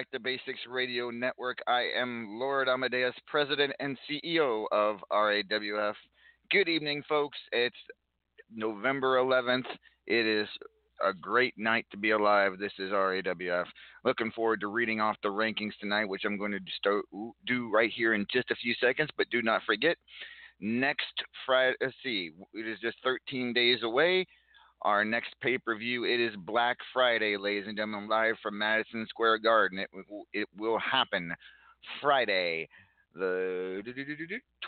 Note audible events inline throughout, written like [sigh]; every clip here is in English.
Back to Basics Radio Network. I am Lord Amadeus, President and CEO of RAWF. Good evening, folks. It's November 11th. It is a great night to be alive. This is RAWF. Looking forward to reading off the rankings tonight, which I'm going to do right here in just a few seconds. But do not forget, next Friday, see, it is just 13 days away. Our next pay per view, it is Black Friday, ladies and gentlemen, live from Madison Square Garden. It, will- it will happen Friday, the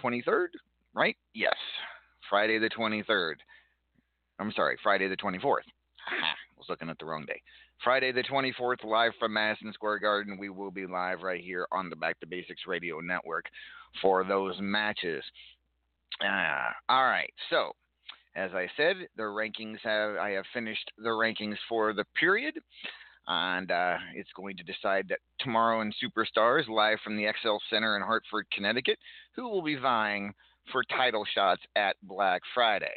23rd, right? Yes, Friday the 23rd. I'm sorry, Friday the 24th. Aha, I was looking at the wrong day. Friday the 24th, live from Madison Square Garden. We will be live right here on the Back to Basics Radio Network for those matches. Ah, all right, so as I said, the rankings have I have finished the rankings for the period, and uh, it's going to decide that tomorrow in Superstars, live from the XL Center in Hartford, Connecticut, who will be vying for title shots at Black Friday.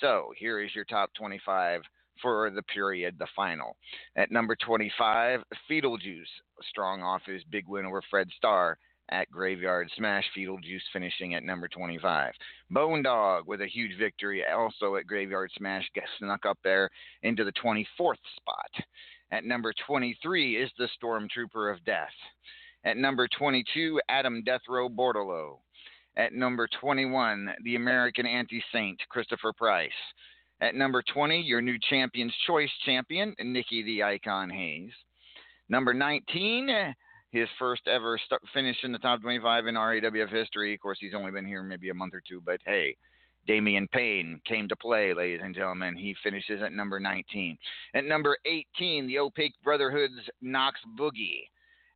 So here is your top 25 for the period, the final. At number 25, Fetal Juice, strong off his big win over Fred Starr at Graveyard Smash. Fetal Juice finishing at number 25. Bone Dog with a huge victory also at Graveyard Smash, gets snuck up there into the 24th spot. At number 23 is the Stormtrooper of Death. At number 22, Adam Death Row Bordello. At number 21, the American Anti Saint, Christopher Price. At number 20, your new Champion's Choice champion, Nikki the Icon Hayes. Number 19, his first ever finish in the top 25 in RAWF history. Of course, he's only been here maybe a month or two, but hey, Damian Payne came to play, ladies and gentlemen. He finishes at number 19. At number 18, the Opaque Brotherhood's Knox Boogie.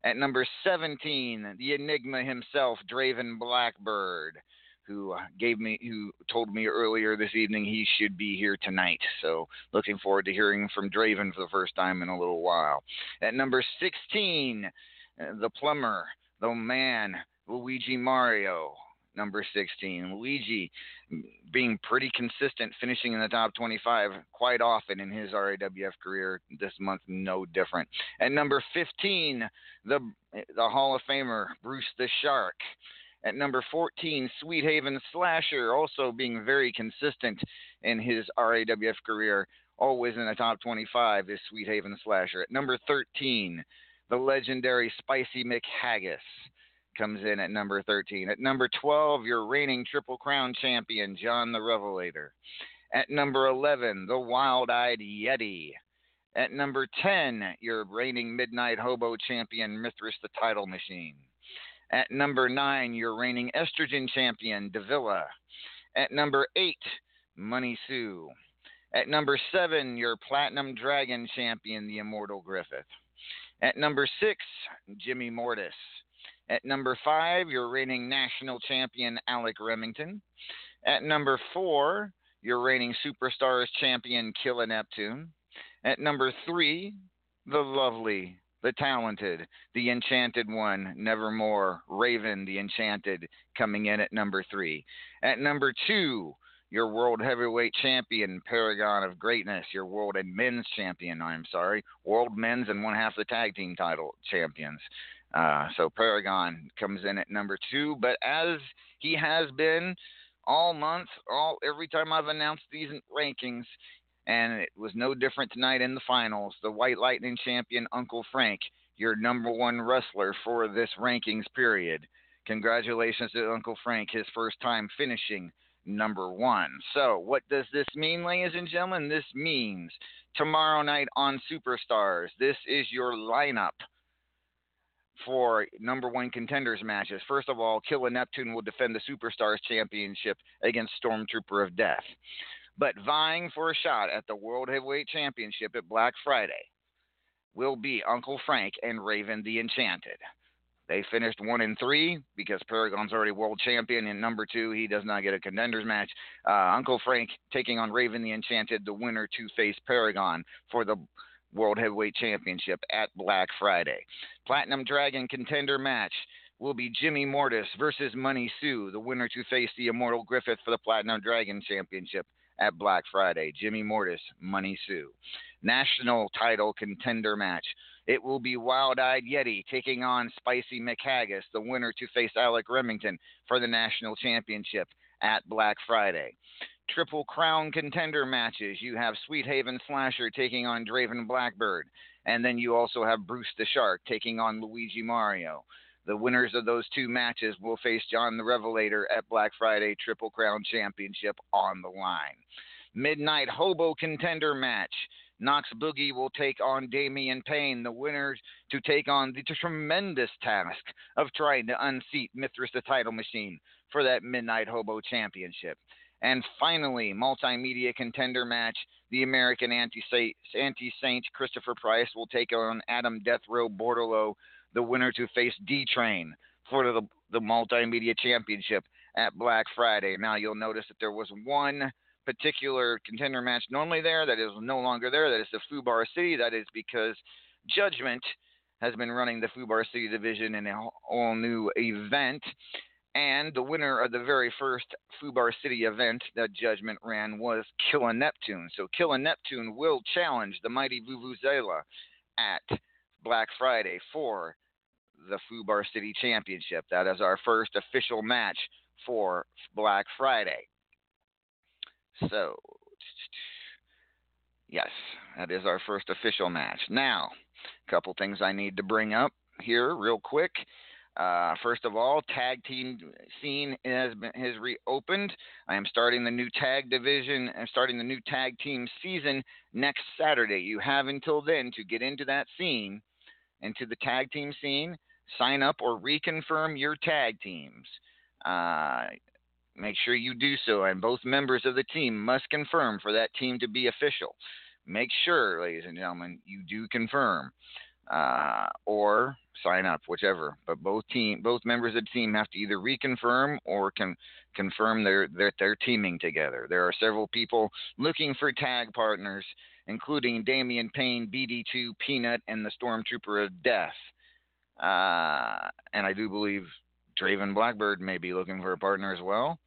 At number 17, the Enigma himself, Draven Blackbird, who gave me, who told me earlier this evening he should be here tonight. So looking forward to hearing from Draven for the first time in a little while. At number 16, uh, the plumber, the man, Luigi Mario, number 16. Luigi being pretty consistent, finishing in the top 25 quite often in his RAWF career. This month, no different. At number 15, the the Hall of Famer Bruce the Shark. At number 14, Sweet Haven Slasher, also being very consistent in his RAWF career, always in the top 25, is Sweet Haven Slasher. At number 13, the legendary Spicy McHaggis comes in at number 13. At number 12, your reigning Triple Crown champion, John the Revelator. At number 11, the Wild Eyed Yeti. At number 10, your reigning Midnight Hobo champion, Mithras the Title Machine. At number 9, your reigning Estrogen champion, Davila. At number 8, Money Sue. At number 7, your Platinum Dragon champion, the Immortal Griffith. At number 6, Jimmy Mortis. At number 5, your reigning national champion, Alec Remington. At number 4, your reigning Superstars champion, Killa Neptune. At number three, the lovely, the talented, the enchanted one, Nevermore, Raven, the enchanted, coming in at number three. At number two, your world heavyweight champion, Paragon of Greatness, your world and men's champion, I'm sorry, world men's and one half the tag team title champions. Uh, so Paragon comes in at number two, but as he has been all month, all every time I've announced these rankings, and it was no different tonight in the finals. The White Lightning champion, Uncle Frank, your number one wrestler for this rankings period. Congratulations to Uncle Frank, his first time finishing number one. So, what does this mean, ladies and gentlemen? This means tomorrow night on Superstars, this is your lineup for number one contenders matches. First of all, Killa Neptune will defend the Superstars Championship against Stormtrooper of Death. But vying for a shot at the World Heavyweight Championship at Black Friday will be Uncle Frank and Raven the Enchanted. They finished one and three because Paragon's already world champion. And number two, he does not get a contenders match. Uh, Uncle Frank taking on Raven the Enchanted, the winner to face Paragon for the World Heavyweight Championship at Black Friday. Platinum Dragon contender match will be Jimmy Mortis versus Money Sue, the winner to face the Immortal Griffith for the Platinum Dragon Championship at Black Friday. Jimmy Mortis, Money Sue. National title contender match. It will be Wild Eyed Yeti taking on Spicy McHaggis, the winner to face Alec Remington for the national championship at Black Friday. Triple Crown contender matches. You have Sweet Haven Slasher taking on Draven Blackbird. And then you also have Bruce the Shark taking on Luigi Mario. The winners of those two matches will face John the Revelator at Black Friday Triple Crown Championship on the line. Midnight Hobo Contender match. Knox Boogie will take on Damian Payne, the winners to take on the tremendous task of trying to unseat Mithras the title machine for that Midnight Hobo Championship. And finally, multimedia contender match. The American anti saint Christopher Price will take on Adam Death Row the winner to face D Train for the, the multimedia championship at Black Friday. Now you'll notice that there was one particular contender match normally there that is no longer there. That is the Fubar City. That is because Judgment has been running the Fubar City division in a all new event. And the winner of the very first Fubar City event that Judgment ran was Killa Neptune. So Killa Neptune will challenge the mighty Vuvuzela at Black Friday for the Fubar City Championship. That is our first official match for Black Friday. So, yes, that is our first official match. Now, a couple things I need to bring up here real quick. Uh, first of all, tag team scene has been, has reopened. I am starting the new tag division and starting the new tag team season next Saturday. You have until then to get into that scene, into the tag team scene, sign up or reconfirm your tag teams. Uh, make sure you do so, and both members of the team must confirm for that team to be official. Make sure, ladies and gentlemen, you do confirm uh, or sign up, whichever. But both team, both members of the team have to either reconfirm or can confirm they're, that they're teaming together. There are several people looking for tag partners, including Damian Payne, BD2, Peanut, and the Stormtrooper of Death. Uh, and I do believe Draven Blackbird may be looking for a partner as well.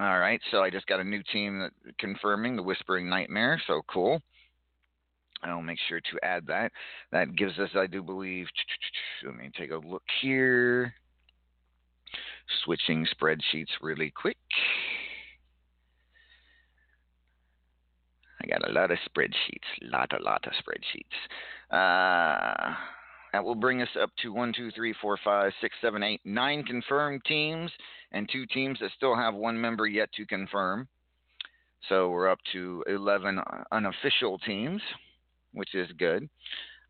All right, so I just got a new team confirming the Whispering Nightmare, so cool. I'll make sure to add that. That gives us, I do believe, [tsk] let me take a look here. switching spreadsheets really quick. I got a lot of spreadsheets, lot, a lot of spreadsheets. Uh, that will bring us up to one, two, three, four, five, six, seven, eight, nine confirmed teams, and two teams that still have one member yet to confirm. So we're up to 11 unofficial teams, which is good.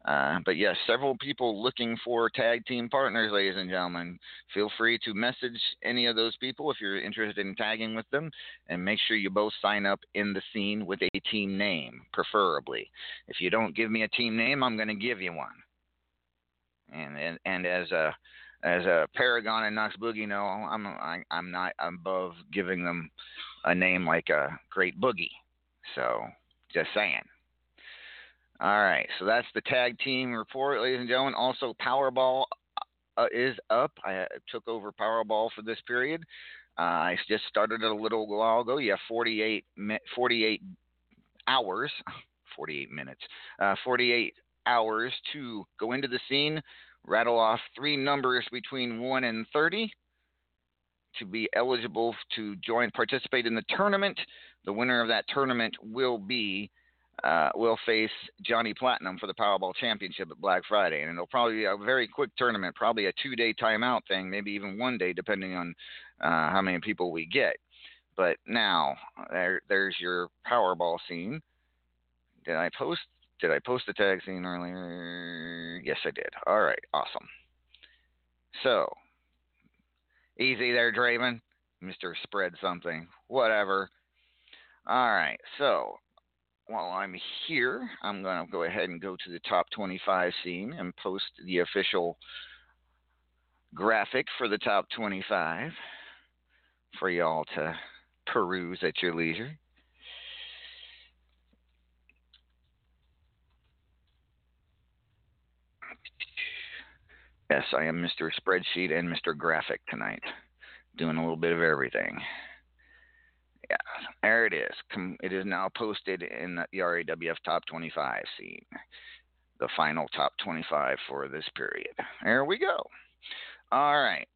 Uh, but yes, several people looking for tag team partners, ladies and gentlemen. Feel free to message any of those people if you're interested in tagging with them, and make sure you both sign up in the scene with a team name, preferably. If you don't give me a team name, I'm going to give you one. And and, and as a as a Paragon and Knox Boogie know, I'm I, I'm not above giving them a name like a Great Boogie. So just saying. All right, so that's the tag team report, ladies and gentlemen. Also, Powerball uh, is up. I uh, took over Powerball for this period. Uh, I just started it a little while ago. Have 48, 48 hours, 48 minutes, uh, 48 hours to go into the scene, rattle off three numbers between 1 and 30 to be eligible to join, participate in the tournament. The winner of that tournament will be uh, will face Johnny Platinum for the Powerball Championship at Black Friday, and it'll probably be a very quick tournament, probably a two-day timeout thing, maybe even one day, depending on uh, how many people we get. But now there, there's your Powerball scene. Did I post? Did I post the tag scene earlier? Yes, I did. All right, awesome. So easy there, Draven. Mister Spread something, whatever. All right, so while I'm here, I'm going to go ahead and go to the top 25 scene and post the official graphic for the top 25 for y'all to peruse at your leisure. Yes, I am Mr. Spreadsheet and Mr. Graphic tonight, doing a little bit of everything. Yeah, there it is. It is now posted in the RAWF Top 25 scene, the final Top 25 for this period. There we go. All right.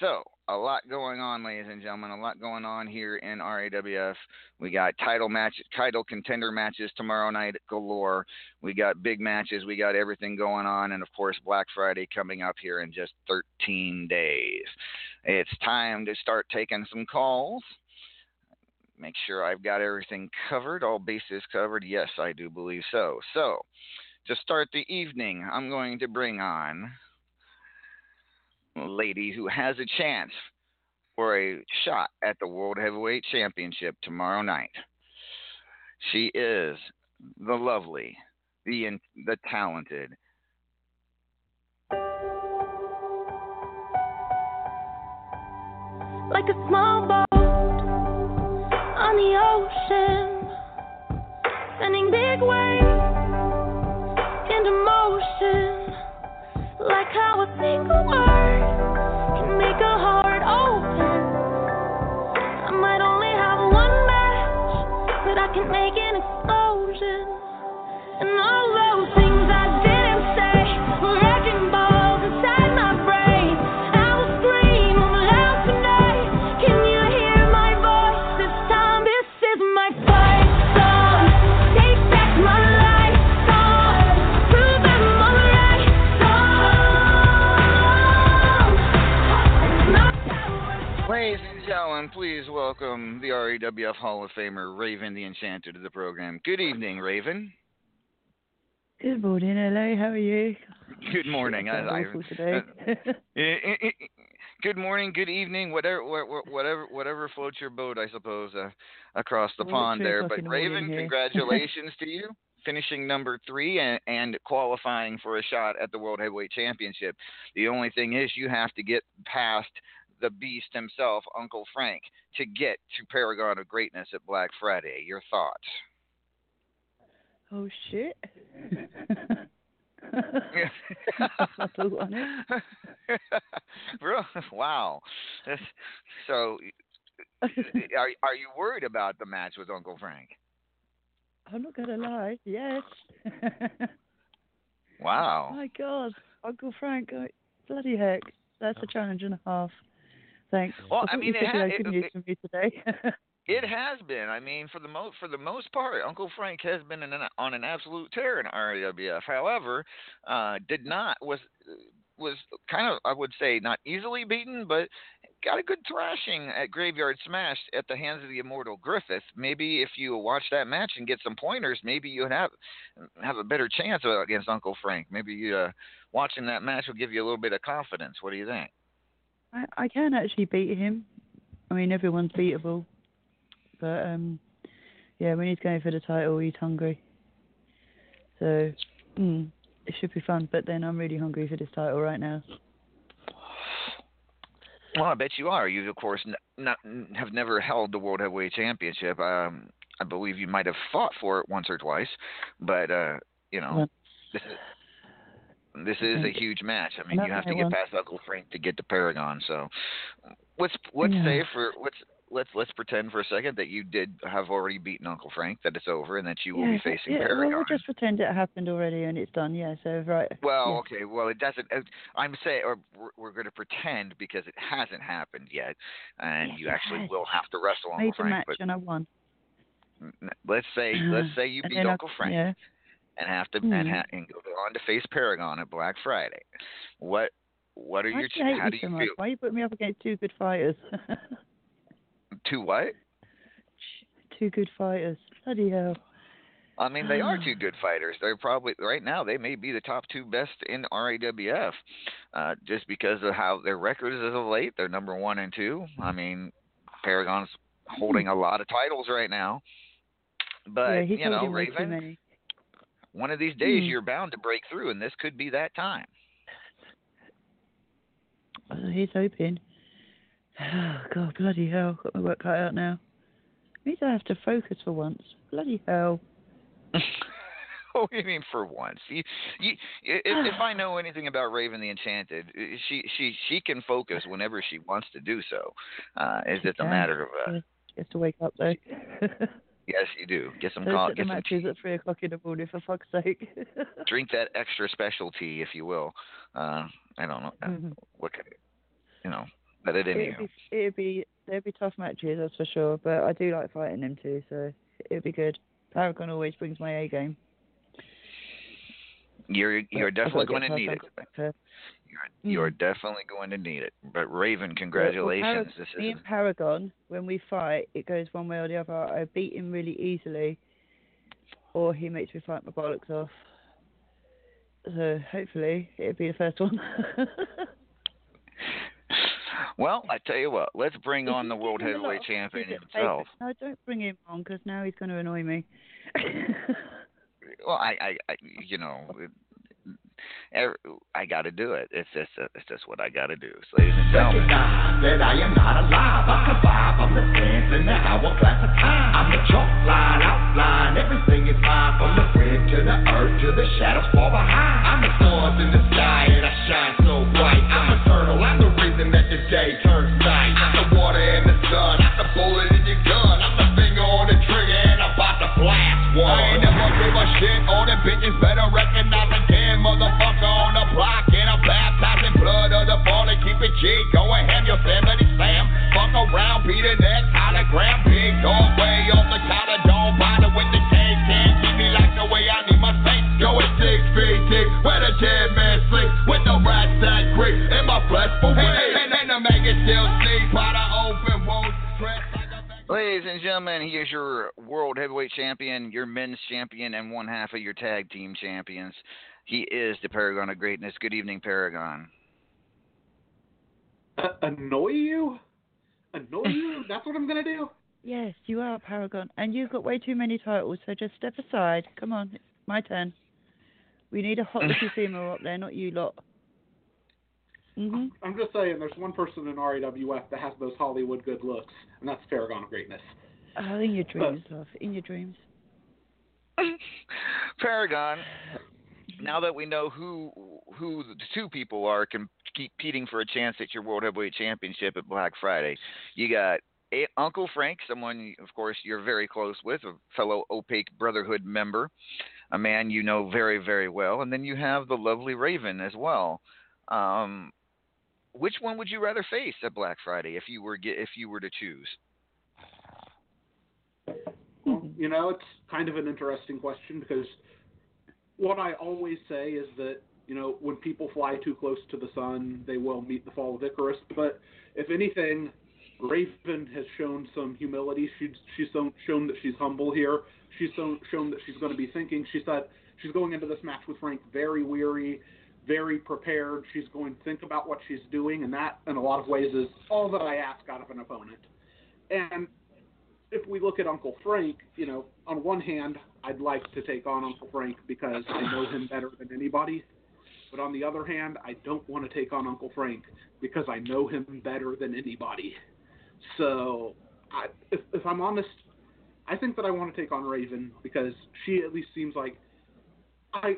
So, a lot going on, ladies and gentlemen. A lot going on here in RAWF. We got title match, title contender matches tomorrow night at galore. We got big matches. We got everything going on, and of course, Black Friday coming up here in just 13 days. It's time to start taking some calls make sure I've got everything covered, all bases covered. Yes, I do believe so. So, to start the evening, I'm going to bring on lady who has a chance for a shot at the World Heavyweight Championship tomorrow night. She is the lovely, the the talented. Like a small boat on the ocean, sending big waves into motion, like how a single word can make a heart open. I might only have one match, but I can make an the Hall of Famer Raven the Enchanter to the program. Good evening, Raven. Good morning, hello. How are you? Good morning. I, I, today. uh, [laughs] good morning, good evening, whatever, whatever, whatever floats your boat, I suppose, uh, across the Well, pond there. But in the morning Raven, [laughs] congratulations to you, finishing number three and, and qualifying for a shot at the World Heavyweight Championship. The only thing is, you have to get past the beast himself, Uncle Frank, to get to Paragon of Greatness at Black Friday. Your thoughts? oh shit. [laughs] That's all on it. Bro, wow. So, are are you worried about the match with Uncle Frank? I'm not gonna lie. Yes. Wow. My God, Uncle Frank, uh, bloody heck, that's a challenge and a half. Thanks. Well, I, I mean, it you ha- had good it- news it- from you today. [laughs] It has been. I mean, for the most for the most part, Uncle Frank has been in an, on an absolute tear in RAWF. However, uh, did not was was kind of I would say not easily beaten, but got a good thrashing at Graveyard Smash at the hands of the immortal Griffith. Maybe if you watch that match and get some pointers, maybe you'd have have a better chance against Uncle Frank. Maybe uh, watching that match will give you a little bit of confidence. What do you think? I, I can actually beat him. I mean, everyone's beatable. But, um, yeah, when he's going for the title, he's hungry. So, mm, it should be fun. But then I'm really hungry for this title right now. Well, I bet you are. You, of course, n- not, have never held the World Heavyweight Championship. Um, I believe you might have fought for it once or twice, but uh, you know, Once. this is this is a huge match. I mean, you have to get past Uncle Frank to get to Paragon. So, let's let's Yeah. say for let's let's let's pretend for a second that you did have already beaten Uncle Frank, that it's over, and that you will yeah, be facing yeah, Paragon. Well, we'll just pretend it happened already and it's done. Yeah, so, right. Well, yeah. okay. Well, it doesn't. I'm saying, or we're, we're going to pretend because it hasn't happened yet, and Yes, you actually has. will have to wrestle Made Uncle the Frank. match But and I won. let's say, let's [sighs] say you beat Uncle Frank Yeah. And have to and, Hmm. ha- and go on to face Paragon at Black Friday. What what are Why your you how do you much? feel? Why you put me up against two good fighters? [laughs] Two what? two good fighters. Bloody hell. I mean, they are two [sighs] good fighters. They're probably right now. They may be the top two best in RAWF, uh, just because of how their record is of late. They're number one and two. I mean, Paragon's holding a lot of titles right now. But yeah, you know, Raven. One of these days Hmm. you're bound to break through, and this could be that time. Oh, he's hoping. Oh, [sighs] God, bloody hell. Got my work cut out now. Means I have to focus for once. Bloody hell. [laughs] oh, you mean for once? You, you, if, if I know anything about Raven the Enchanted, she she she can focus whenever she wants to do so. Uh, it's just a matter of uh. She has to wake up, though. [laughs] yes, you do. Get some Don't co- set the get some tea. at 3 o'clock in the morning, for fuck's sake. [laughs] drink that extra specialty, if you will. Uh, I don't know uh, Mhm. what you know, it in it'd, you. be, it'd be, there'd be tough matches, that's for sure. But I do like fighting them too, so it'd be good. Paragon always brings my A game. You're you're But definitely going to need it. You're you're Mm. definitely going to need it. But Raven, Well, congratulations. Parag- this me is and Paragon, when we fight, it goes one way or the other. I beat him really easily, or he makes me fight my bollocks off. So hopefully it'll be the first one. [laughs] well. I tell you what. Let's bring on the world him a lot heavyweight champion himself. No, don't bring him on because now he's going to annoy me. Well, I, I, I you know, I got to do it. It's just, it's just what I got to do. So, ladies and gentlemen, that I am not alive. I survive. I'm the sands in the hourglass of time. I'm the chalk line, outline. Everything is fine. From the to the earth to the shadows far behind. I'm the stars in the sky and I shine so bright. I'm eternal. I'm the reason that the day turns G. Ham, Yosemite Sam. Fuck around, next hologram. Big off the. Don't bother with the. Can't keep me like the way I need my. Going six feet deep where the dead man sleep. With the that creep in my and, the maggot still sleep. By the open wounds. Ladies and gentlemen, he is your world heavyweight champion, your men's champion, and one half of your tag team champions. He is the Paragon of Greatness. Good evening, Paragon. Uh, annoy you? Annoy you? [laughs] That's what I'm gonna do. yes, you are Paragon, and you've got way too many titles. So just step aside. Come on, it's my turn. We need a hot [laughs] little female up there, not you lot. Mhm. I'm just saying, there's one person in RAWF that has those Hollywood good looks, and that's Paragon of Greatness. Oh, in your dreams, love. In your dreams. [laughs] Paragon. Now that we know who who the two people are com- competing for a chance at your World Heavyweight Championship at Black Friday, you got a- Uncle Frank, someone of course you're very close with, a fellow Opaque Brotherhood member, a man you know very very well, and then you have the lovely Raven as well. Um, which one would you rather face at Black Friday if you were if you were to choose? Well, you know, it's kind of an interesting question because what I always say is that you know when people fly too close to the sun, they will meet the fall of Icarus. But if anything, Raven has shown some humility. She's she's shown, that she's humble here. She's shown that she's going to be thinking. She said she's going into this match with Frank very weary, very prepared. She's going to think about what she's doing, and that, in a lot of ways, is all that I ask out of an opponent. And if we look at Uncle Frank, you know, on one hand, I'd like to take on Uncle Frank because I know him better than anybody. But on the other hand, I don't want to take on Uncle Frank because I know him better than anybody. So, I, if, if I'm honest, I think that I want to take on Raven because she at least seems like I.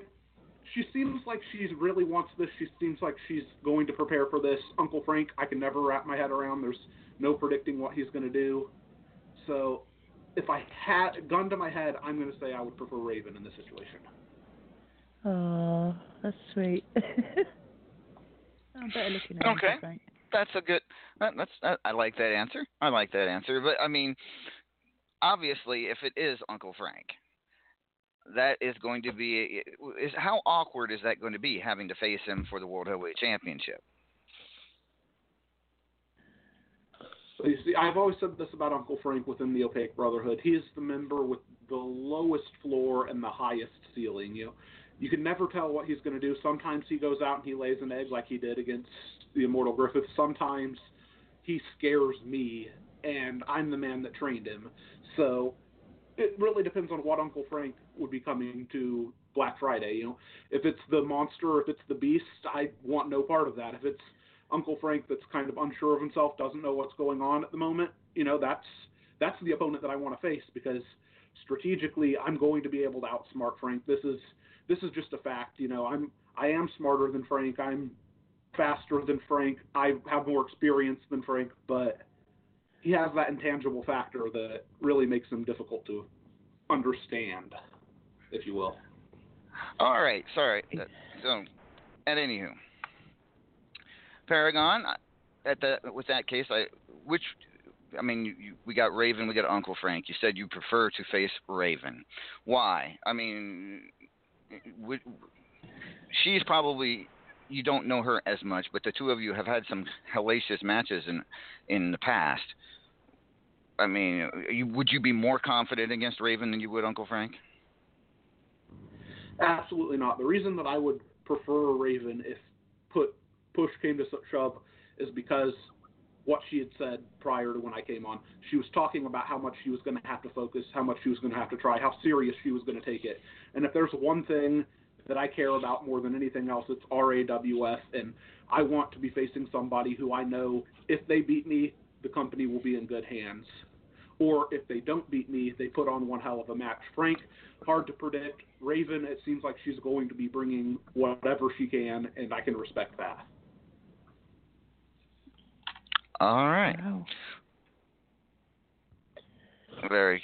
She seems like she really wants this. She seems like she's going to prepare for this. Uncle Frank, I can never wrap my head around. There's no predicting what he's going to do. So, if I had gun to my head, I'm going to say I would prefer Raven in this situation. Oh, that's sweet. I'm [laughs] oh, better looking at Okay. Uncle Frank. That's a good. That, that's I, I like that answer. I like that answer. But I mean, obviously, if it is Uncle Frank, that is going to be. Is how awkward is that going to be having to face him for the World Heavyweight Championship? So you see, I've always said this about Uncle Frank within the Opaque Brotherhood. He is the member with the lowest floor and the highest ceiling. You know, you can never tell what he's going to do. Sometimes he goes out and he lays an egg like he did against the Immortal Griffith. Sometimes he scares me, and I'm the man that trained him. So it really depends on what Uncle Frank would be coming to Black Friday. You know, if it's the monster, if it's the beast, I want no part of that. If it's Uncle Frank that's kind of unsure of himself, doesn't know what's going on at the moment, you know, that's that's the opponent that I want to face because strategically I'm going to be able to outsmart Frank. This is this is just a fact, you know. I'm I am smarter than Frank. I'm faster than Frank. I have more experience than Frank, but he has that intangible factor that really makes him difficult to understand, if you will. All right, sorry. So, at anywho, Paragon. At the with that case, I which I mean, you, you, we got Raven, we got Uncle Frank. You said you prefer to face Raven. Why? I mean, would, she's probably you don't know her as much, but the two of you have had some hellacious matches in in the past. I mean, you, would you be more confident against Raven than you would Uncle Frank? Absolutely not. The reason that I would prefer Raven if put push came to shove is because what she had said prior to when I came on. She was talking about how much she was going to have to focus, how much she was going to have to try, how serious she was going to take it. And if there's one thing that I care about more than anything else, it's RAWF, and I want to be facing somebody who I know if they beat me, the company will be in good hands. Or if they don't beat me, they put on one hell of a match. Frank, hard to predict. Raven, it seems like she's going to be bringing whatever she can, and I can respect that. All right. Wow. Very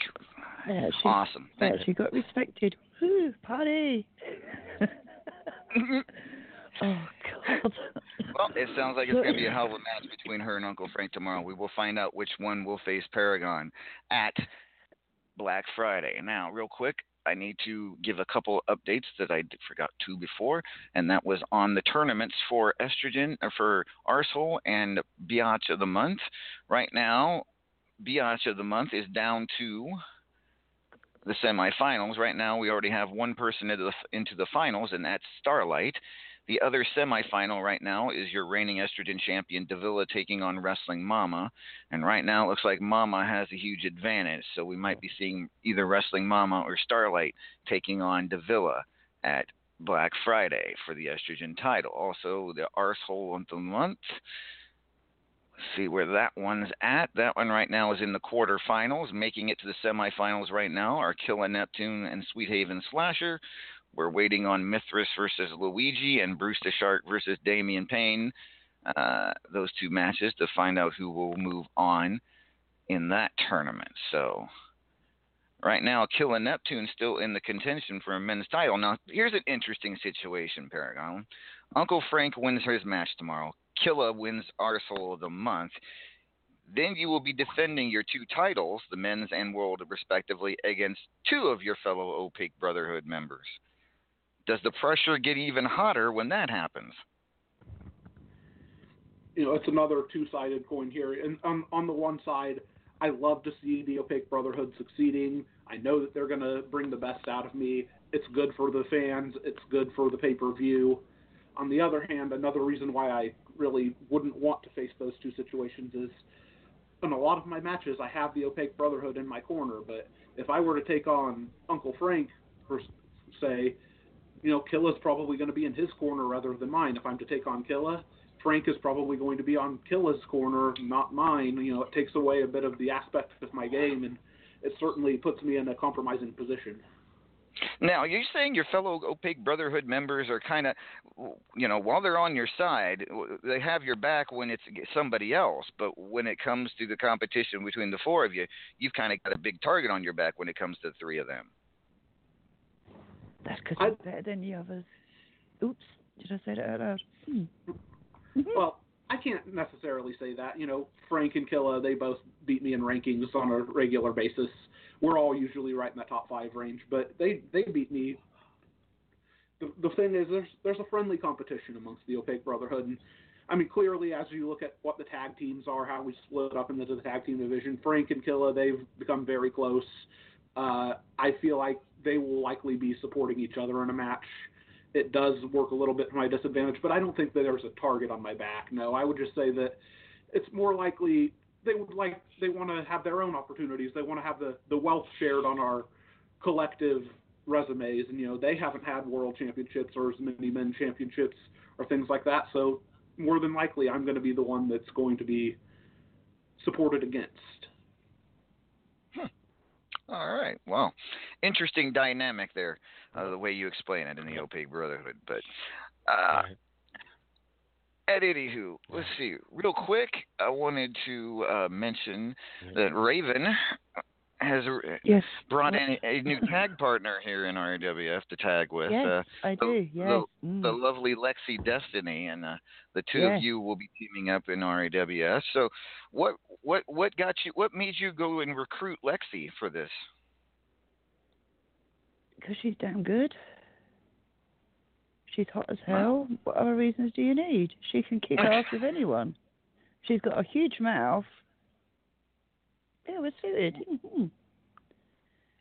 I actually, awesome. Thank actually got respected. Woo, party. Mm-hmm. [laughs] oh, God. Well, it sounds like it's going to be a hell of a match between her and Uncle Frank tomorrow. We will find out which one will face Paragon at Black Friday. Now, real quick, I need to give a couple updates that I forgot to before, and that was on the tournaments for estrogen or for arsehole and biatch of the month. Right now, biatch of the month is down to the semifinals. Right now, we already have one person into the into the finals, and that's Starlight. The other semifinal right now is your reigning estrogen champion Davila taking on Wrestling Mama, and right now it looks like Mama has a huge advantage. So we might be seeing either Wrestling Mama or Starlight taking on Davila at Black Friday for the estrogen title. Also, the arsehole of the month. Let's see where that one's at. That one right now is in the quarterfinals. Making it to the semifinals right now are Killa Neptune and Sweet Haven Slasher. We're waiting on Mithras versus Luigi and Bruce Shark versus Damian Payne. Uh, those two matches to find out who will move on in that tournament. So right now, Killa Neptune still in the contention for a men's title. Now, here's an interesting situation, Paragon. Uncle Frank wins his match tomorrow. Killa wins Arsehole of the Month, then you will be defending your two titles, the men's and world respectively, against two of your fellow Opaque Brotherhood members. Does the pressure get even hotter when that happens? You know, it's another two-sided coin here. And on, on the one side, I love to see the Opaque Brotherhood succeeding. I know that they're going to bring the best out of me. It's good for the fans. It's good for the pay-per-view. On the other hand, another reason why I really wouldn't want to face those two situations is in a lot of my matches, I have the Opaque Brotherhood in my corner. But if I were to take on Uncle Frank, per say, you know, Killa's probably going to be in his corner rather than mine. If I'm to take on Killa, Frank is probably going to be on Killa's corner, not mine. You know, it takes away a bit of the aspect of my game, and it certainly puts me in a compromising position. Now, you're you saying your fellow Opaque Brotherhood members are kind of, you know, while they're on your side, they have your back when it's somebody else, but when it comes to the competition between the four of you, you've kind of got a big target on your back when it comes to the three of them. That's because I'm better than the others. Oops, did I say that out loud? Hmm. Well, I can't necessarily say that. You know, Frank and Killa, they both beat me in rankings on a regular basis. We're all usually right in that top five range, but they they beat me. The the thing is, there's there's a friendly competition amongst the Opaque Brotherhood, and I mean clearly as you look at what the tag teams are, how we split up into the tag team division, Frank and Killa they've become very close. Uh, I feel like they will likely be supporting each other in a match it does work a little bit to my disadvantage, but I don't think that there's a target on my back. No, I would just say that it's more likely they would like they want to have their own opportunities. They want to have the the wealth shared on our collective resumes, and you know they haven't had world championships or as many men championships or things like that. So more than likely, I'm going to be the one that's going to be supported against. All right. Well, interesting dynamic there, uh, the way you explain it in the Opaque Brotherhood. But uh, at anywho, let's see. Real quick, I wanted to uh, mention that Raven has yes. brought in a new tag partner here in RAWF to tag with. Yes, uh, I do. Yes. The, mm. the lovely Lexi Destiny, and uh, the two Yes. of you will be teaming up in RAWS. So, what what what got you? What made you go and recruit Lexi for this? Because she's damn good. She's hot as hell. What other reasons do you need? She can kick [laughs] ass with anyone. She's got a huge mouth. Yeah, we're suited. Mhm.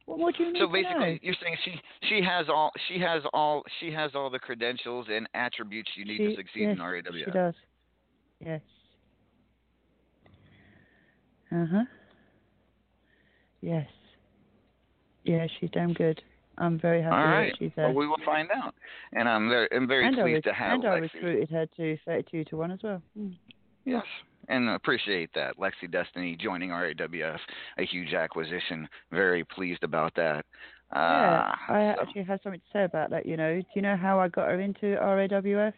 What more do you need So basically, know? you're saying she she has all she has all she has all the credentials and attributes you need to succeed yes, in RAWS. She does. Yes. Uh huh. Yes. Yeah, she's damn good. I'm very happy All right. that she's Well, we will find out, and I'm very I'm very and pleased rec- to have and I recruited her to 32 to 1 as well. Mm. Yes, and appreciate that. Lexi Destiny joining RAWF, a huge acquisition. Very pleased about that. Yeah, Uh, I so- actually have something to say about that, you know. Do you know how I got her into RAWF?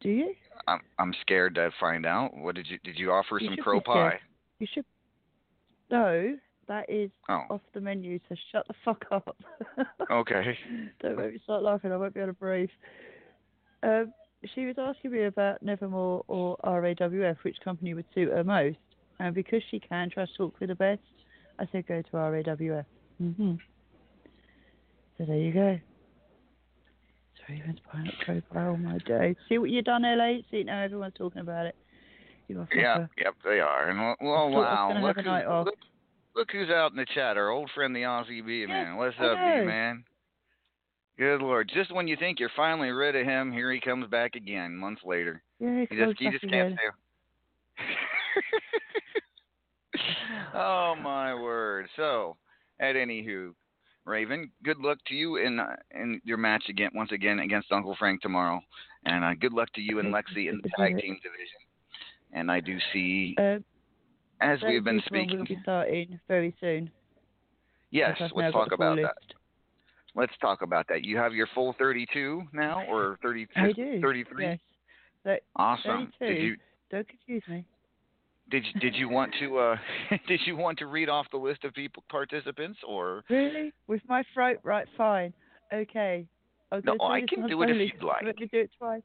Do you? I'm I'm scared to find out. What did you did you offer You some crow pie? You should. No, that is Oh, off the menu, so shut the fuck up. [laughs] okay. Don't make me start laughing, I won't be able to breathe. Um, she was asking me about Nevermore or RAWF, which company would suit her most. And because she can trust talk with the best, I said go to RAWF. hmm So there you go. So Raven's buying up profile my day. See what you've done, LA? See, now everyone's talking about it. You Yeah, yep, they are. And well, well thought I was wow, look, who- look, look who's out in the chat. Our old friend, the Aussie B man. What's I up, B man? Good lord! Just when you think you're finally rid of him, here he comes back again months later. Yeah, He just close he just can't stay. [laughs] oh my word! So, at anywho, Raven, good luck to you in uh, in your match again once again against Uncle Frank tomorrow, and uh, good luck to you and Lexi in the tag team division. And I do see, Uh, as we've been speaking, we'll be starting very soon. yes, let's got talk about that. list. Let's talk about that. You have your full 32 now, or 30, I do. 33? Yes. So, Awesome. Did you don't confuse me. did you, did you want to uh [laughs] did you want to read off the list of people participants or Really? With my throat? Right, fine. Okay. I'll No, I can do it if you'd like. Let me do it twice.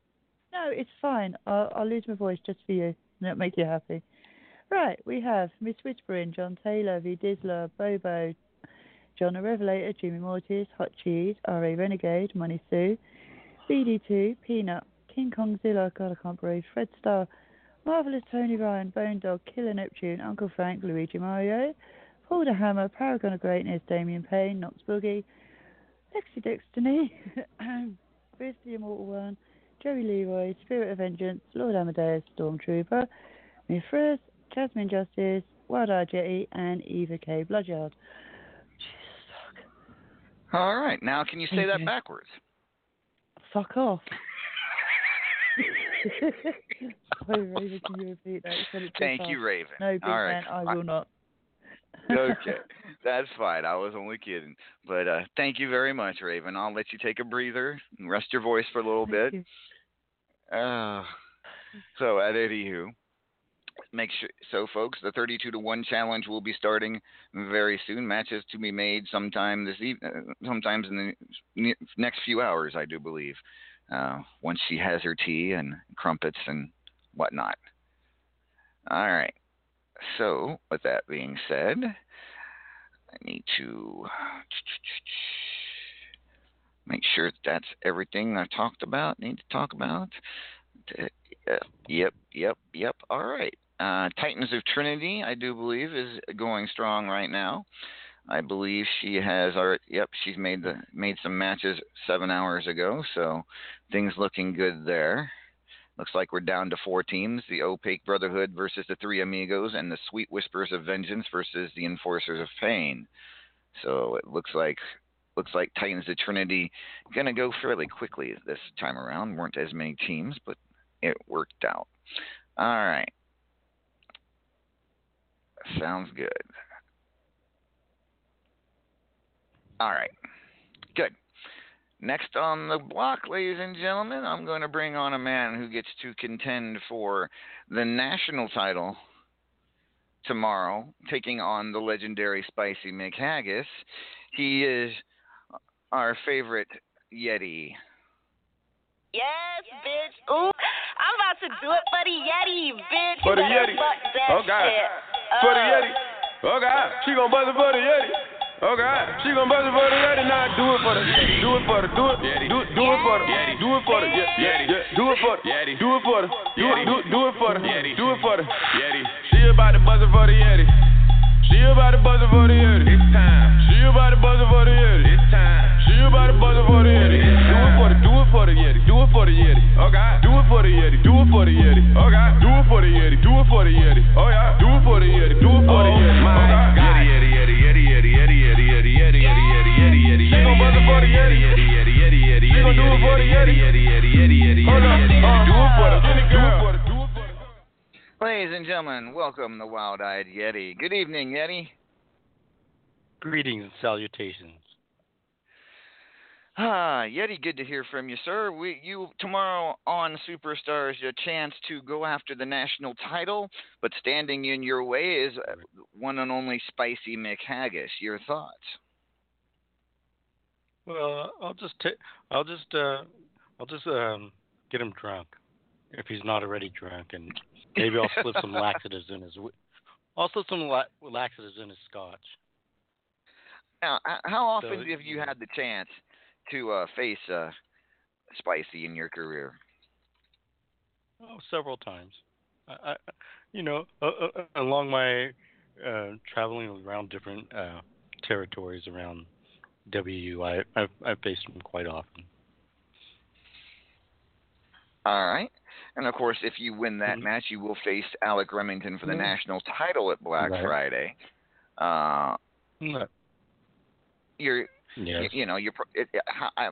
No, it's fine. I'll, I'll lose my voice just for you, and it'll make you happy. Right, we have Miss Whispering, John Taylor, V Dizzler, Bobo, John the Revelator, Jimmy Mortis, Hot Cheese, R.A. Renegade, Money Sue, BD2, Peanut, King Kongzilla, God, I can't breathe, Fred Starr, Marvelous Tony Ryan, Bone Dog, Killer Neptune, Uncle Frank, Luigi Mario, Paul the Hammer, Paragon of Greatness, Damien Payne, Knox Boogie, Lexi Destiny, Chris [coughs] the Immortal One, Joey Leroy, Spirit of Vengeance, Lord Amadeus, Stormtrooper, Mithras, Jasmine Justice, Wild Eyed Yeti, and Eva K. Bloodyard. All right. Now, can you say that backwards? fuck. Off. [laughs] [laughs] Sorry, Raven, can you repeat that? You said it too Thank you, Raven. No, big All right. man, I will not. [laughs] okay, that's fine. I was only kidding. But uh, thank you very much, Raven. I'll let you take a breather and rest your voice for a little Thank bit. Uh, so at anywho, make sure. So folks, the 32 to one challenge will be starting very soon. Matches to be made sometime this evening, sometimes in the next few hours, I do believe. Uh, once she has her tea and crumpets and whatnot. All right. So with that being said, I need to make sure that that's everything I talked about. Need to talk about. Uh, Yep, yep, yep. All right. Uh, Titans of Trinity, I do believe, is going strong right now. I believe she has already. Yep, she's made the made some matches seven hours ago, so things looking good there. Looks like we're down to four teams: the Opaque Brotherhood versus the Three Amigos, and the Sweet Whispers of Vengeance versus the Enforcers of Pain. So it looks like looks like Titans of Trinity gonna go fairly quickly this time around. weren't as many teams, but it worked out. All right. Sounds good. All right. Good. Next on the block, ladies and gentlemen, I'm going to bring on a man who gets to contend for the national title tomorrow, taking on the legendary Spicy Mick Haggis. He is our favorite Yeti. Yes, bitch. Ooh, I'm about to do it for the Yeti, bitch. For the Yeti. Oh, God. shit. For the Uh, Yeti. Oh God, she gon' buzz it for the Yeti. Oh God, she gon' buzz it for the Yeti. Now do it for the, do it for the, do it, do, do it for the, do it for the, yeah, do it for the, Yeti. do it for the, do it, do, do it for the, Yeti. do it for the Yeti. She about to buzz it for the Yeti. She about to buzz it for the Yeti. It's time. She about to buzz it for the Yeti. It's time. She about to buzz it for the Yeti. Do it for the, do it for the Yeti. Do it for the Yeti. Oh God, do it for the Yeti. Do it for the Yeti. Oh God, do it for the Yeti. Do it for the Yeti. Oh yeah, do it for the Yeti. Do it for the Yeti. Oh God, Yeti, Yeti, Yeti, Yeti, Yeti, Yeti, Yeti, Yeti, Yeti, Yeti, Yeti, Yeti. She gon' buzz it for the Yeti. Yeti, Yeti, Yeti, Yeti, She gon' do it for the Yeti. Yeti, Yeti, Yeti, Yeti, Yeti, Yeti. Do it for the, do it for the, do it for the. Ladies and gentlemen, welcome the Wild Eyed Yeti. Good evening, Yeti. Greetings and salutations. Ah, Yeti, good to hear from you, sir. We, you tomorrow on Superstars, a chance to go after the national title, but standing in your way is uh, one and only Spicy Mick Haggis. Your thoughts? Well, I'll just ta- I'll just uh I'll just um get him drunk if he's not already drunk, and maybe I'll slip some laxatives in his. whi- I'll slip some la- laxatives in his scotch. Now, how often So, have you had the chance to uh, face uh, Spicy in your career? Oh, several times. I, I you know, uh, uh, along my uh traveling around different uh territories around WU, I I've, I've faced him quite often. All right. And of course, if you win that Mhm. match, you will face Alec Remington for the Yeah. national title at Black Right. Friday. Uh, Mm, you're, Yes. you, you know, you're. It, it, I I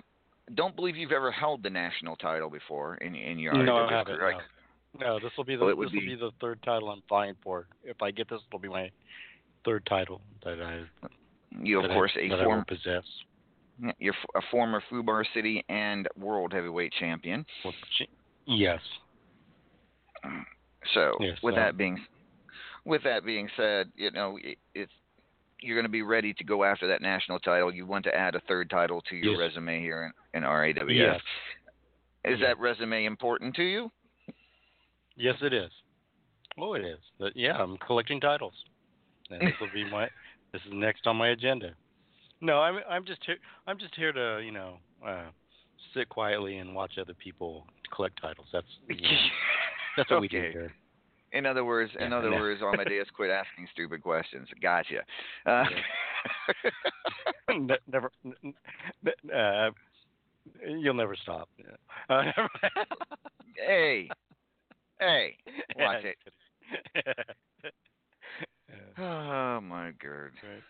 don't believe you've ever held the national title before in in your No, I haven't. career. No. no, this will be the Well, it would this will be- be the third title I'm vying for. If I get this, it'll be my third title that I You, of course, I, a that I form, will possess. you're f- a former Fubar City and World Heavyweight Champion. Well, ch- Yes. So, Yes, with uh, that being, with that being said, you know, it, it's you're going to be ready to go after that national title. You want to add a third title to your Yes. resume here in, in RAWF. Yes. Is that resume important to you? Yes, it is. Oh, it is. But yeah, I'm collecting titles. And this will be my. [laughs] This is next on my agenda. No, I'm I'm just here. I'm just here to you know uh, sit quietly and watch other people collect titles. That's you know, that's what we do [laughs] here. In other words, in Yeah, other no. words, Amadeus quit asking stupid questions. Gotcha. Uh, [laughs] Ne- never. Uh, you'll never stop. Uh, [laughs] hey, hey, [laughs] watch it. Oh my god. Right.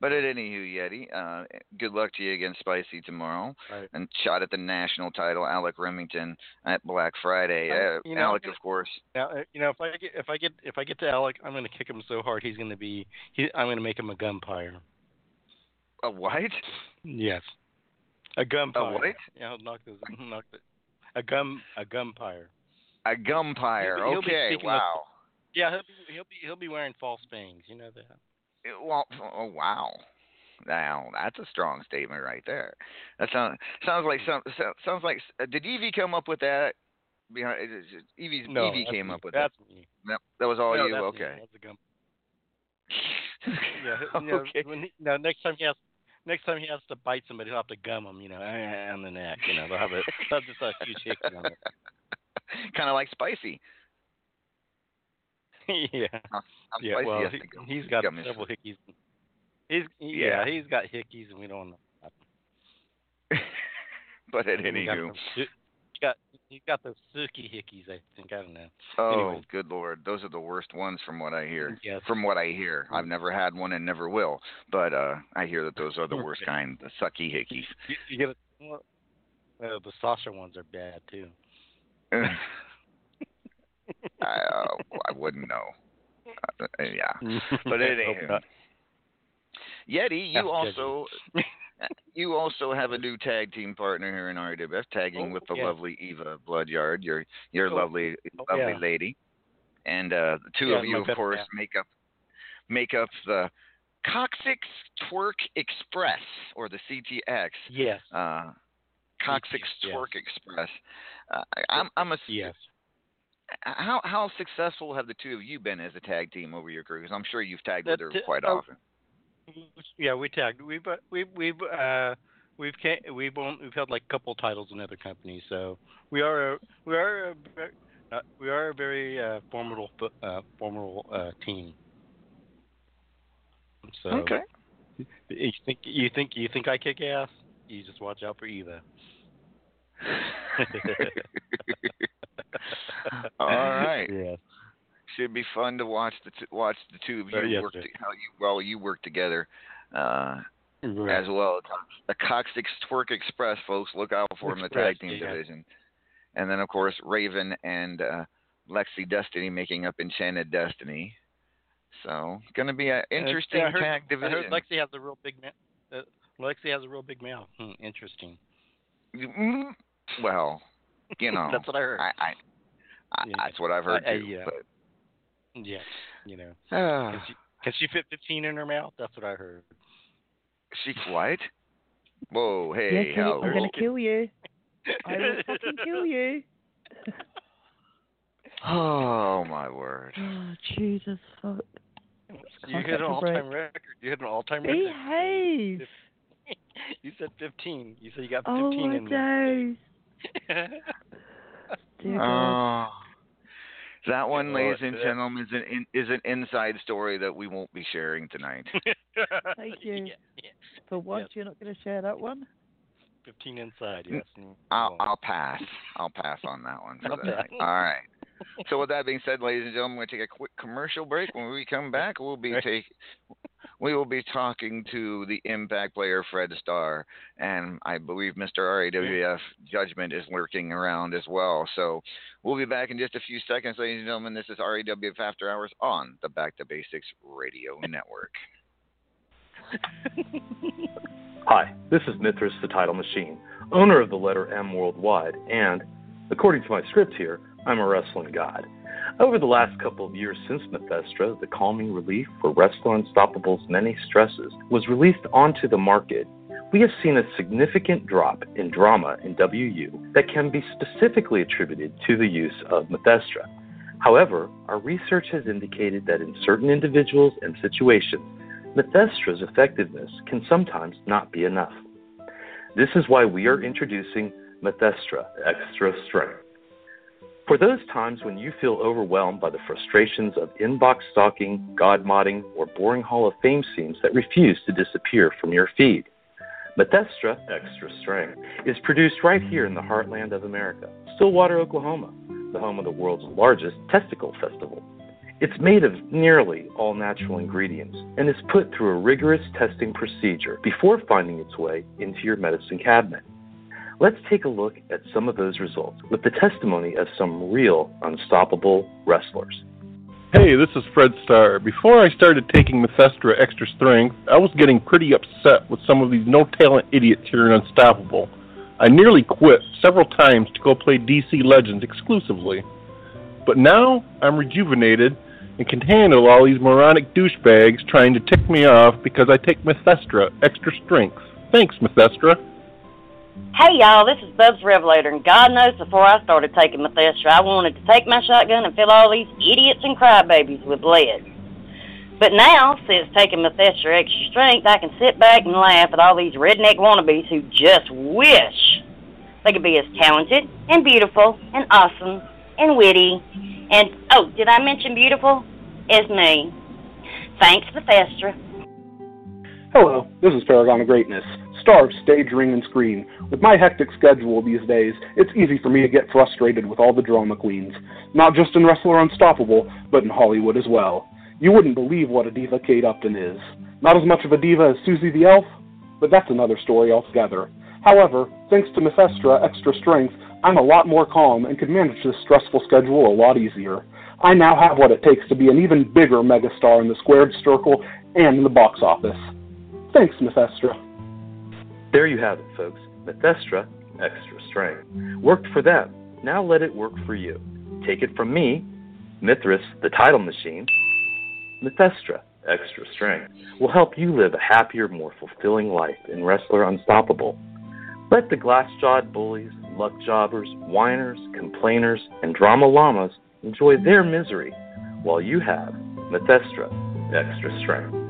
But at anywho, Yeti, uh, good luck to you against Spicy tomorrow. Right. And shot at the national title, Alec Remington at Black Friday. Uh, you know, Alec, of course. Now, uh, you know, if I get if I get if I get to Alec, I'm going to kick him so hard he's going to be. He, I'm going to make him a gumpire. A what? Yes, a gumpire. what? Yeah, I'll knock those. Knock the, a gum a gumpire. A gumpire. He'll he'll okay, of- wow. Yeah, he'll be, he'll be he'll be wearing false fangs. You know that. Well, oh wow. Now that's a strong statement right there. That sounds sounds like some sounds like. Uh, did Evie come up with that? Behind it- it- Evie No, Evie came me. up with that's that. me. That, that was all no, you. that's me. okay. That's a gum. [laughs] Yeah, he'll- you know, okay. When he, no, next time he has next time he has to bite somebody, he'll have to gum him. You know, on the neck. You know, they'll have a they'll have just a huge hickey on it. [laughs] kind of like Spicy. [laughs] yeah. Yeah, well, has he, he's got his several foot. hickeys. He's Yeah. yeah. he's got hickeys, and we don't know. [laughs] but at He got he got he got those silky hickeys. I think I don't know. oh good lord, those are the worst ones from what I hear. Yes. From what I hear, I've never had one and never will. But uh I hear that those are the worst kind, the sucky hickeys. You, you get it. Well, uh, the saucer ones are bad too. [laughs] I, uh, I wouldn't know. Uh, yeah. [laughs] But I it ain't. Yeti, That's you also [laughs] you also have a new tag team partner here in RWF, tagging Oh, with the yeah. lovely Eva Bloodyard, your your Oh, lovely oh, lovely yeah. lady. And uh the two Yeah, of you of best course man. make up make up the Coccyx Twerk Express or the CTX. Yes. Uh Coccyx yes. Twerk Express. Uh, I- I'm I'm a Yes. How how successful have the two of you been as a tag team over your career? Because I'm sure you've tagged with her quite oh, often. Yeah, we tagged. We've uh, we've we've uh we've we've won, we've held like a couple titles in other companies, so we are a, we are a, uh, we are a very uh, formidable uh, formidable uh, team. So Okay. you think you think you think I kick ass? You just watch out for Eva. [laughs] All right. Yeah. Should be fun to watch the t- watch the two of you Uh, yes, work sir. to- how you well you work together uh, Right. as well. The Coccyx Twerk Express, folks, look out for them in the tag team yeah. division. And then of course Raven and uh, Lexi Destiny making up Enchanted Destiny. So gonna be an Uh, interesting yeah, I heard, tag I division. heard Lexi has a real big mouth. Uh, Lexi has a real big mouth. Hmm, interesting. Mm, well, you [laughs] know, That's what I heard. I, I, I Yeah. that's what I've heard I- I- too. yeah. But Yeah, you know. uh, Can she, can she fit 15 in her mouth? That's what I heard. she what? Whoa, hey, kill you. how I'm gonna kill you. I will [laughs] fucking kill you. [laughs] Oh my word. Oh, Jesus fuck. You Can't hit an all-time break. record. You hit an all-time record. Behave. You said 15. You said you got Oh 15 my in days. there. Dear Oh. That one, oh, ladies and gentlemen, is an in, is an inside story that we won't be sharing tonight. [laughs] Thank you. Yeah, yeah. For once, you're not going to share that one. 15 inside. Yes. I'll I'll pass. I'll pass on that one for I'll the night. All right. So with that being said, ladies and gentlemen, we're going to take a quick commercial break. When we come back, we'll be Right. take we will be talking to the Impact player Fred Starr, and I believe Mr. RAWF Judgment is lurking around as well. So we'll be back in just a few seconds, ladies and gentlemen. This is RAWF After Hours on the Back to Basics Radio Network. Hi, this is Mithras the Title Machine, owner of the letter M Worldwide, and, according to my script here, I'm a wrestling god. Over the last couple of years since Methestra, the calming relief for Wrestler Unstoppable's many stresses was released onto the market. we have seen a significant drop in drama in WU that can be specifically attributed to the use of Methestra. However, our research has indicated that in certain individuals and situations, Methestra's effectiveness can sometimes not be enough. This is why we are introducing Methestra Extra Strength. For those times when you feel overwhelmed by the frustrations of inbox stalking, god modding, or boring Hall of Fame scenes that refuse to disappear from your feed, Methestra Extra Strength is produced right here in the heartland of America, Stillwater, Oklahoma, the home of the world's largest testicle festival. It's made of nearly all natural ingredients and is put through a rigorous testing procedure before finding its way into your medicine cabinet. Let's take a look at some of those results with the testimony of some real unstoppable wrestlers. Hey, this is Fred Starr. Before I started taking Methestra Extra Strength, I was getting pretty upset with some of these no talent idiots here in Unstoppable. I nearly quit several times to go play DC Legends exclusively. But now I'm rejuvenated and can handle all these moronic douchebags trying to tick me off because I take Methestra Extra Strength. Thanks, Methestra. Hey y'all, this is Bubs Revelator, and God knows before I started taking Methestra, I wanted to take my shotgun and fill all these idiots and crybabies with lead. But now, since taking Methestra Extra Strength, I can sit back and laugh at all these redneck wannabes who just wish they could be as talented and beautiful and awesome and witty and, oh, did I mention beautiful? As me. Thanks, Methestra. Hello, this is Paragon of Greatness. Star, stage, ring, and screen. With my hectic schedule these days, it's easy for me to get frustrated with all the drama queens. Not just in Wrestler Unstoppable, but in Hollywood as well. You wouldn't believe what a diva Kate Upton is. Not as much of a diva as Susie the Elf, but that's another story altogether. However, thanks to Methestra Extra Strength, I'm a lot more calm and can manage this stressful schedule a lot easier. I now have what it takes to be an even bigger megastar in the squared circle and in the box office. Thanks, Methestra. There you have it, folks. Methestra Extra Strength. Worked for them. Now let it work for you. Take it from me, Mithras, the title machine. Methestra Extra Strength will help you live a happier, more fulfilling life in Wrestler Unstoppable. Let the glass jawed bullies, luck jobbers, whiners, complainers, and drama llamas enjoy their misery while you have Methestra Extra Strength.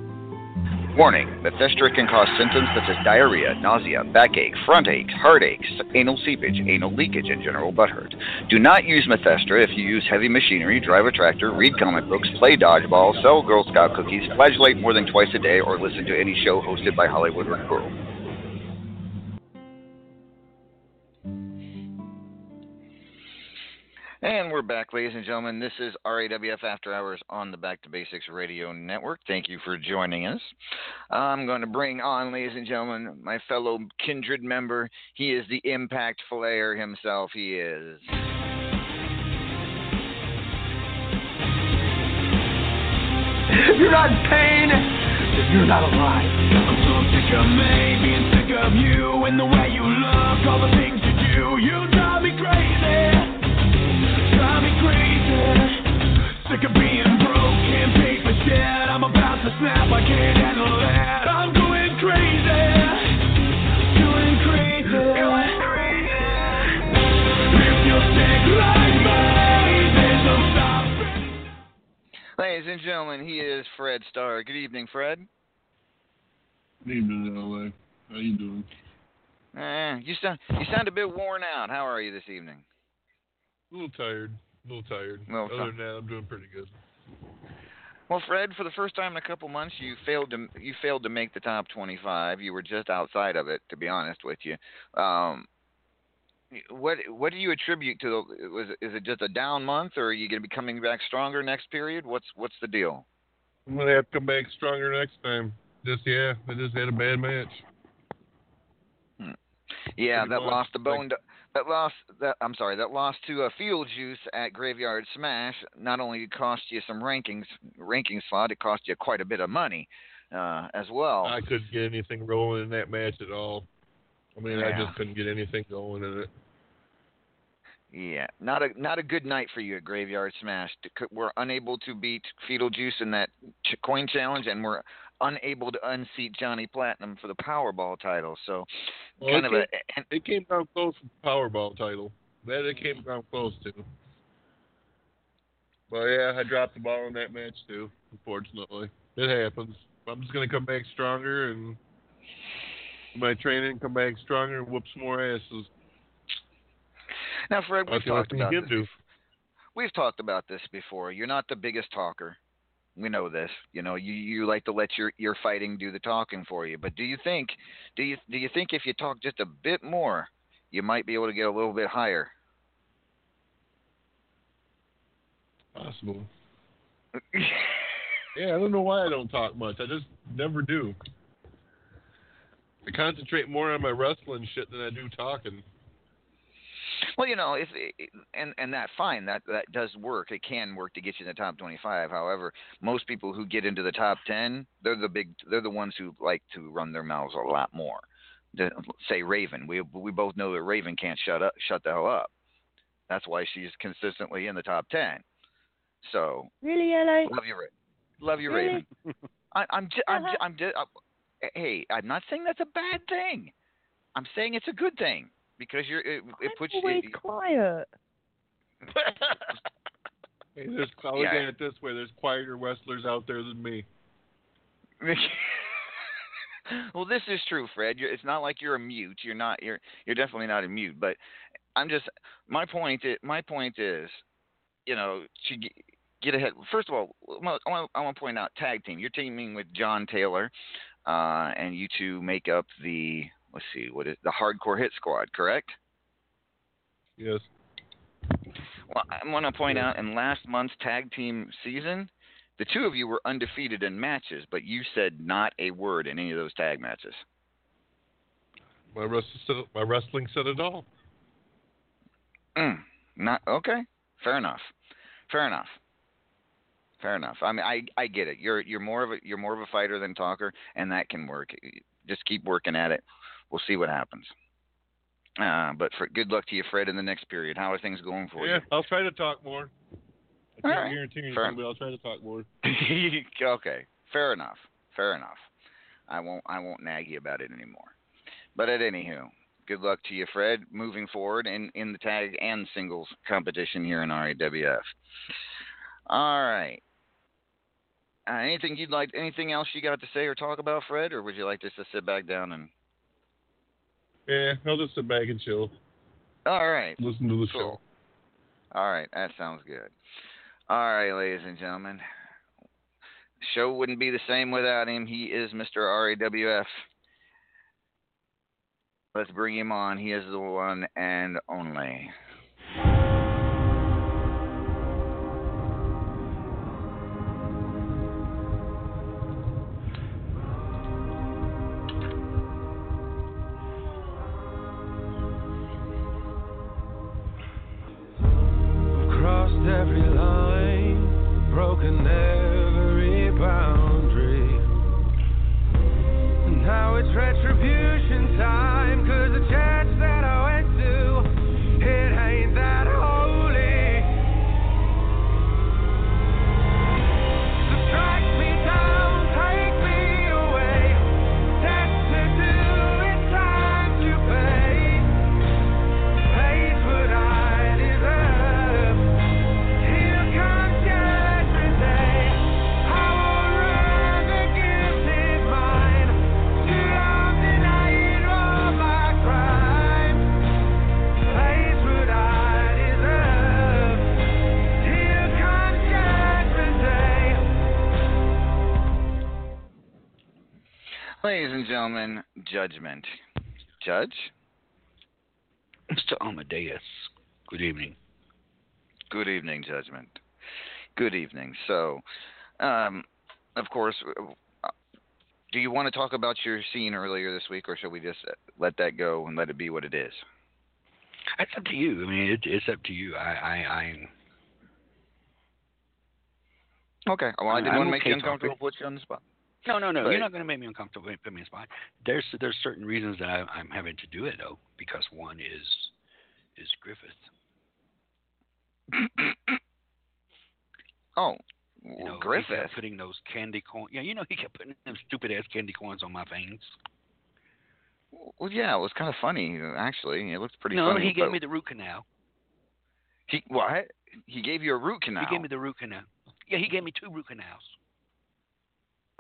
Warning Methestra can cause symptoms such as diarrhea, nausea, backache, front aches, heartaches, anal seepage, anal leakage, and general butthurt. Do not use Methestra if you use heavy machinery, drive a tractor, read comic books, play dodgeball, sell Girl Scout cookies, flagellate more than twice a day, or listen to any show hosted by Hollywood Rick. And we're back, ladies and gentlemen. This is RAWF After Hours on the Back to Basics Radio Network. Thank you for joining us. I'm going to bring on, ladies and gentlemen, my fellow kindred member. He is the Impact Flair himself. He is. You're not in pain, you're not alive. I'm so sick of me being sick of you and the way you look, all the things you do. You drive Sick of being broke, can't pay for shit. I'm about to snap, I can't handle that. I'm going crazy. Going crazy. Going crazy. If you're like me, there's no stopping. Ladies and gentlemen, he is Fred Starr. Good evening, Fred. Good evening, LA. How you doing? Eh, you sound you sound a bit worn out. How are you this evening? A little tired. A little tired. Well, Other fine. than that, I'm doing pretty good. Well, Fred, for the first time in a couple months, you failed to you failed to make the top 25. You were just outside of it, to be honest with you. Um, what what do you attribute to? the- Was is it just a down month, or are you going to be coming back stronger next period? What's what's the deal? I'm gonna have to come back stronger next time. Just yeah, I just had a bad match. Yeah, Pretty that much, loss to like- Bone. That loss. That I'm sorry. That loss to uh, Field Juice at Graveyard Smash not only cost you some rankings ranking slot, it cost you quite a bit of money uh, as well. I couldn't get anything rolling in that match at all. I mean, I just couldn't get anything going in it. Yeah, not a not a good night for you at Graveyard Smash. We're unable to beat Fetal Juice in that coin challenge, and we're unable to unseat Johnny Platinum for the Powerball title. So, Well, kind it of a came, it came down close with the Powerball title. That it came down close to. But yeah, I dropped the ball in that match too. Unfortunately, it happens. I'm just gonna come back stronger and my training come back stronger and whoop some more asses. now, Fred. We've That's the only talked about this. We've talked about this before. You're not the biggest talker. We know this. You know, you you like to let your your fighting do the talking for you. But do you think do you do you think if you talk just a bit more, you might be able to get a little bit higher? Possible. [laughs] Yeah, I don't know why I don't talk much. I just never do. I concentrate more on my wrestling shit than I do talking. Well, you know, if and and that fine, that that does work. It can work to get you in the top 25. However, most people who get into the top 10, they're the big, they're the ones who like to run their mouths a lot more. The, say Raven, we we both know that Raven can't shut up, shut the hell up. That's why she's consistently in the top 10. So Really, LA? love you, love you, Really? Raven. [laughs] I, I'm ju- I'm ju- I'm ju- uh, hey, I'm not saying that's a bad thing. I'm saying it's a good thing because you're it, it puts you. Always quiet. Hey, there's I look Yeah. at it this way: there's quieter wrestlers out there than me. [laughs] well, this is true, Fred. You're, it's not like you're a mute. You're not. You're you're definitely not a mute. But I'm just my point. i my point is, you know, to get, get ahead. First of all, I want I want to point out tag team. You're teaming with John Taylor, uh, and you two make up the let's see what is the Hardcore Hit Squad, correct? Yes. Well, I want to point out in last month's tag team season, the two of you were undefeated in matches, but you said not a word in any of those tag matches. My wrestling said, my wrestling said it all. Mm, not okay. Fair enough. Fair enough. Fair enough. I mean, I I get it. You're you're more of a you're more of a fighter than talker, and that can work. Just keep working at it. We'll see what happens. Uh, but for good luck to you, Fred, in the next period. How are things going for you? Yeah, I'll try to talk more. I can't right. guarantee anything, Fair- but I'll try to talk more. [laughs] okay. Fair enough. Fair enough. I won't I won't nag you about it anymore. But at anywho, good luck to you, Fred, moving forward in in the tag and singles competition here in RAWF. All right. Uh, anything you'd like? Anything else you got to say or talk about, Fred, or would you like just to sit back down and? Yeah, I'll just sit back and chill. All right. Listen to the Cool. All right, that sounds good. All right, ladies and gentlemen. Show wouldn't be the same without him. He is Mr. RAWF. Let's bring him on. He is the one and only. Gentlemen, judgment. Judge? Mr. Amadeus, good evening. Good evening, Judgment. Good evening. So, um, of course, uh, do you want to talk about your scene earlier this week, or shall we just let that go and let it be what it is? It's up to you. I mean, it, it's up to you. I, I, I Okay. Well, I didn't I'm want to make okay you uncomfortable, put you on the spot. No, no, no. But- You're not going to make me uncomfortable. Put me in a spot. There's there's certain reasons that I, I'm having to do it though, because one is is Griffith. Oh, You know, he Griffith. kept putting those candy corn. Yeah, you know he kept putting them stupid ass candy corns on my fangs. Well, yeah, it was kind of funny actually. It looked pretty no, funny. he gave but- me the root canal. He what? He gave you a root canal. He gave me the root canal. Yeah, he gave me two root canals.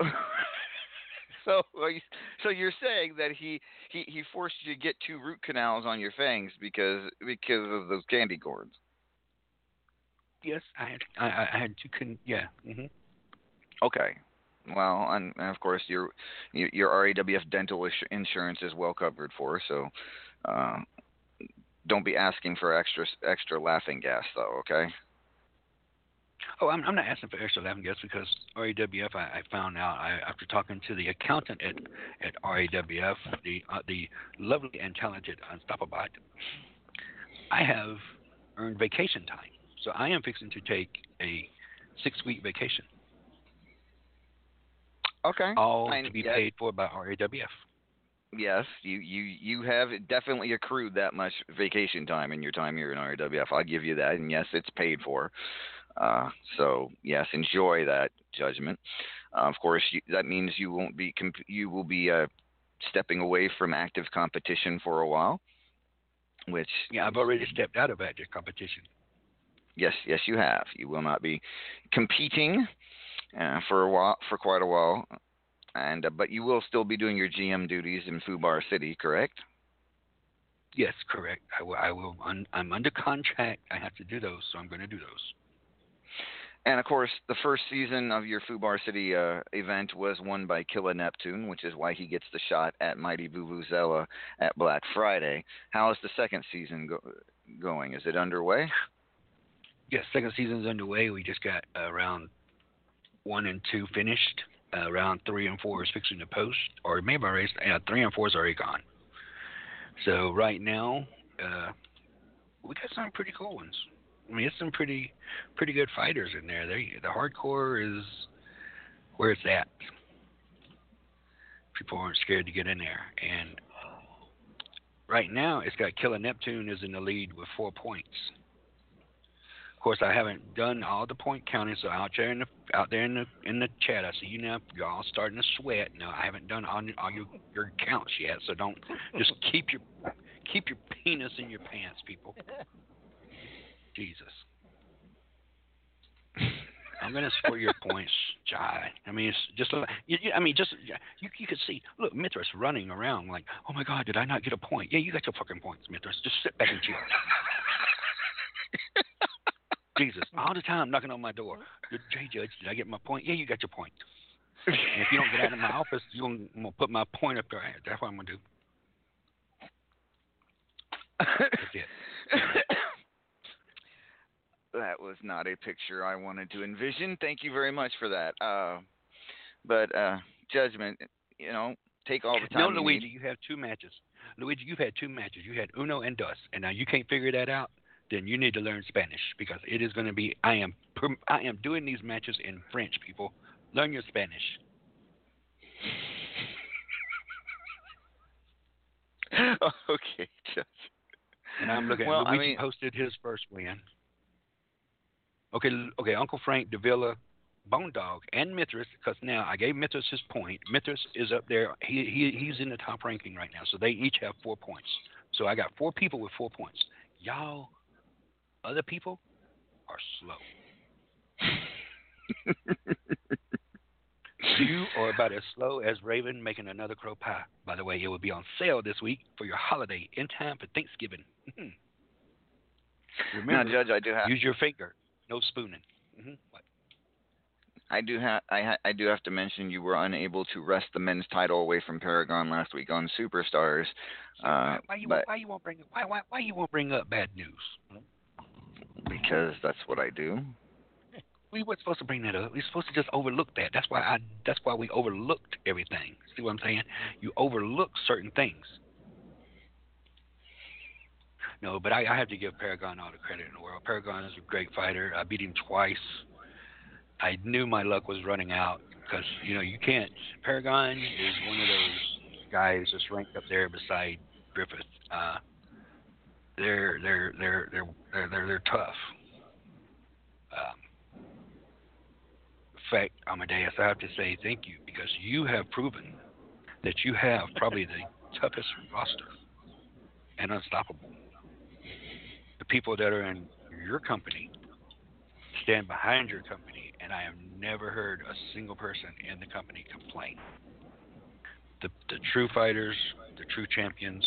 [laughs] so, so you're saying that he, he he forced you to get two root canals on your fangs because because of those candy corns? Yes, I had I, I had two can yeah. hmm Okay. Well, and, and of course your your your RAWF dental ins- insurance is well covered for, so uh, don't be asking for extra extra laughing gas though. Okay. Oh, I'm I'm not asking for extra laughing gas because RAWF. I, I found out I, after talking to the accountant at at RAWF, the uh, the lovely and talented Unstoppabot. I have earned vacation time, so I am fixing to take a six week vacation, Okay. all Fine, to be paid for by RAWF. Yes, you, you you have definitely accrued that much vacation time in your time here in RWF. I'll give you that, and yes, it's paid for. Uh, so yes, enjoy that judgment. Uh, of course, you, that means you won't be comp- you will be uh, stepping away from active competition for a while. Which Yeah, I've already stepped out of active competition. yes, yes, you have. You will not be competing uh, for a while for quite a while, and uh, but you will still be doing your GM duties in Fubar City, correct? Yes, correct. I will. I will un, I'm under contract. I have to do those, so I'm going to do those. And of course, the first season of your Fubar City uh, event was won by Killa Neptune, which is why he gets the shot at Mighty Vuvuzela at Black Friday. How is the second season go- going? Is it underway? Yes, second season's underway. We just got uh, round one and two finished. Uh, round three and four is fixing to post, or maybe already. Yeah, three and four is already gone. So right now, uh, we got some pretty cool ones. I mean, it's some pretty, pretty good fighters in there. They, the hardcore is where it's at. People aren't scared to get in there, and right now it's got Killer Neptune is in the lead with four points. Of course, I haven't done all the point counting, so out there in the out there in the in the chat, I see you now. You're all starting to sweat. No, I haven't done all, all your your counts yet, so don't just [laughs] keep your keep your penis in your pants, people. [laughs] Jesus. I'm gonna score your [laughs] points, Jai. I mean, it's just you, you, I mean, just you you could see. Look, Mithras running around like, oh my God, did I not get a point? Yeah, you got your fucking points, Mithras. Just sit back and chill. [laughs] Jesus, all the time knocking on my door. Jay Judge, did I get my point? Yeah, you got your point. And if you don't get out of my office, you're gonna, I'm gonna put my point up there. That's what I'm gonna do. That's it. That was not a picture I wanted to envision. Thank you very much for that. Uh, but uh, judgment, you know, take all the No, time. you Luigi, need. you have two matches. Luigi, you've had two matches. You had Uno and Dos, and now you can't figure that out. Then you need to learn Spanish because it is going to be. I am. I am doing these matches in French. People, learn your Spanish. [laughs] okay, Judge. And I'm looking. Well, I Luigi mean- posted his first win. Okay, okay. Uncle Frank, Davila, Bone Dog, and Mithras. Because now I gave Mithras his point. Mithras is up there. He he he's in the top ranking right now. So they each have four points. So I got four people with four points. Y'all, other people, are slow. [laughs] you are about as slow as Raven making another crow pie. By the way, it will be on sale this week for your holiday in time for Thanksgiving. Remember, [laughs] now, Judge, I do have. use your finger, no spooning. hmm What? I do have I, ha- I do have to mention you were unable to wrest the men's title away from Paragon last week on Superstars. Uh, why you but why you won't bring why why why you won't bring up bad news? because that's what I do. [laughs] We weren't supposed to bring that up. We're supposed to just overlook that. That's why I. That's why we overlooked everything. See what I'm saying? You overlook certain things. No, but I, I have to give Paragon all the credit in the world. Paragon is a great fighter. I beat him twice. I knew my luck was running out because you know you can't. Paragon is one of those guys that's ranked up there beside Griffith. Uh, they're they're they're they're they're they're, tough. Um, in fact, Amadeus, I have to say thank you because you have proven that you have probably the toughest roster and unstoppable. People that are in your company stand behind your company, and I have never heard a single person in the company complain. The, the true fighters, the true champions,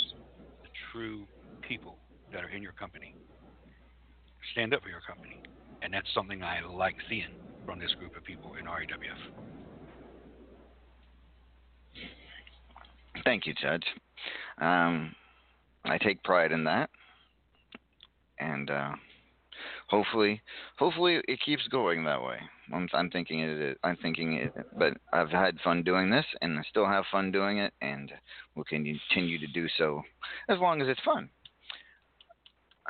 the true people that are in your company stand up for your company, and that's something I like seeing from this group of people in RAWF. Thank you, Judge. Um, I take pride in that, and uh, hopefully, hopefully it keeps going that way. I'm, I'm thinking it. I'm thinking it, but I've had fun doing this, and I still have fun doing it, and we'll continue to do so as long as it's fun.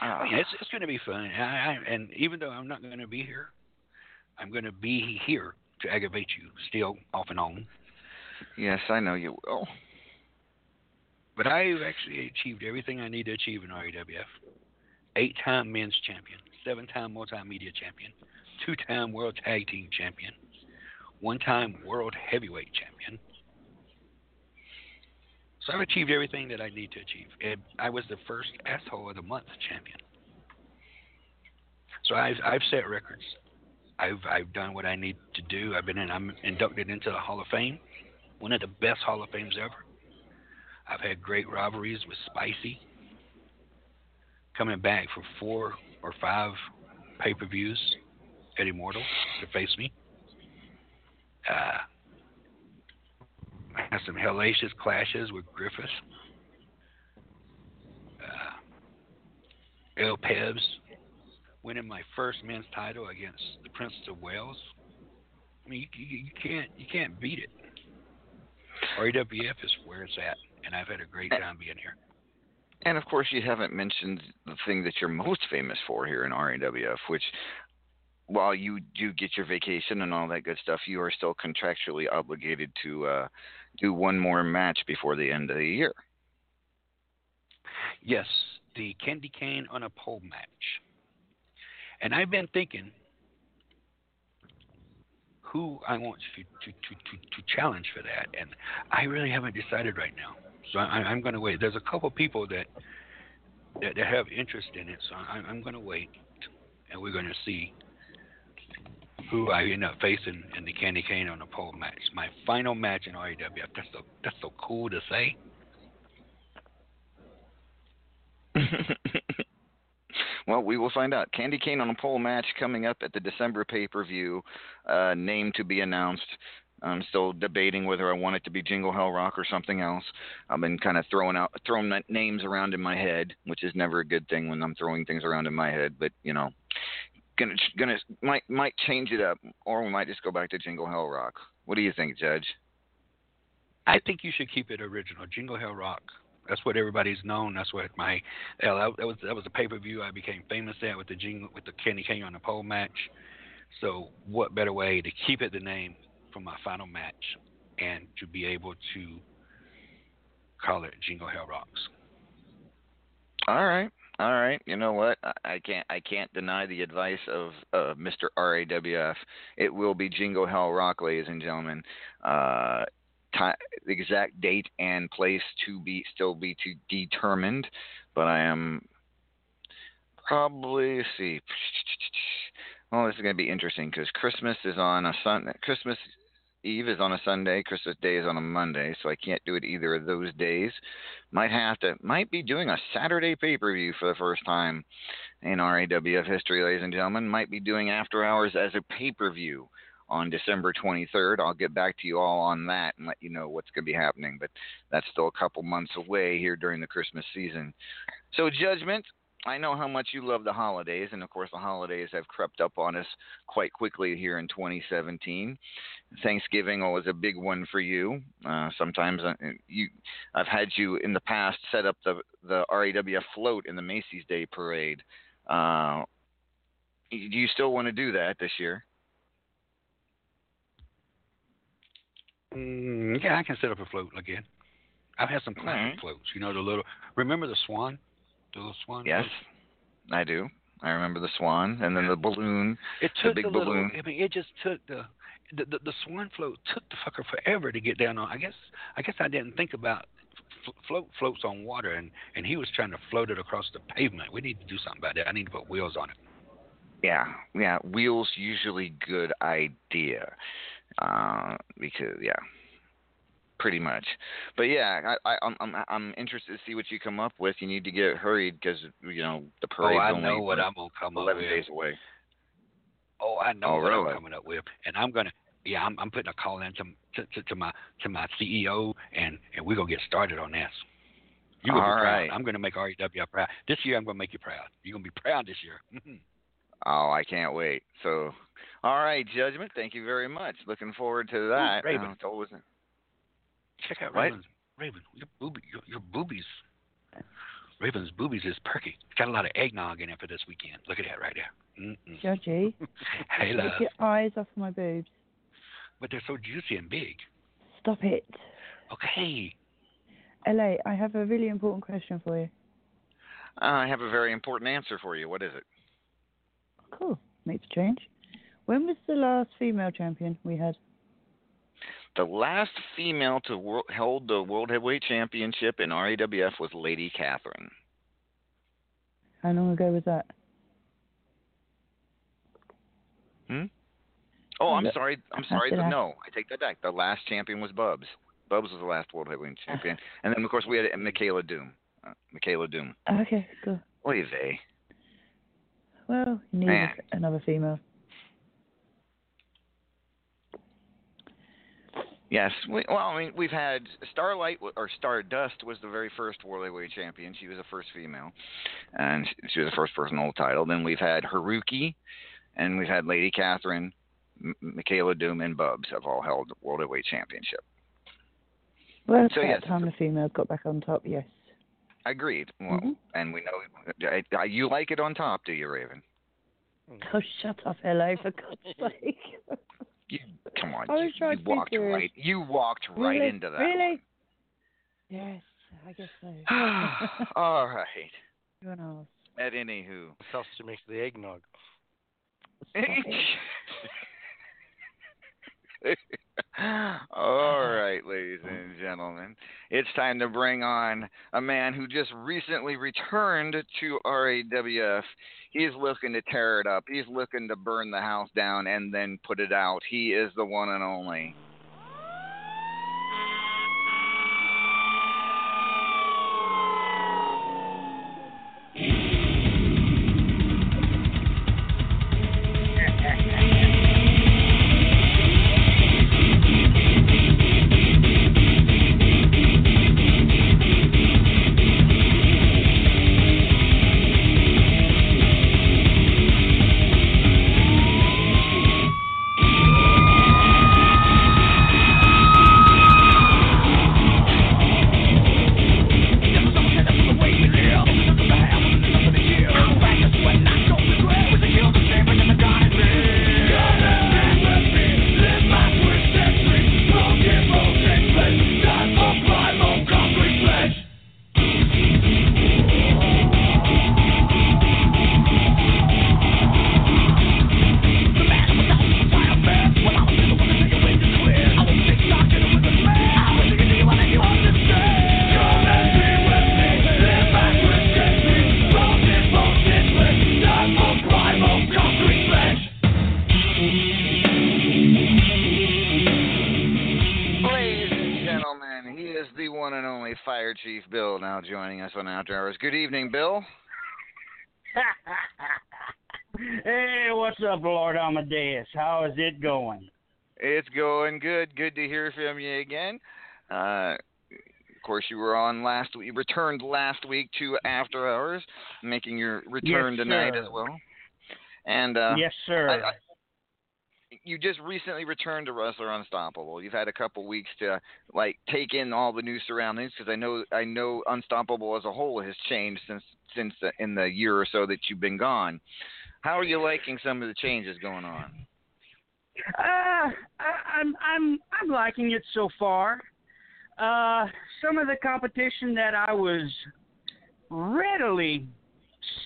Oh, yeah, it's it's going to be fun. I, I, and even though I'm not going to be here, I'm going to be here to aggravate you still off and on. Yes, I know you will. But I've actually achieved everything I need to achieve in RAWF. Eight time men's champion, seven time multimedia champion, two time world tag team champion, one time world heavyweight champion. So I've achieved everything that I need to achieve. And I was the first asshole of the month champion. So I've I've set records. I've I've done what I need to do. I've been in, I'm inducted into the Hall of Fame, one of the best Hall of Fames ever. I've had great rivalries with Spicy, coming back for four or five pay per views at Immortal to face me. Uh, I had some hellacious clashes with Griffith. Uh, El Pebs winning my first men's title against the Prince of Wales. I mean, you, you, you can't you can't beat it. RAWF is where it's at, and I've had a great time being here. And of course, you haven't mentioned the thing that you're most famous for here in RAWF, which, while you do get your vacation and all that good stuff, you are still contractually obligated to uh, do one more match before the end of the year. Yes, the candy cane on a pole match. And I've been thinking who I want to, to, to, to, to challenge for that, and I really haven't decided right now. So I, I'm going to wait. There's a couple people that, that that have interest in it, so I, I'm going to wait, and we're going to see who I end up facing in the candy cane on the pole match. My final match in RAWF. That's so that's so cool to say. [laughs] well, we will find out. Candy cane on a pole match coming up at the December pay per view. Uh, name to be announced. I'm still debating whether I want it to be Jingle Hell Rock or something else. I've been kind of throwing out throwing names around in my head, which is never a good thing when I'm throwing things around in my head. But you know, gonna gonna might might change it up, or we might just go back to Jingle Hell Rock. What do you think, Judge? I think you should keep it original. Jingle Hell Rock. That's what everybody's known. That's what my that was that was a pay per view I became famous at with the jingle with the candy cane on the pole match. So what better way to keep it the name for my final match and to be able to call it Jingle Hell Rocks. All right. All right, you know what? I can't I can't deny the advice of uh, Mr. RAWF. It will be Jingle Hell Rock, ladies and gentlemen. Uh, time, the exact date and place to be still be to determined, but I am probably see. Well, this is going to be interesting because Christmas is on a Sunday. Christmas Eve is on a Sunday, Christmas Day is on a Monday, so I can't do it either of those days. Might have to, might be doing a Saturday pay per view for the first time in RAWF history, ladies and gentlemen. Might be doing After Hours as a pay per view on December 23rd. I'll get back to you all on that and let you know what's going to be happening, but that's still a couple months away here during the Christmas season. So, Judgment, I know how much you love the holidays, and of course, the holidays have crept up on us quite quickly here in 2017. Thanksgiving was a big one for you. Uh, sometimes uh, you, I've had you in the past set up the the RAWF float in the Macy's Day Parade. Uh, do you still want to do that this year? Mm, yeah, I can set up a float again. I've had some classic right. floats. You know the little. Remember the swan? The swan? Yes, I do. I remember the Swan, and then the balloon, It the took big the little. balloon. I mean, it just took the, the the the swan float took the fucker forever to get down on. I guess I guess I didn't think about float floats on water, and and he was trying to float it across the pavement. We need to do something about that. I need to put wheels on it. Yeah, yeah. Wheels usually good idea, uh, because yeah, pretty much. But yeah, I, I, I'm I'm I'm interested to see what you come up with. You need to get hurried because you know the parade. Oh, I only know what I'm gonna come up eleven days away. Oh, I know Oh, what really? I'm coming up with, and I'm gonna. Yeah, I'm, I'm putting a call in to, to, to, to my to my CEO, and and we're gonna get started on this. You're gonna All be proud. right. I'm gonna make REW proud. This year, I'm gonna make you proud. You're gonna be proud this year. [laughs] Oh, I can't wait. So, all right, Judgment. Thank you very much. Looking forward to that. Raven. Uh, Check out What? Raven's Raven. Your booby, your, your boobies. Raven's boobies is perky. It's got a lot of eggnog in it for this weekend. Look at that right there. Mm-mm. Judgy. [laughs] Hey, love. Take your eyes off my boobs. But they're so juicy and big. Stop it. Okay. LA, I have a really important question for you. Uh, I have a very important answer for you. What is it? Cool. Makes a change. When was the last female champion we had? The last female to hold the World Heavyweight Championship in RAWF was Lady Catherine. How long ago was that? Hmm? Oh, I'm sorry. I'm sorry. No, I take that back. The last champion was Bubs. Bubs was the last World Heavyweight Champion, and then of course we had Michaela Doom. Uh, Michaela Doom. Okay, cool. Oy vey. Well, you need Man. another female. Yes. We, well, I mean, we've had Starlight w- or Stardust was the very first World Heavyweight Champion. She was the first female, and she- she was the first person to hold the title. Then we've had Haruki, and we've had Lady Catherine, M- Michaela Doom, and Bubs have all held World Heavyweight Championship. Well, it's So, about yes, time the females got back on top, yes. Agreed. Well, Mhm. and we know I, I, you like it on top, do you, Raven? Oh, shut up, LA, for God's [laughs] sake. You come on. You, you walked serious. right. You walked right Really? into that. Really? Yes, I guess so. [sighs] all right. You're an arse. At anywho. What else to make the eggnog? [laughs] [laughs] All uh-huh. right, ladies and gentlemen, it's time to bring on a man who just recently returned to RAWF. He's looking to tear it up. He's looking to burn the house down and then put it out. He is the one and only. Now joining us on After Hours. Good evening, Bill. [laughs] Hey, what's up, Lord Amadeus? How is it going? It's going good. Good to hear from you again. Uh, of course, you were on last week. You returned last week to After Hours, making your return Yes, tonight sir. as well. And uh, yes, sir. I- I- you just recently returned to Wrestler Unstoppable. You've had a couple weeks to like take in all the new surroundings because I know I know Unstoppable as a whole has changed since since the, in the year or so that you've been gone. How are you liking some of the changes going on? Uh, I, I'm I'm I'm liking it so far. Uh, some of the competition that I was readily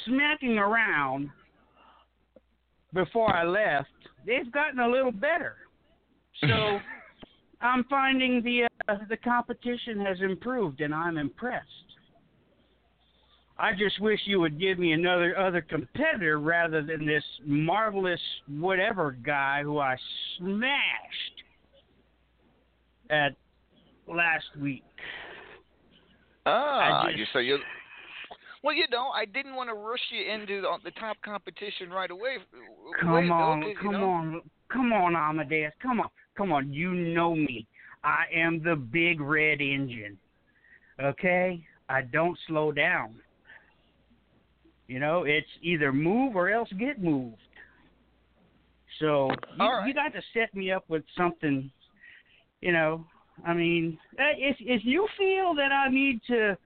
smacking around before I left, they've gotten a little better. So [laughs] I'm finding the uh, the competition has improved, and I'm impressed. I just wish you would give me another other competitor rather than this marvelous whatever guy who I smashed at last week. Ah, just- you so you. Well, you know, I didn't want to rush you into the, the top competition right away. Come on, though, 'cause, you come know- on, come on, Amadeus. Come on, come on. You know me. I am the big red engine. Okay? I don't slow down. You know, it's either move or else get moved. So you, you got to set me up with something. You know, I mean, eh, if if you feel that I need to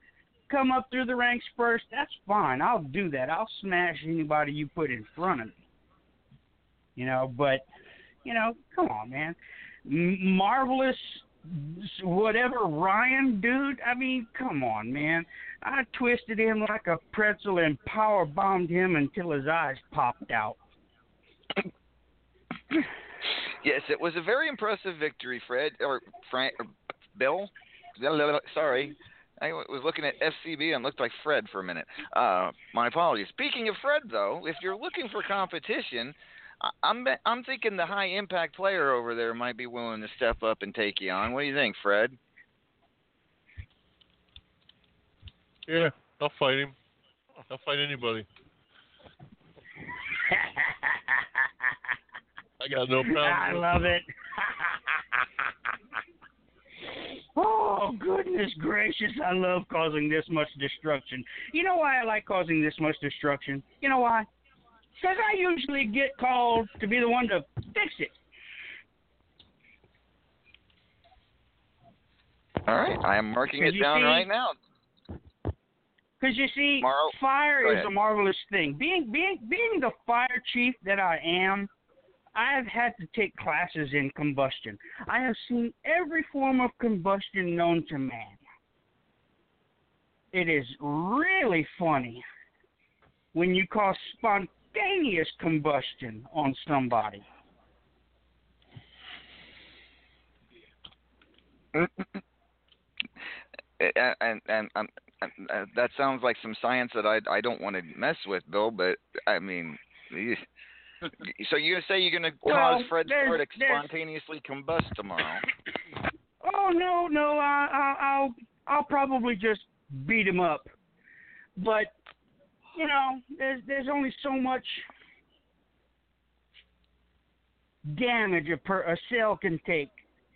come up through the ranks first, that's fine. I'll do that. I'll smash anybody you put in front of me. You know, but you know, come on, man. Marvelous, whatever Ryan, dude. I mean, come on, man. I twisted him like a pretzel and power bombed him until his eyes popped out. Yes, it was a very impressive victory, Fred or Frank or Bill. Sorry, I was looking at FCB and looked like Fred for a minute. Uh, my apologies. Speaking of Fred, though, if you're looking for competition, I- I'm I'm thinking the high impact player over there might be willing to step up and take you on. What do you think, Fred? Yeah, I'll fight him. I'll fight anybody. [laughs] I got no problem. I love it. [laughs] oh goodness gracious! I love causing this much destruction. You know why I like causing this much destruction? You know why? Because I usually get called to be the one to fix it. All right, I am marking it down see- right now. Because you see, Morrow- fire is a marvelous thing. Being being being the fire chief that I am, I have had to take classes in combustion. I have seen every form of combustion known to man. It is really funny when you cause spontaneous combustion on somebody. [laughs] and and, and that sounds like some science that I I don't want to mess with, Bill. But I mean, so you're gonna say you're gonna Well, cause Fred there's- to spontaneously combust tomorrow? [coughs] Oh no, no, I, I, I'll I'll probably just beat him up. But you know, there's there's only so much damage a per a cell can take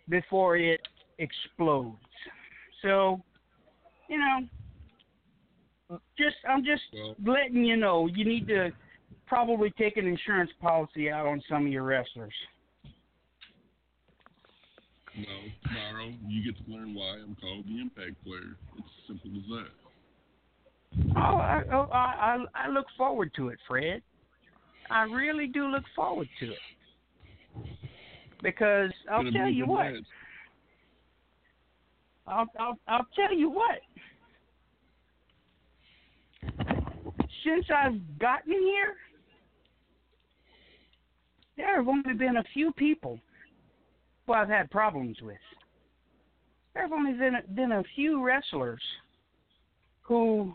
before it explodes. So, you know, just I'm just letting you know you need to probably take an insurance policy out on some of your wrestlers. No, tomorrow you get to learn why I'm called the Impact Player. It's as simple as that. Oh, I, oh, I, I, I look forward to it, Fred. I really do look forward to it. Because I'll tell you what. I'll, I'll, I'll tell you what. Since I've gotten here, there have only been a few people who I've had problems with. There have only been a, been a few wrestlers who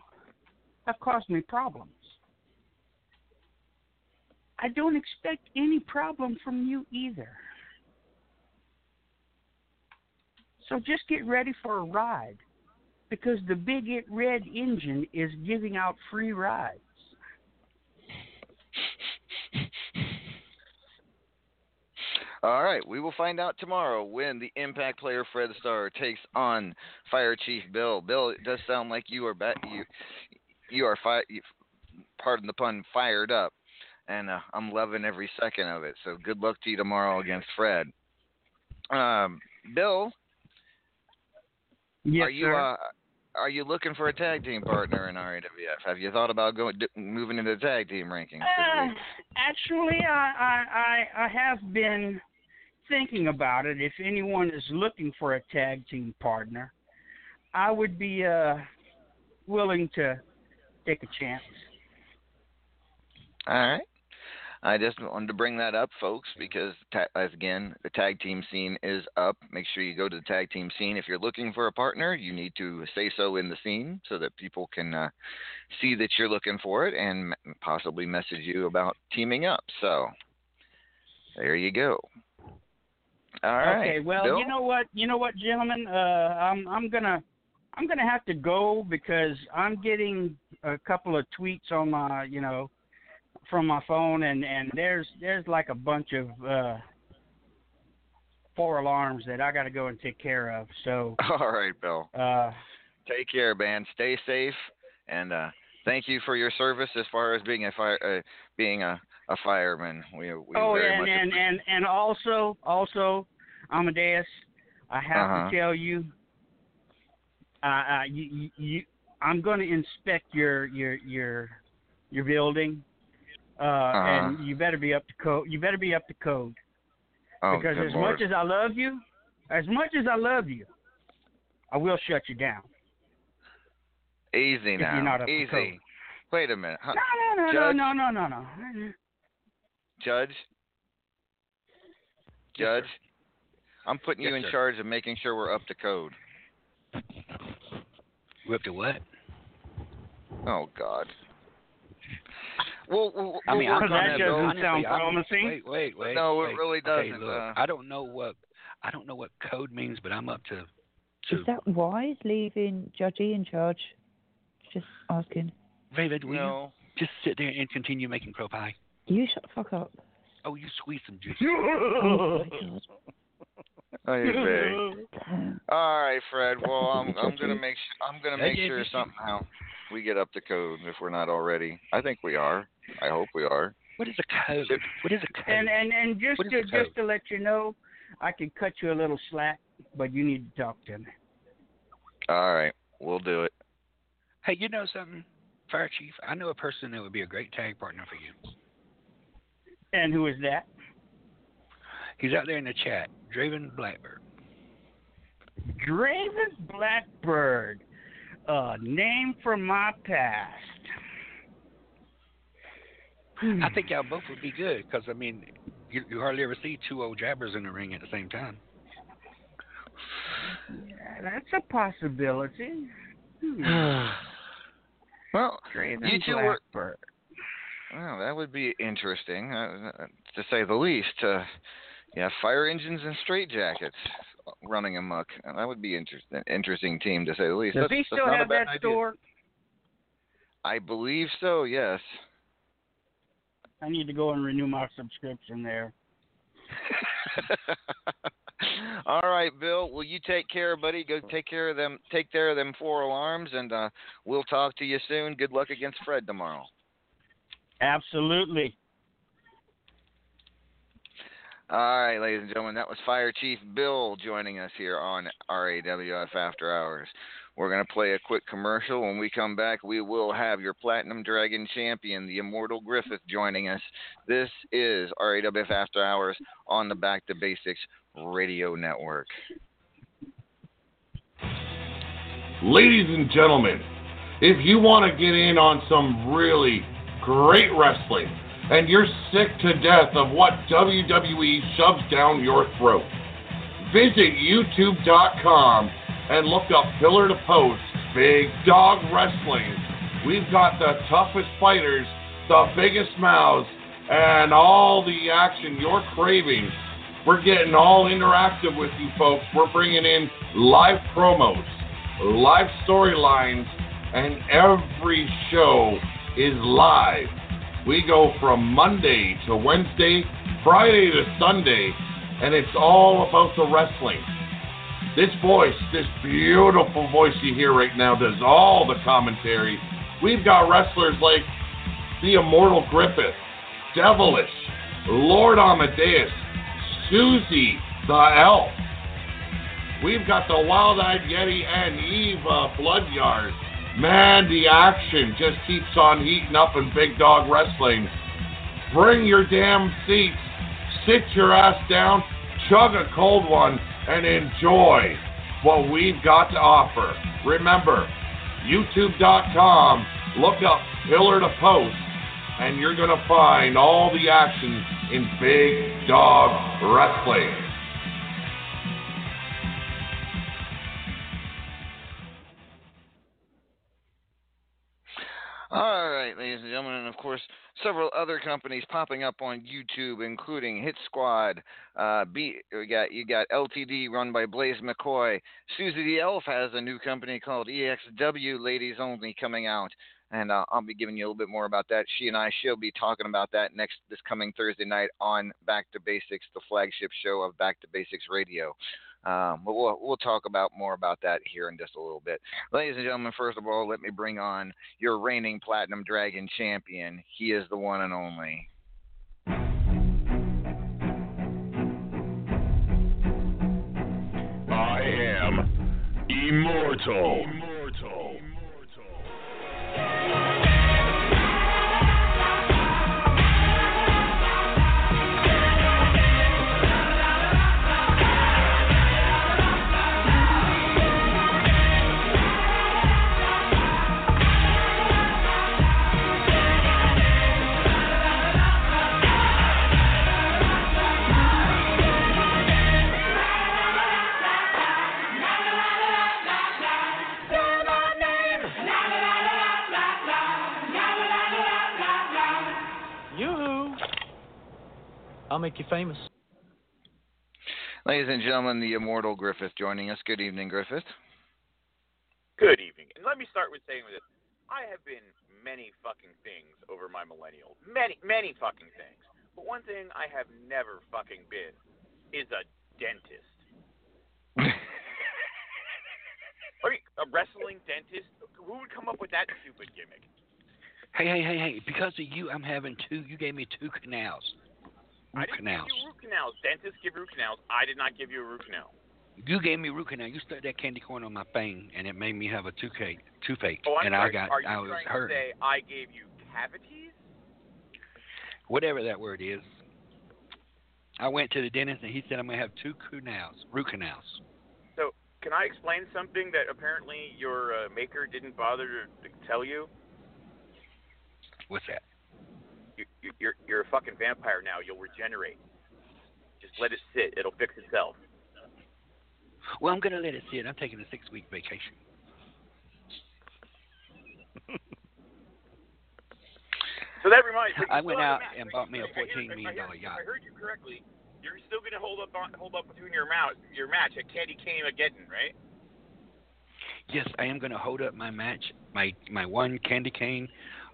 have caused me problems. I don't expect any problem from you either. So just get ready for a ride because the Big Red engine is giving out free rides. All right, we will find out tomorrow when the Impact player Fred Starr takes on Fire Chief Bill. Bill, it does sound like you are ba- you you are fi- you, pardon the pun, fired up, and uh, I'm loving every second of it. So good luck to you tomorrow against Fred. Um, Bill, Yes, are you sir. uh, are you looking for a tag team partner in RAWF? Have you thought about going moving into the tag team rankings? Uh, actually, I, I I I have been thinking about it. If anyone is looking for a tag team partner, I would be uh willing to take a chance. All right. I just wanted to bring that up, folks, because ta- as again, the tag team scene is up. Make sure you go to the tag team scene. If you're looking for a partner, you need to say so in the scene so that people can uh, see that you're looking for it and possibly message you about teaming up. So there you go. All right. Okay, well, Bill? you know what, you know what, gentlemen, uh, I'm I'm gonna I'm gonna have to go because I'm getting a couple of tweets on my, you know, from my phone, and and there's there's like a bunch of uh, four alarms that I got to go and take care of. So, [laughs] All right, Bill. uh, Take care, man. Stay safe, and uh, thank you for your service as far as being a fire, uh, being a, a fireman. We, we oh, and and and and also also Amadeus, I have Uh-huh. to tell you, uh, uh, you, you, you I'm going to inspect your your your your building, uh, Uh-huh. and you better be up to code. You better be up to code Oh, because as Lord. much as I love you, as much as I love you, I will shut you down. Easy now. you're not up to Easy. Wait a minute. Huh, No, no, no, Judge? no, no, no, no, no. Judge? Judge? I'm putting you in sir. charge of making sure we're up to code. We're up to what? Oh, God. We'll, we'll, I mean, I'm work on that that, doesn't Bill. honestly, sound I'm- promising. Wait, wait, wait. No, it really doesn't, look, uh. I don't know what I don't know what code means, but I'm up to. to Is that wise leaving Judgy in charge? Just asking. David, will No. you just sit there and continue making crow pie? You shut the fuck up. Oh, you squeeze some juice. [laughs] Oh my god. Oh, you're. [laughs] All right, Fred. Well, I'm [laughs] I'm gonna make sure I'm gonna make sure somehow we get up to code if we're not already. I think we are. I hope we are. What is a code? What is a code? And and and just to just to let you know, I can cut you a little slack, but you need to talk to me. All right, we'll do it. Hey, you know something, Fire Chief? I know a person that would be a great tag partner for you. And who is that? He's out there in the chat, Draven Blackbird. Draven Blackbird, a name from my past. I think y'all both would be good because I mean, you, you hardly ever see two old jabbers in the ring at the same time. Yeah, that's a possibility. Hmm. [sighs] well, Draven you two were. Blackbird. Well, that would be interesting, uh, uh, to say the least. Uh, yeah, fire engines and straitjackets running amok. Uh, That would be interesting. Interesting team, to say the least. Does That's- he still have bad that idea. store? I believe so. Yes. I need to go and renew my subscription there. [laughs] All right, Bill. Well, you take care, buddy. Go take care of them. Take care of them four alarms, and uh, we'll talk to you soon. Good luck against Fred tomorrow. Absolutely. All right, ladies and gentlemen, that was Fire Chief Bill joining us here on RAWF After Hours. We're going to play a quick commercial. When we come back, we will have your Platinum Dragon champion, the Immortal Griffith, joining us. This is RAWF After Hours on the Back to Basics Radio Network. Ladies and gentlemen, if you want to get in on some really great wrestling and you're sick to death of what WWE shoves down your throat, visit youtube.com and look up Pillar to Post Big Dog Wrestling. We've got the toughest fighters, the biggest mouths, and all the action you're craving. We're getting all interactive with you folks. We're bringing in live promos, live storylines, and every show is live. We go from Monday to Wednesday, Friday to Sunday, and it's all about the wrestling. This voice, this beautiful voice you hear right now, does all the commentary. We've got wrestlers like the Immortal Griffith, Devilish, Lord Amadeus, Susie the Elf. We've got the Wild Eyed Yeti and Eva Bloodyard. Man, the action just keeps on heating up in Big Dog Wrestling. Bring your damn seats, sit your ass down, chug a cold one, and enjoy what we've got to offer. Remember, youtube.com, look up Pillar to Post, and you're going to find all the action in Big Dog Wrestling. All right, ladies and gentlemen, and of course, several other companies popping up on YouTube, including Hit Squad. Uh, B, you got you got LTD, run by Blaze McCoy. Susie the Elf has a new company called EXW Ladies Only coming out, and uh, I'll be giving you a little bit more about that. She and I, she'll be talking about that next this coming Thursday night on Back to Basics, the flagship show of Back to Basics Radio. Um, but we'll we'll talk about more about that here in just a little bit. Ladies and gentlemen, first of all, let me bring on your reigning Platinum Dragon champion. He is the one and only. I am immortal. Yoo-hoo. I'll make you famous. Ladies and gentlemen, the immortal Griffith joining us. Good evening, Griffith. Good evening. And let me start with saying this. I have been many fucking things over my millennial. Many, many fucking things. But one thing I have never fucking been is a dentist. [laughs] Are you a wrestling dentist? Who would come up with that stupid gimmick? Hey, hey, hey, hey! Because of you, I'm having two. You gave me two canals. I didn't canals. give you root canals. Dentists give root canals. I did not give you a root canal. You gave me root canal. You stuck that candy corn on my thing, and it made me have a toothache. Toothache, Oh, and sorry. I got, Are you I was trying hurt. to say I gave you cavities? Whatever that word is. I went to the dentist, and he said I'm gonna have two canals, root canals. So, can I explain something that apparently your uh, maker didn't bother to tell you? What's that? You, you, you're you're a fucking vampire now. You'll regenerate. Just let it sit. It'll fix itself. Well, I'm gonna let it sit. I'm taking a six week vacation. So that reminds me. I went out and bought me a If I hear- $14 million if I heard- yacht. I heard you correctly, you're still gonna hold up on, hold up between your mouth your match at Candy Cane Again, right? Yes, I am gonna hold up my match, my my one candy cane,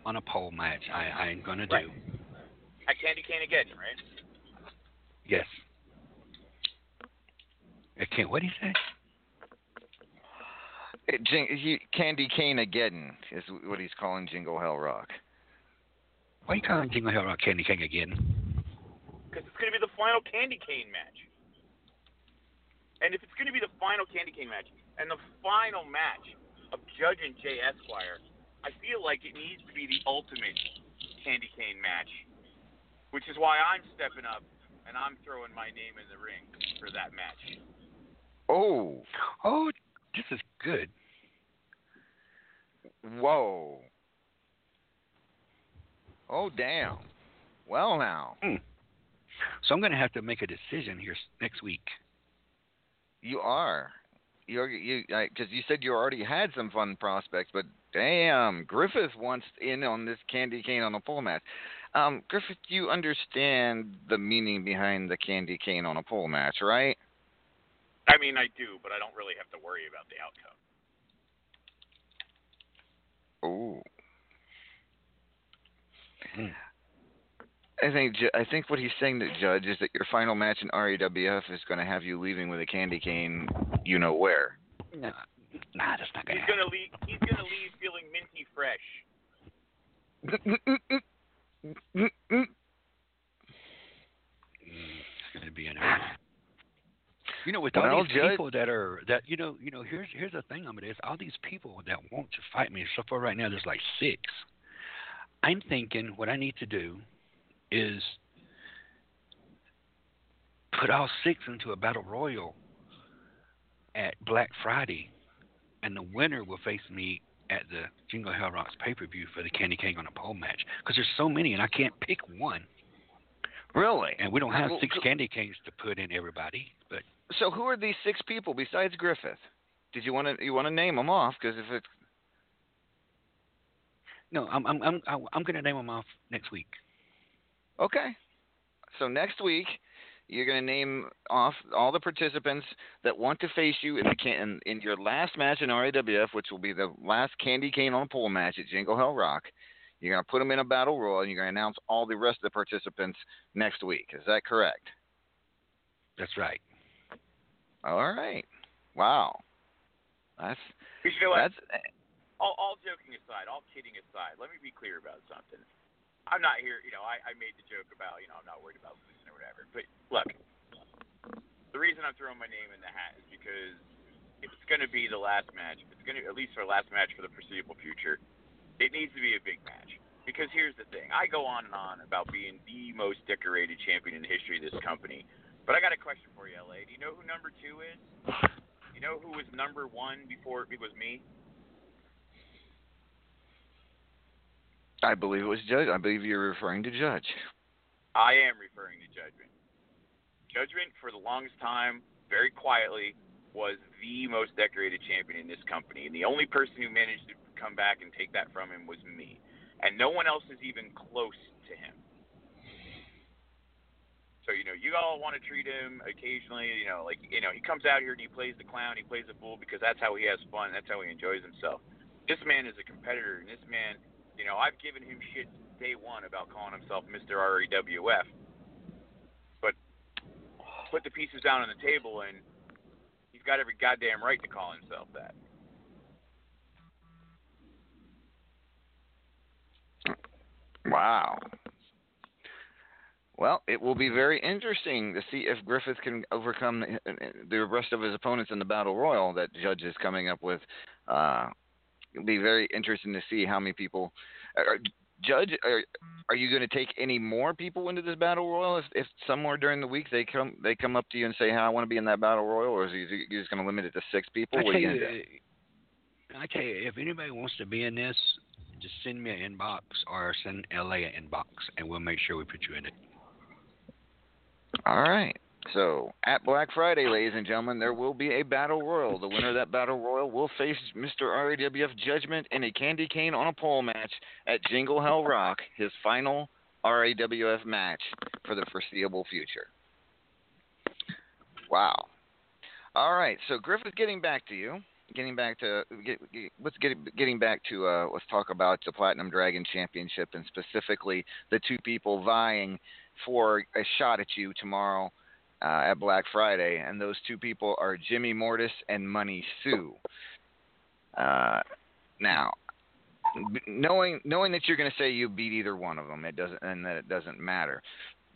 on a pole match. I I am gonna do. Right. At Candy Cane again, right? Yes. I can't. What do you say? It, Jing, he, Candy Cane again is what he's calling Jingle Hell Rock. Why are you calling Jingle Hell Rock Candy Cane again? Because it's gonna be the final Candy Cane match. And if it's gonna be the final Candy Cane match and the final match of Judge and Jay Esquire, I feel like it needs to be the ultimate Candy Cane match. Which is why I'm stepping up and I'm throwing my name in the ring for that match. Oh. Oh, this is good. Whoa. Oh, damn. Well, now. Hmm. So I'm gonna have to make a decision here next week. You are. You're, you because you said you already had some fun prospects, but damn, Griffith wants in on this candy cane on a pole match. Um, Griffith, you understand the meaning behind the candy cane on a pole match, right? I mean, I do, but I don't really have to worry about the outcome. Ooh. Hmm. I think I think what he's saying to Judge is that your final match in RAWF is going to have you leaving with a candy cane, you know where. No, nah, that's not gonna He's happen. gonna leave. He's gonna leave feeling minty fresh. It's gonna be an. You know, with Well, all these Judge- people that are that you know, you know, here's here's the thing on it is all these people that want to fight me. So far, right now, there's like six. I'm thinking what I need to do is put all six into a battle royal at Black Friday, and the winner will face me at the Jingle Hell Rocks pay per view for the Candy King on a pole match because there's so many and I can't pick one. Really? And we don't have Well, six Candy Kings to put in everybody. But So who are these six people besides Griffith? Did you want to you want to name them off? Because if it's no, I'm I'm I'm I'm going to name them off next week. okay, so next week you're going to name off all the participants that want to face you in the can in, in your last match in RAWF, which will be the last Candy Cane on a pole match at Jingle Hell Rock. You're going to put them in a battle royal, and you're going to announce all the rest of the participants next week. Is that correct? That's right. All right. Wow. That's You know what? that's all, all joking aside, all kidding aside, let me be clear about something. I'm not here, you know, I, I made the joke about, you know, I'm not worried about losing or whatever. But look, the reason I'm throwing my name in the hat is because if it's going to be the last match, if it's going to, at least our last match for the foreseeable future, it needs to be a big match. Because here's the thing I go on and on about being the most decorated champion in the history of this company. But I got a question for you, LA. Do you know who number two is? You know who was number one before it was me? I believe it was Judge. I believe you're referring to Judge. I am referring to Judgment. Judgment, for the longest time, very quietly, was the most decorated champion in this company. And the only person who managed to come back and take that from him was me. And no one else is even close to him. So, you know, you all want to treat him occasionally, you know, like, you know, he comes out here and he plays the clown, he plays the fool because that's how he has fun, that's how he enjoys himself. This man is a competitor, and this man, you know, I've given him shit day one about calling himself Mr. RAWF. But put the pieces down on the table, and he's got every goddamn right to call himself that. Wow. Well, it will be very interesting to see if Griffith can overcome the, rest of his opponents in the battle royal that Judge is coming up with. Uh, be very interesting to see how many people. Uh, are, Judge, are, are you going to take any more people into this battle royal? If, if somewhere during the week they come they come up to you and say, "Hey, I want to be in that battle royal," or is he you just going to limit it to six people? I tell you you, going to do? I tell you, if anybody wants to be in this, just send me an inbox or send LA an inbox, and we'll make sure we put you in it. All right. So at Black Friday, ladies and gentlemen, there will be a battle royal. The winner of that battle royal will face Mr. RAWF Judgment in a candy cane on a pole match at Jingle Hell Rock, his final RAWF match for the foreseeable future. Wow. All right. So Griffith, getting back to you. Getting back to get, get, let's get getting back to uh, let's talk about the Platinum Dragon Championship and specifically the two people vying for a shot at you tomorrow uh, at Black Friday, and those two people are Jimmy Mortis and Money Sue. Uh, now, knowing knowing that you're going to say you beat either one of them, it doesn't, and that it doesn't matter.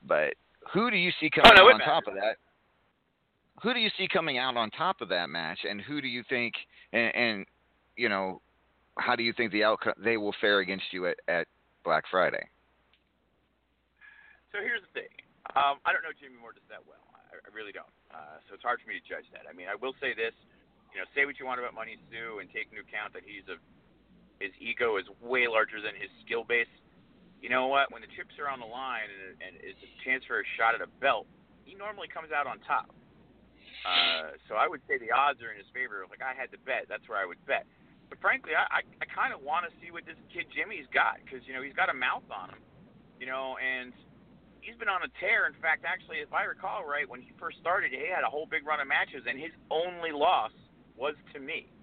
But who do you see coming no, out it on top of that? Who do you see coming out on top of that match, and who do you think, and, and you know, how do you think the outcome they will fare against you at, at Black Friday? So here's the thing. Um, I don't know Jimmy Mortis that well. I, really don't. Uh, so it's hard for me to judge that. I mean, I will say this. You know, say what you want about Money Sue and take into account that he's a his ego is way larger than his skill base. You know what? When the chips are on the line and, and it's a chance for a shot at a belt, he normally comes out on top. Uh, so I would say the odds are in his favor. Like I had to bet, that's where I would bet. But frankly, I I, I kind of want to see what this kid Jimmy's got because you know he's got a mouth on him, you know, and he's been on a tear. In fact, actually, if I recall right, when he first started, he had a whole big run of matches, and his only loss was to me.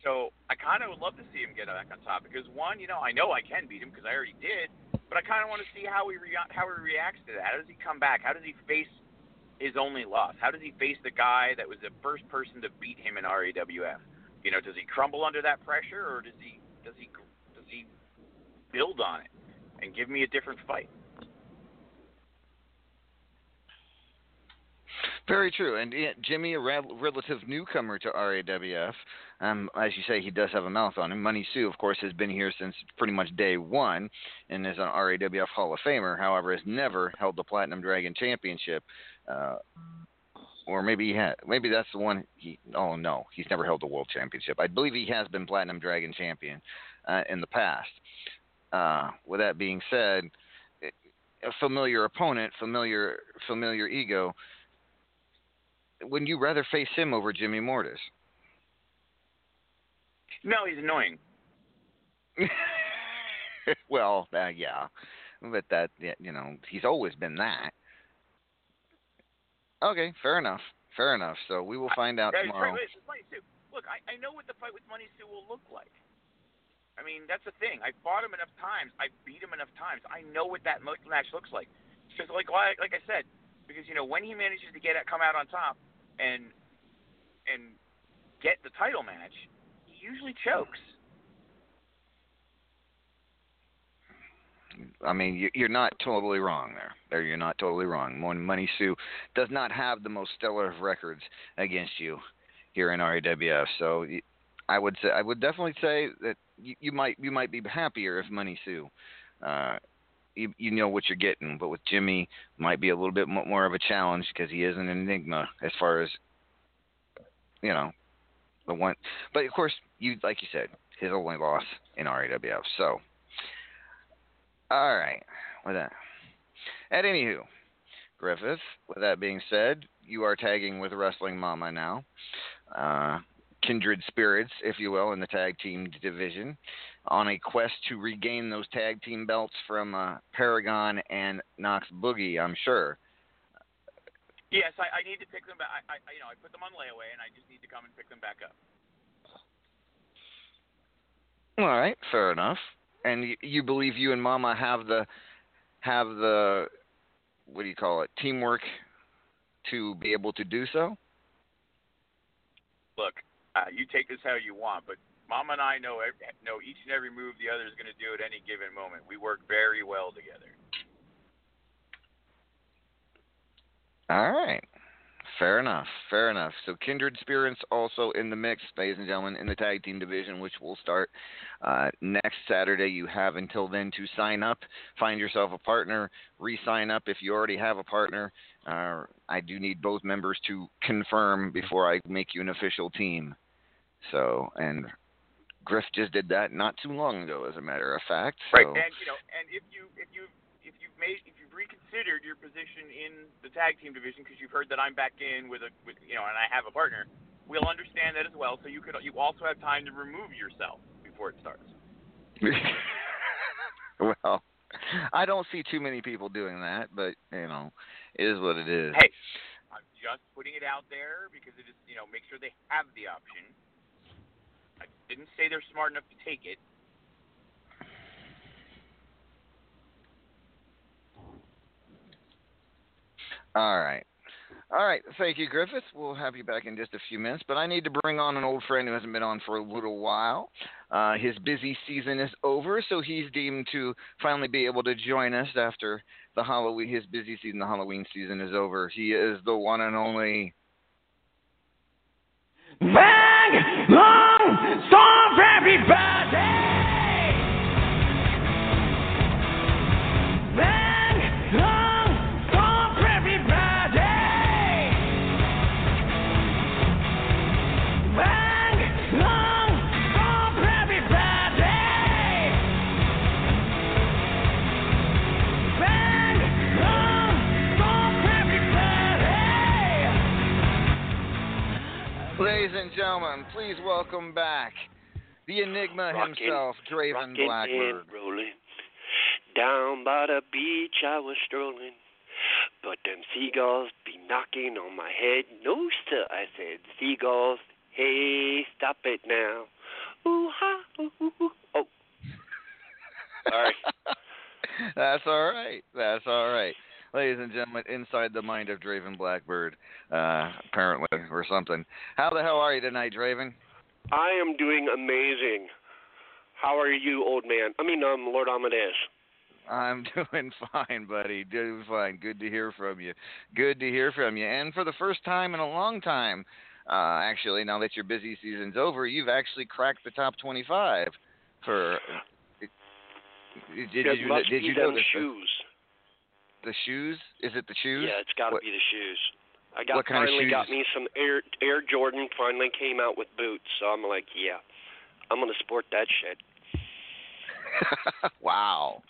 So I kind of would love to see him get back on top because one, you know, I know I can beat him because I already did, but I kind of want to see how he rea- how he reacts to that. How does he come back? How does he face his only loss? How does he face the guy that was the first person to beat him in RAWF? You know, does he crumble under that pressure, or does he does he does he build on it and give me a different fight? Very true. And Jimmy, a rel- relative newcomer to RAWF, um, as you say, he does have a mouth on him. Money Sue, of course, has been here since pretty much day one and is an RAWF Hall of Famer. However, has never held the Platinum Dragon Championship. Uh, or maybe he had. Maybe that's the one. He. Oh no, he's never held the world championship. I believe he has been platinum dragon champion uh, in the past. Uh, with that being said, a familiar opponent, familiar familiar ego. Wouldn't you rather face him over Jimmy Mortis? No, he's annoying. [laughs] well, uh, yeah, but that you know he's always been that. Okay, fair enough. Fair enough. So we will find out Yeah, tomorrow. Wait, wait, Money Look, I, I know what the fight with Money Sue will look like. I mean, that's the thing. I fought him enough times. I beat him enough times. I know what that match looks like. Because, like, like, I said, because you know when he manages to get come out on top, and and get the title match, he usually chokes. I mean, you- you're not totally wrong there. There, you're not totally wrong. Mon- Money Sue does not have the most stellar of records against you here in RAWF. So I would say, I would definitely say that you, you might, you might be happier if Money Sue, uh, you, you know what you're getting. But with Jimmy, might be a little bit more of a challenge because he is an enigma as far as, you know, the one. But of course, you like you said, his only loss in RAWF. So. All right. With that. At anywho, Griffith, with that being said, you are tagging with Wrestling Mama now. Uh, kindred spirits, if you will, in the tag team division, on a quest to regain those tag team belts from uh, Paragon and Knox Boogie, I'm sure. Yes, I, I need to pick them back. I, I, you know, I put them on layaway, and I just need to come and pick them back up. All right, fair enough. And you, you believe you and Mama have the have the what do you call it teamwork to be able to do so? Look, uh, you take this how you want, but Mama and I know ev- know each and every move the other is going to do at any given moment. We work very well together. All right. Fair enough. Fair enough. So Kindred Spirits also in the mix, ladies and gentlemen, in the tag team division, which will start uh, next Saturday. You have until then to sign up, find yourself a partner, re-sign up if you already have a partner. Uh, I do need both members to confirm before I make you an official team. So, and Griff just did that not too long ago, as a matter of fact. Right, and you know, and if you if you if you've made if you've reconsidered your position in the tag team division because you've heard that I'm back in with a with you know and I have a partner, we'll understand that as well. So you could you also have time to remove yourself before it starts. [laughs] well, I don't see too many people doing that, but you know, it is what it is. Hey, I'm just putting it out there because it is you know make sure they have the option. I didn't say they're smart enough to take it. All right. All right. Thank you, Griffith. We'll have you back in just a few minutes, but I need to bring on an old friend who hasn't been on for a little while. Uh, his busy season is over, so he's deemed to finally be able to join us after the Halloween. His busy season, the Halloween season, is over. He is the one and only. Bang! Long storm for everybody! Ladies and gentlemen, please welcome back the Enigma Rockin', himself, Draven Blackbird. rolling. Down by the beach I was strolling, but them seagulls be knocking on my head. No, sir, I said, seagulls, hey, stop it now. Ooh, ha, ooh, ooh, ooh. Oh. [laughs] Sorry. That's all right. That's all right. Ladies and gentlemen, inside the mind of Draven Blackbird, uh, apparently, or something. How the hell are you tonight, Draven? I am doing amazing. How are you, old man? I mean, um, Lord Amadeus. I'm [laughs] doing fine, buddy. Doing fine. Good to hear from you. Good to hear from you. And for the first time in a long time, uh, actually, now that your busy season's over, you've actually cracked the top 25 for. Did, did, you, did you notice the- shoes. The shoes? Is it the shoes? Yeah, it's got to be the shoes. I got What kind of finally got me some Air Air Jordan. Finally came out with boots, so I'm like, yeah, I'm gonna sport that shit. [laughs] wow.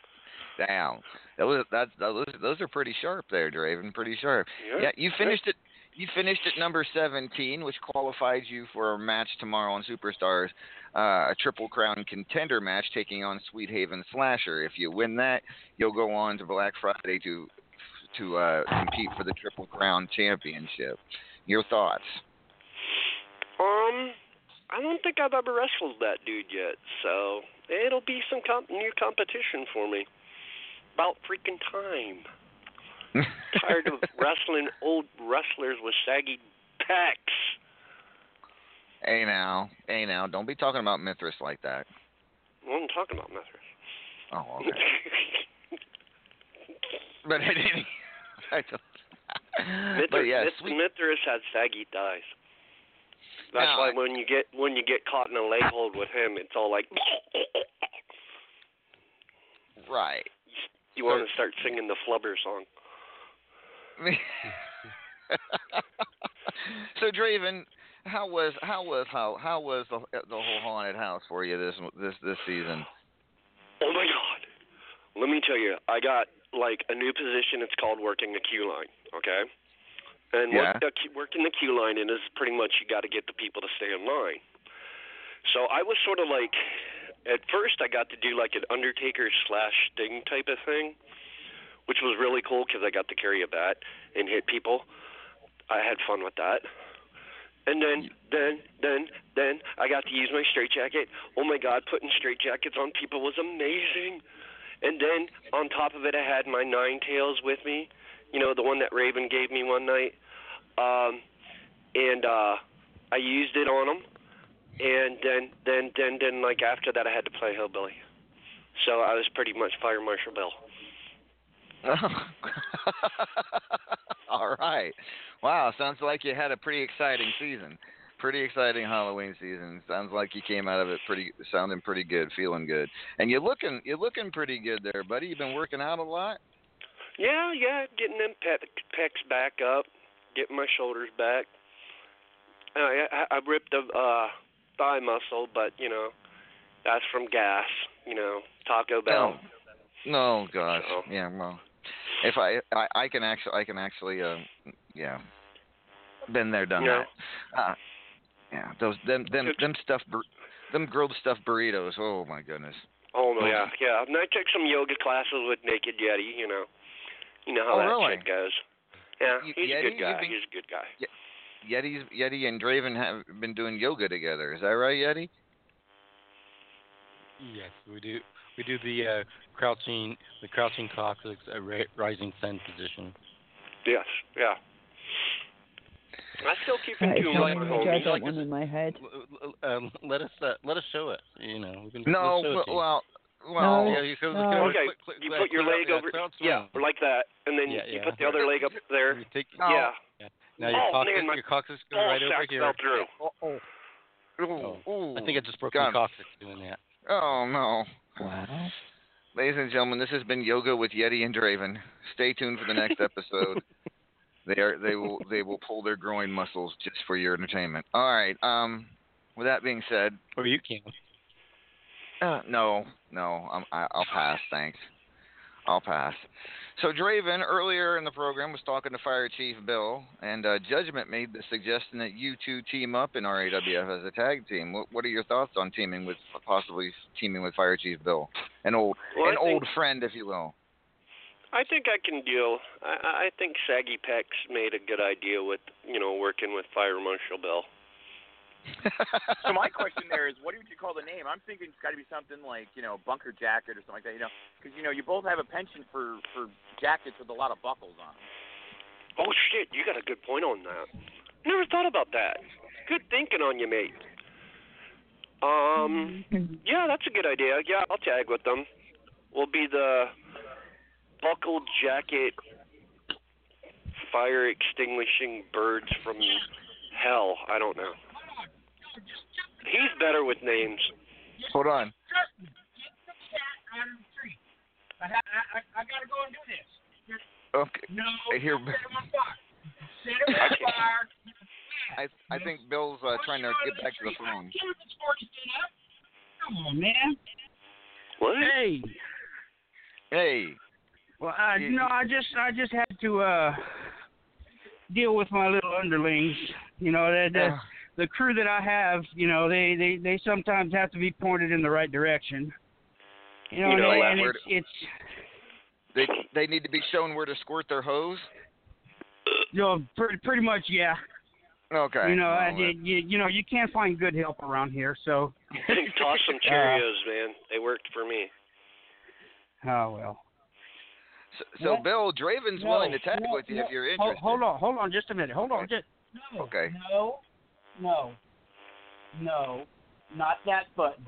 Damn. Those that's those those are pretty sharp there, Draven. Pretty sharp. Yeah. you finished it. You finished at number 17, which qualifies you for a match tomorrow on Superstars, uh, a Triple Crown contender match taking on Sweet Haven Slasher. If you win that, you'll go on to Black Friday to to uh, compete for the Triple Crown Championship. Your thoughts? Um, I don't think I've ever wrestled that dude yet, so it'll be some comp- new competition for me. About freaking time. [laughs] Tired of wrestling old wrestlers with saggy pecs. Hey now, hey now, don't be talking about Mithras like that. Well, I'm talking about Mithras. Oh, okay. [laughs] but I didn't. [laughs] I don't, Mithras, but yeah, Mith- sweet. Mithras had saggy thighs. That's Now, why when you get when you get caught in a leg hold with him, it's all like Right. you want to start singing the flubber song. So Draven, how was how was how how was the the whole haunted house for you this this this season? Oh my god. Let me tell you, I got like a new position. It's called working the queue line. Okay. And Yeah. Uh, the, working the queue line in is pretty much you got to get the people to stay in line. So I was sort of like, at first I got to do like an Undertaker slash Sting type of thing, which was really cool because I got to carry a bat and hit people. I had fun with that. And then, then, then, then I got to use my straight jacket. Oh my God, putting straight jackets on people was amazing. And then on top of it, I had my nine tails with me. You know, the one that Raven gave me one night. Um, and uh, I used it on them. And then, then, then, then, like after that, I had to play hillbilly. So I was pretty much Fire Marshal Bill. [laughs] All right. Wow, sounds like you had a pretty exciting season. Pretty exciting Halloween season. Sounds like you came out of it pretty sounding pretty good, feeling good. And you're looking you're looking pretty good there, buddy. You've been working out a lot? Yeah, yeah, getting them pec pecs back up, getting my shoulders back. I, I I ripped a uh, thigh muscle, but you know, that's from gas. You know, Taco Bell. Oh. No, gosh. Yeah, well. If I I, I can actually I can actually uh yeah. Been there, done Yeah. that. Uh, yeah, those them them them stuffed bur- them grilled stuffed burritos. Oh my goodness. Oh no, yeah, yeah. And I took some yoga classes with Naked Yeti. You know, you know how Oh, that really? shit goes. Yeah, Y- he's a good guy. Been- He's a good guy. Yeti's Yeti and Draven have been doing yoga together. Is that right, Yeti? Yes, we do. We do the uh, crouching, the crouching coccyx, uh, ra- rising sun position. Yes, yeah. I still keep in That is tune something with my which I homies. don't in my head. Um, let us uh, let us show it. You know, we can. No, we'll show it to you. well, well, yeah, you no. Okay, click- click- you put your leg out- over, yeah, yeah, like that, and then Yeah, you yeah. put the other leg up there. You take, Yeah. yeah. Now your Oh, coccyx, man, my your coccyx goes ball right over sack here. fell through. Oh, Oh, I think I just broke God. my coccyx doing that. Oh no. Wow. Ladies and gentlemen, this has been Yoga with Yeti and Draven. Stay tuned for the next [laughs] episode. they are they will they will pull their groin muscles just for your entertainment. All right. Um with that being said, Or you can. uh, no, no, I'm, I, I'll pass. Thanks. I'll pass. So Draven earlier in the program was talking to Fire Chief Bill, and uh, Judgment made the suggestion that you two team up in RAWF as a tag team. What, what are your thoughts on teaming with possibly teaming with Fire Chief Bill, an old Well, an think- old friend, if you will? I think I can deal. I, I think Saggy Pecs made a good idea with you know working with Fire Marshal Bill. [laughs] so my question there is, what would you call the name? I'm thinking it's got to be something like you know bunker jacket or something like that. You know, because you know you both have a penchant for for jackets with a lot of buckles on. 'em. Oh shit, you got a good point on that. Never thought about that. Good thinking on you, mate. Um, [laughs] yeah, that's a good idea. Yeah, I'll tag with them. We'll be the buckled jacket, fire extinguishing birds from hell. I don't know. He's better with names. Hold on. I, I, I, I gotta go and do this. Okay. No, I hear. stay on my box. I I think Bill's uh, trying to get back to the phone. Come on, man. What? Hey. Hey. Well, I you know, I just I just had to uh deal with my little underlings. You know, that. the, the crew that I have, you know, they they they sometimes have to be pointed in the right direction. You know, You know, and, like and it's to- it's They they need to be shown where to squirt their hose. you know pretty pretty much yeah. Okay. You know, Well, I, you, you you know you can't find good help around here, so. [laughs] Toss some [laughs] uh, Cheerios, man. They worked for me. Oh well. So, so What? Bill, Draven's No, willing to tag no, with you no. if you're Hold, interested. hold on, hold on, just a minute. Hold on, just Okay. no, no, no, not that button.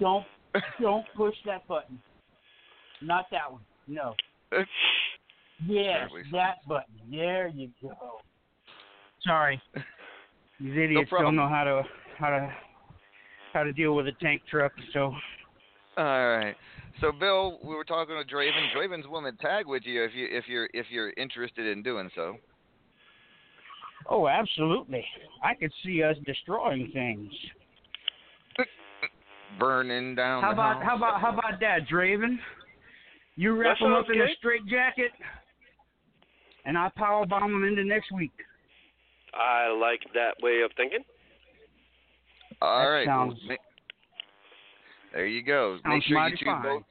Don't [laughs] don't push that button. Not that one. No. Yes, that button. There you go. Sorry. These idiots problem. don't know how to how to how to deal with a tank truck, so All right. So Bill, we were talking with Draven. Draven's willing to tag with you if you if you're if you're interested in doing so. Oh, absolutely. I could see us destroying things. Burning down How the about house. how about how about that, Draven? You wrap That them up sounds in a good. straight jacket, and I power bomb them into next week. I like that way of thinking. All That right. well, sounds- there you go. Make sure you two fine. both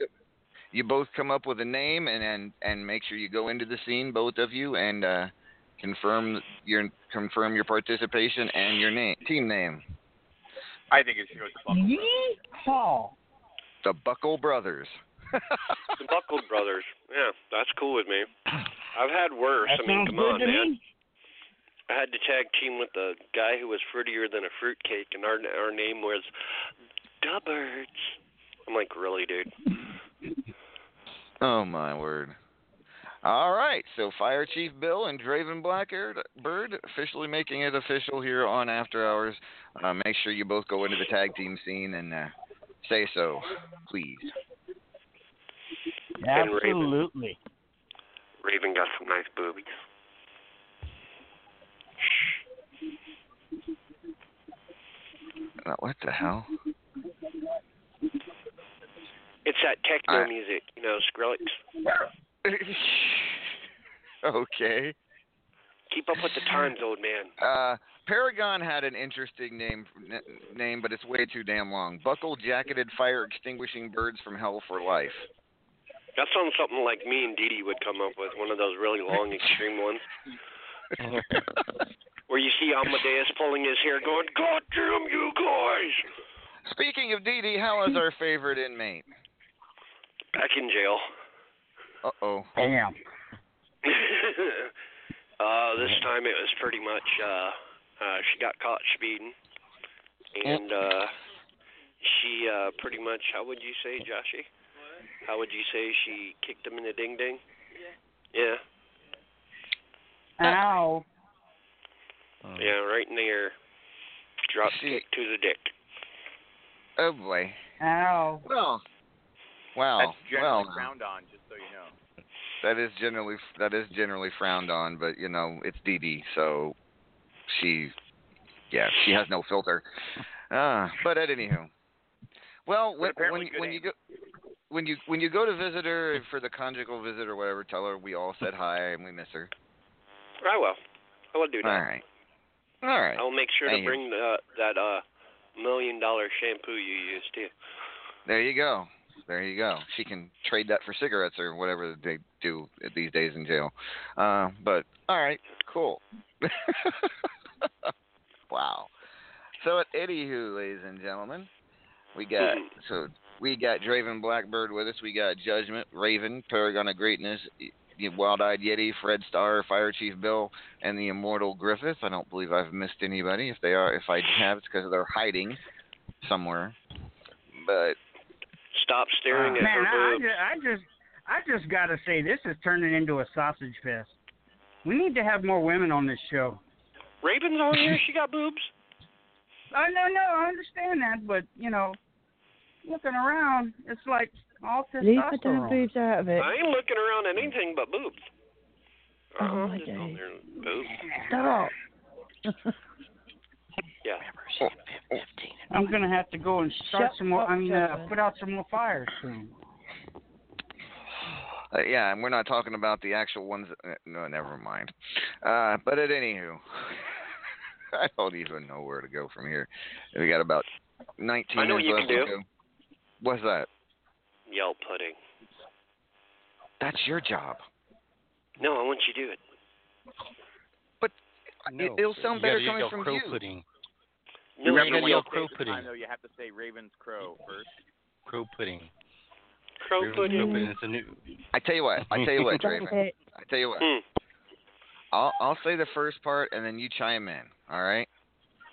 you both come up with a name and and and make sure you go into the scene, both of you, and uh, confirm your confirm your participation and your name team name. I think it should go to Buckle. Yeehaw! The Buckle Brothers. [laughs] The Buckle Brothers. Yeah, that's cool with me. [clears throat] I've had worse. That I mean, come good on, to man. me. I had to tag team with the guy who was fruitier than a fruitcake, and our our name was Dubbirds. I'm like, really, dude? [laughs] Oh my word. All right, so Fire Chief Bill and Draven Blackbird officially making it official here on After Hours. Uh, make sure you both go into the tag team scene and uh, say so, please. And Raven. Absolutely. Raven got some nice boobies. Uh, what the hell? It's that techno I- music, you know, Skrillex. [laughs] okay. Keep up with the times, old man. Uh, Paragon had an interesting name, n- name, but it's way too damn long. Buckle jacketed fire extinguishing birds from hell for life. That sounds something like me and Dee Dee would come up with, one of those really long, [laughs] extreme ones. [laughs] Where you see Amadeus pulling his hair going, God damn you guys! Speaking of Dee Dee, how is our favorite inmate? Back in jail. Uh oh. Damn. [laughs] uh, this time it was pretty much, uh, uh, she got caught speeding. And, uh, she, uh, pretty much, how would you say, Joshy? How would you say she kicked him in the ding ding? Yeah. Ow. Yeah, right in the ear. Drop kick to the dick. Oh boy. Ow. Well. Wow. That's generally well, frowned on, just so you know. That is generally that is generally frowned on, but you know it's Dee Dee, so she, yeah, she has no filter. Ah, but at anywho, well, when, when, when you go when you when you go to visit her for the conjugal visit or whatever, tell her we all said hi and we miss her. I will. I will do that. All right. All right. I will make sure Thank to you. bring the, that uh million dollar shampoo you used too. There you go. There you go. She can trade that for cigarettes or whatever they do these days in jail. Uh, but all right, cool. [laughs] wow. So at anywho, ladies and gentlemen, we got so we got Draven Blackbird with us. We got Judgment, Raven, Paragon of Greatness, Wild Eyed Yeti, Fred Starr, Fire Chief Bill, and the Immortal Griffith. I don't believe I've missed anybody. If they are, if I have, it's because they're hiding somewhere. But Stop staring at Man, her I, I just, I just, I just gotta say, this is turning into a sausage fest. We need to have more women on this show. Raven's on here. [laughs] She got boobs. I no, no, I understand that, but you know, looking around, it's like all Leave her damn testosterone. boobs out of it. I ain't looking around at anything but boobs. Oh Uh-uh, my just on days. there. Boom. Stop. Yeah. I'm gonna have to go and start Shut some more. I mean, uh, Kevin. put out some more fires soon. Uh, yeah, and we're not talking about the actual ones. Uh, no, never mind. Uh, but at anywho, [laughs] I don't even know where to go from here. We got about 19 I know what minutes you left can do. What's that? Yell pudding. That's your job. No, I want you to do it. No, it, will sound better coming from crow you. pudding. No, you you gotta don't yell yell crow crow pudding. Time, though, you have to say Raven's Crow first. Crow pudding. Crow Raven's pudding. Crow pudding. It's a new. I tell you what. I tell you what, [laughs] Draven. Okay. I tell you what. Hmm. I'll I'll say the first part and then you chime in. All right.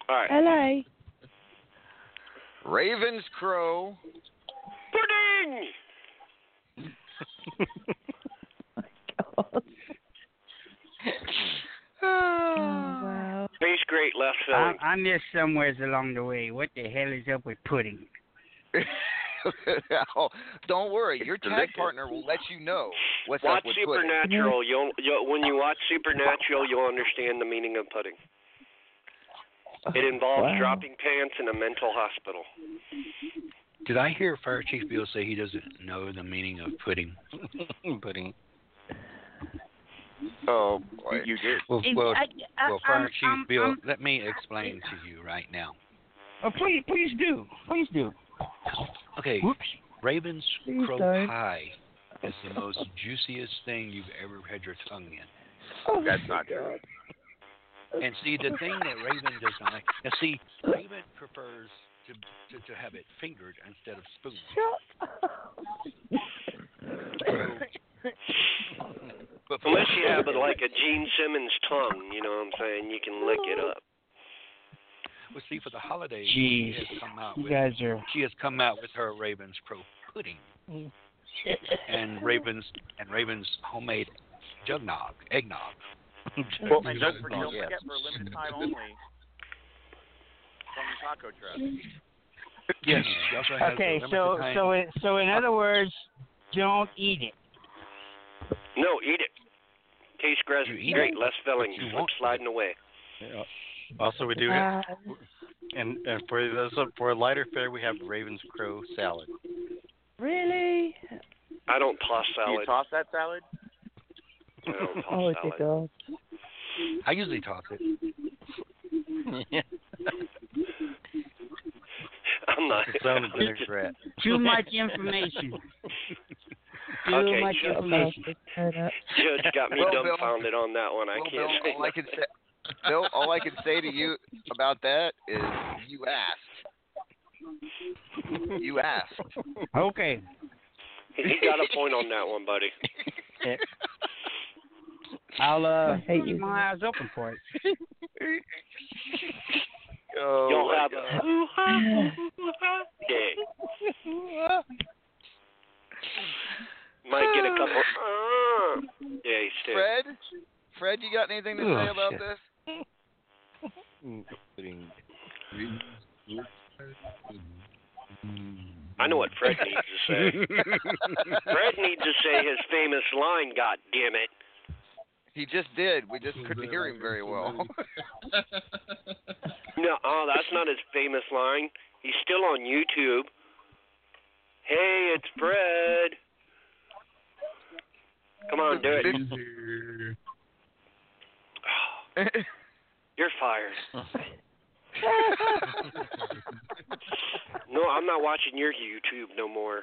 All right. LA. Ravens Crow. Pudding. God. [laughs] Oh, wow. [sighs] [sighs] [sighs] Tastes great, left side. I, filling. I missed somewheres along the way. What the hell is up with pudding? oh, [laughs] don't worry. Your tag partner will let you know what's watch up with pudding. Supernatural. You'll, you'll when you watch Supernatural, you'll understand the meaning of pudding. It involves Wow. dropping pants in a mental hospital. Did I hear Fire Chief Bill say he doesn't know the meaning of pudding? [laughs] pudding. Oh boy. You did. Well, well, I- I- well Fire I'm- Chief I'm- Bill, I'm- let me explain to you right now. Oh, please, please do, please do. Okay, Whoops. Raven's Please Crow don't. Pie is the most juiciest thing you've ever had your tongue in. Oh, That's not true. And see, the thing that Raven does not like, now see, Raven prefers to, to, to have it fingered instead of spoon. [laughs] But Unless you have it like a Gene Simmons tongue, you know what I'm saying? You can lick it up. Well, see, for the holidays, Jeez, she has come out you with guys are. she has come out with her Raven's Crow pudding mm. and [laughs] Raven's and Raven's homemade jugnog, eggnog. Well, and don't, forget, don't oh, forget for a limited time only from the taco truck. Yes, [laughs] she also has Okay, so time- so it, so in other words, don't eat it. No, eat it. Tastes great, great less filling. you Slip won't. sliding away. Yeah. Also, we do Wow. and, and for those for a lighter fare, we have Raven's Crow salad. Really? I don't toss salad. Do you salad. toss that salad? I don't [laughs] toss Oh, dear salad. God. I usually toss it. [laughs] I'm not. It's own [laughs] vinaigrette. Too much information. Too Okay, much shut up. information. Judge got me [laughs] Well, Bill- dumbfounded on that one. I Well, can't Bill, say all I can say, Bill, all I can say to you about that is you asked. You asked. Okay. He got a point on that one, buddy. [laughs] I'll uh I hate keep you. my eyes open for it. [laughs] Oh, You'll have God. a hoo-ha, hoo-ha day. Might get a couple. Uh, days too. Fred, Fred, you got anything to Oh, say about shit. this? Pudding. I know what Fred needs to say. [laughs] Fred needs to say his famous line. God damn it! He just did. We just couldn't hear him very well. [laughs] No, oh, that's not his famous line. He's still on YouTube. Hey, it's Fred. Come on, do it. You're fired. [laughs] No, I'm not watching your YouTube no more.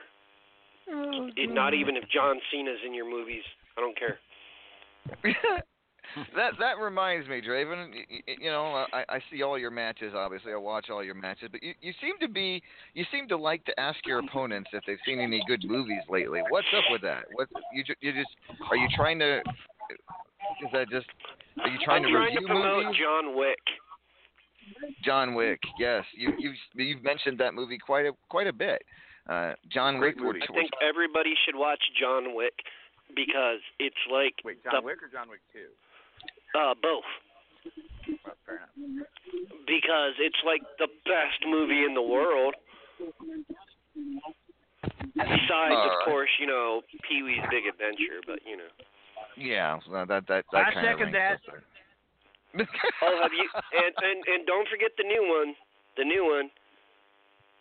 Oh, it, not even if John Cena's in your movies. I don't care. [laughs] [laughs] that that reminds me, Draven. y- y- You know, I, I see all your matches. Obviously, I watch all your matches. But you, you seem to be you seem to like to ask your opponents if they've seen any good movies lately. What's up with that? What you you just are you trying to? Is that just are you trying I'm to trying review to promote movies? John Wick. John Wick. Yes, you you've you've mentioned that movie quite a quite a bit. Uh, John Wick. I think everybody should watch John Wick because it's like Wait, the, John Wick or John Wick Two? Uh both. Well. Because it's like the best movie in the world. Besides, All of course, you know Pee Wee's Big Adventure, but you know. Yeah, so that that that, I kind second ranks that. [laughs] [laughs] oh, have you? And, and and don't forget the new one. The new one.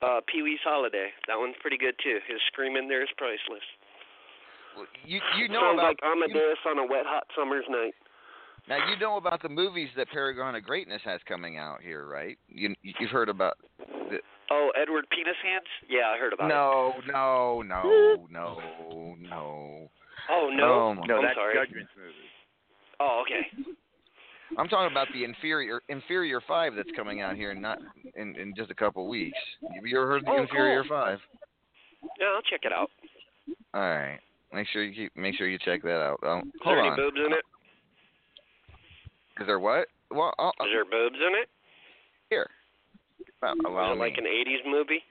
Uh, Pee Wee's Holiday. That one's pretty good too. His screaming there is priceless. You you know Sounds about like Amadeus on a wet hot summer's night. Now you know about the movies that Paragon of Greatness has coming out here, right? You you've heard about the, Oh, Edward Penis Hands? Yeah, I heard about it. No, no, no, [laughs] no, no. Oh no. Oh, my- I'm sorry. movie. Oh, okay. [laughs] I'm talking about the inferior inferior five that's coming out here in not in, in just a couple weeks. You ever heard of the Oh, inferior cool. five? Yeah, I'll check it out. All right. Make sure you keep make sure you check that out. Um, Is hold there on. any boobs in it? Is there what? Well, I'll, Is there boobs in it? here. Well, allow Is it me. like an 80s movie?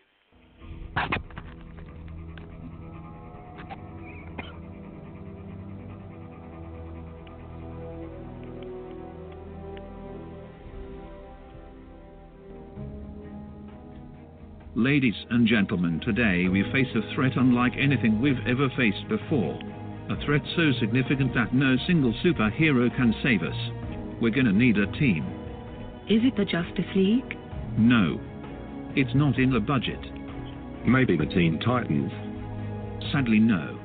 Ladies and gentlemen, today we face a threat unlike anything we've ever faced before. A threat so significant that no single superhero can save us. We're gonna need a team. Is it the Justice League? No. It's not in the budget. Maybe the Teen Titans. Sadly, no.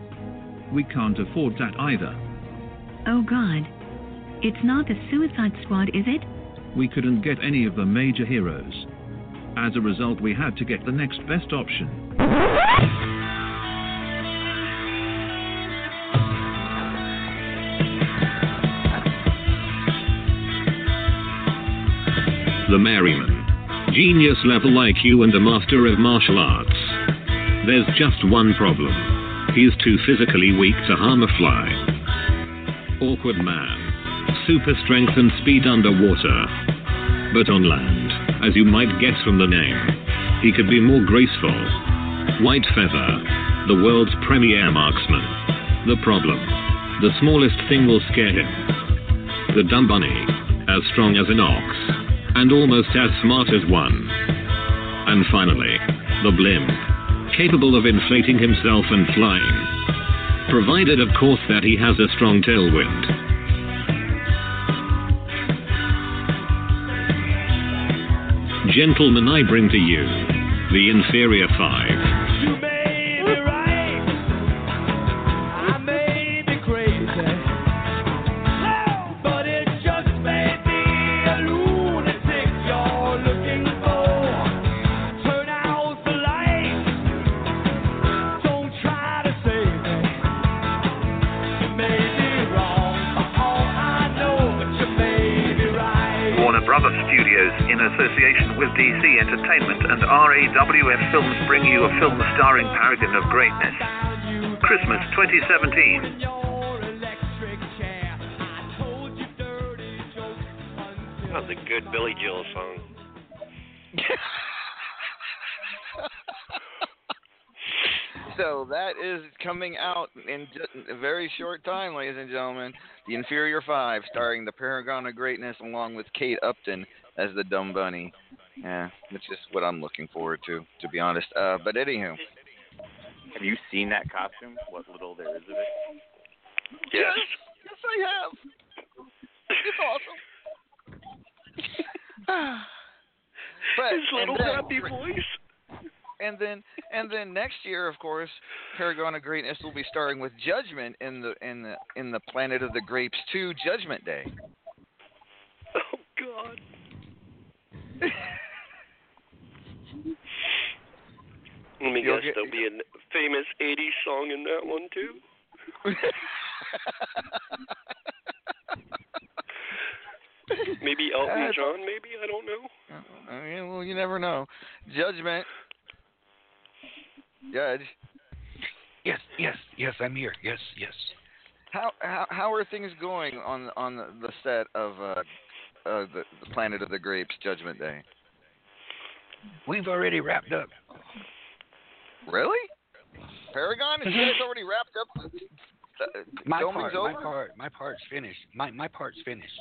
We can't afford that either. Oh God. It's not the Suicide Squad, is it? We couldn't get any of the major heroes. As a result, we had to get the next best option. [laughs] The Merryman. Genius level IQ and a master of martial arts. There's just one problem. He's too physically weak to harm a fly. Awkward man. Super strength and speed underwater. But on land, as you might guess from the name, he could be more graceful. White Feather, the world's premier marksman. The problem. The smallest thing will scare him. The dumb bunny, as strong as an ox, and almost as smart as one. And finally, the blimp, capable of inflating himself and flying. Provided, of course, that he has a strong tailwind. Gentlemen, I bring to you the inferior five. DC Entertainment and RAWF Films, bring you a film starring Paragon of Greatness. Christmas 2017. That was a good Billy Joel song. [laughs] so that is coming out in a very short time, ladies and gentlemen. The Inferior Five, starring the Paragon of Greatness, along with Kate Upton as the Dumb Bunny. Yeah, which is what I'm looking forward to, to be honest. Uh, but anywho, Have you seen that costume? What little there is of it? Yes. yes, I have. It's awesome. [sighs] but His little and then, happy voice. And then and then next year, of course, Paragon of Greatness will be starring with Judgment in the in the in the Planet of the Grapes 2 Judgment Day. Oh God. [laughs] Let me You'll guess, get- there'll be a famous '80s song in that one too. [laughs] Maybe Elton Uh, John. Maybe I don't know. I mean, well, you never know. Judgment. Judge, Yes, yes, yes, I'm here. Yes, yes. how how how are things going on on the, the set of uh, uh the, the Planet of the Grapes Judgment Day? We've already wrapped up. Really? Paragon? Is [laughs] it's already wrapped up? My part, over? my part, my part's finished. My my part's finished.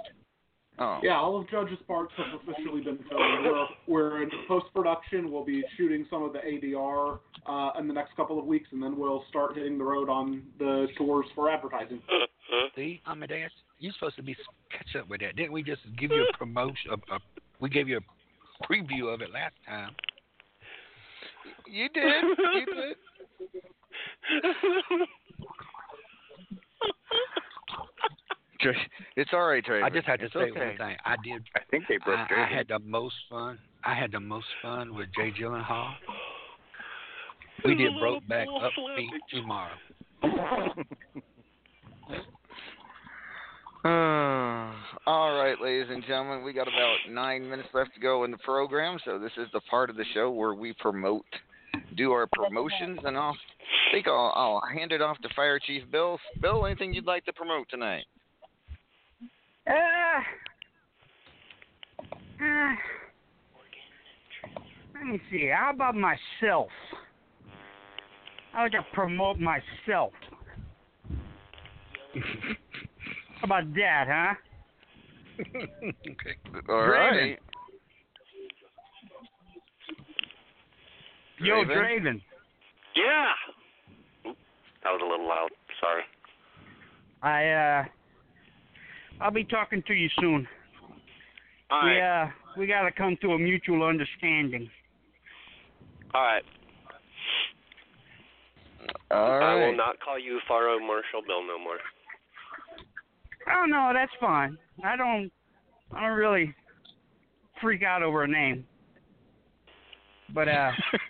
Oh. Yeah, all of Judge's parts have officially been filmed. We're, we're in post production. We'll be shooting some of the ADR uh, in the next couple of weeks, and then we'll start hitting the road on the tours for advertising. [laughs] See, Amadeus, you're supposed to be catch up with that. Didn't we just give you a promotion? A, a, we gave you a preview of it last time. You did. You did. It's all right, Trey. I just had to it's say okay. one thing. I did. I think they broke I, I had the most fun. I had the most fun with Jay Gyllenhaal. We did broke back up feet tomorrow. Uh, [sighs] [sighs] all right, ladies and gentlemen, we got about nine minutes left to go in the program, so this is the part of the show where we promote, do our promotions, and I'll I think I'll, I'll hand it off to Fire Chief Bill. Bill, anything you'd like to promote tonight? Uh, uh, let me see. How about myself? I like to promote myself. [laughs] How about that, huh? [laughs] okay. All right. Yo, Draven? Draven. Yeah. That was a little loud. Sorry. I uh, I'll be talking to you soon. All we uh, we gotta come to a mutual understanding. All right. All I will not call you Faro Marshall Bill no more. Oh no, that's fine. I don't, I don't really freak out over a name. But uh, [laughs]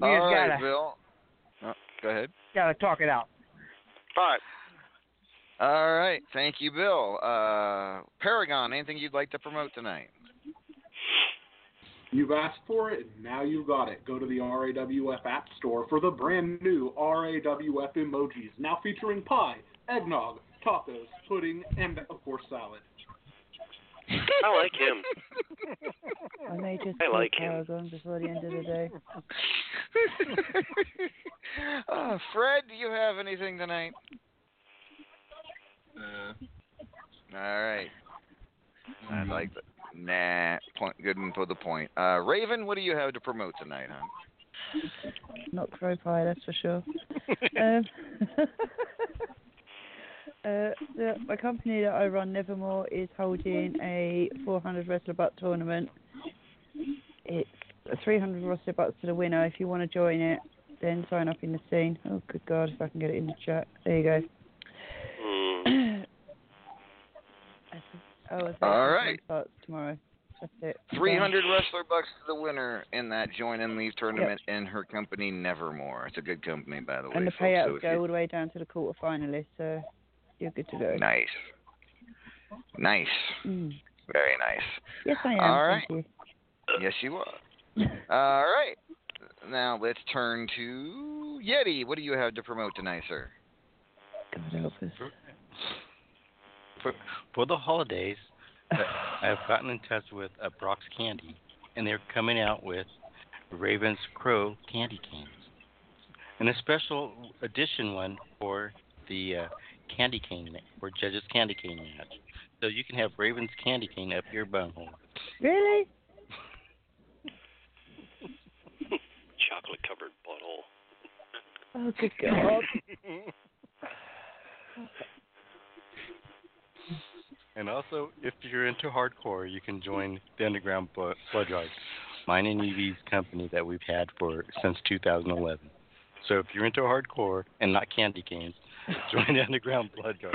we All gotta Bill. Oh, go ahead. gotta talk it out. All right. All right. Thank you, Bill. Uh, Paragon, anything you'd like to promote tonight? You've asked for it, and now you've got it. Go to the RAWF App Store for the brand new RAWF emojis, now featuring pie, eggnog, tacos, pudding, and of course salad. I like him. [laughs] I may just I kill like him. Paragon before the end of the day. uh, [laughs] Fred, do you have anything tonight? Uh, All right. I like that. Nah, point, good one for the point. Uh, Raven, what do you have to promote tonight, huh? Not crow pie, that's for sure. [laughs] um, uh, the, my company that I run, Nevermore, is holding a 400 wrestler butt tournament. It's a 300 wrestler butts to the winner. If you want to join it, then sign up in the scene. Oh, good God, if I can get it in the chat. There you go. Mm. [coughs] oh, All right. tomorrow. That's it. 300 wrestler bucks to the winner in that join and leave tournament in her company, Nevermore. It's a good company, by the way. And the payouts so go you- all the way down to the quarter finalists, so you're good to go. Nice. Nice. Mm. Very nice. Yes, I am. All thank right. you. Yes, you are. [laughs] All right. Now let's turn to Yeti. What do you have to promote tonight, sir? God help us. For, for the holidays, I've gotten in touch with uh, Brock's Candy, and they're coming out with Raven's Crow candy canes, and a special edition one for the uh, candy cane ma- for Judge's candy cane match. So you can have Raven's candy cane up your bunghole. Really? [laughs] Chocolate covered butthole. Oh, good God. [laughs] And also, if you're into hardcore, you can join the Underground Blood, Blood Drive, mine and Evie's company that we've had for since 2011. So if you're into hardcore and not candy canes, join the Underground Blood Drive.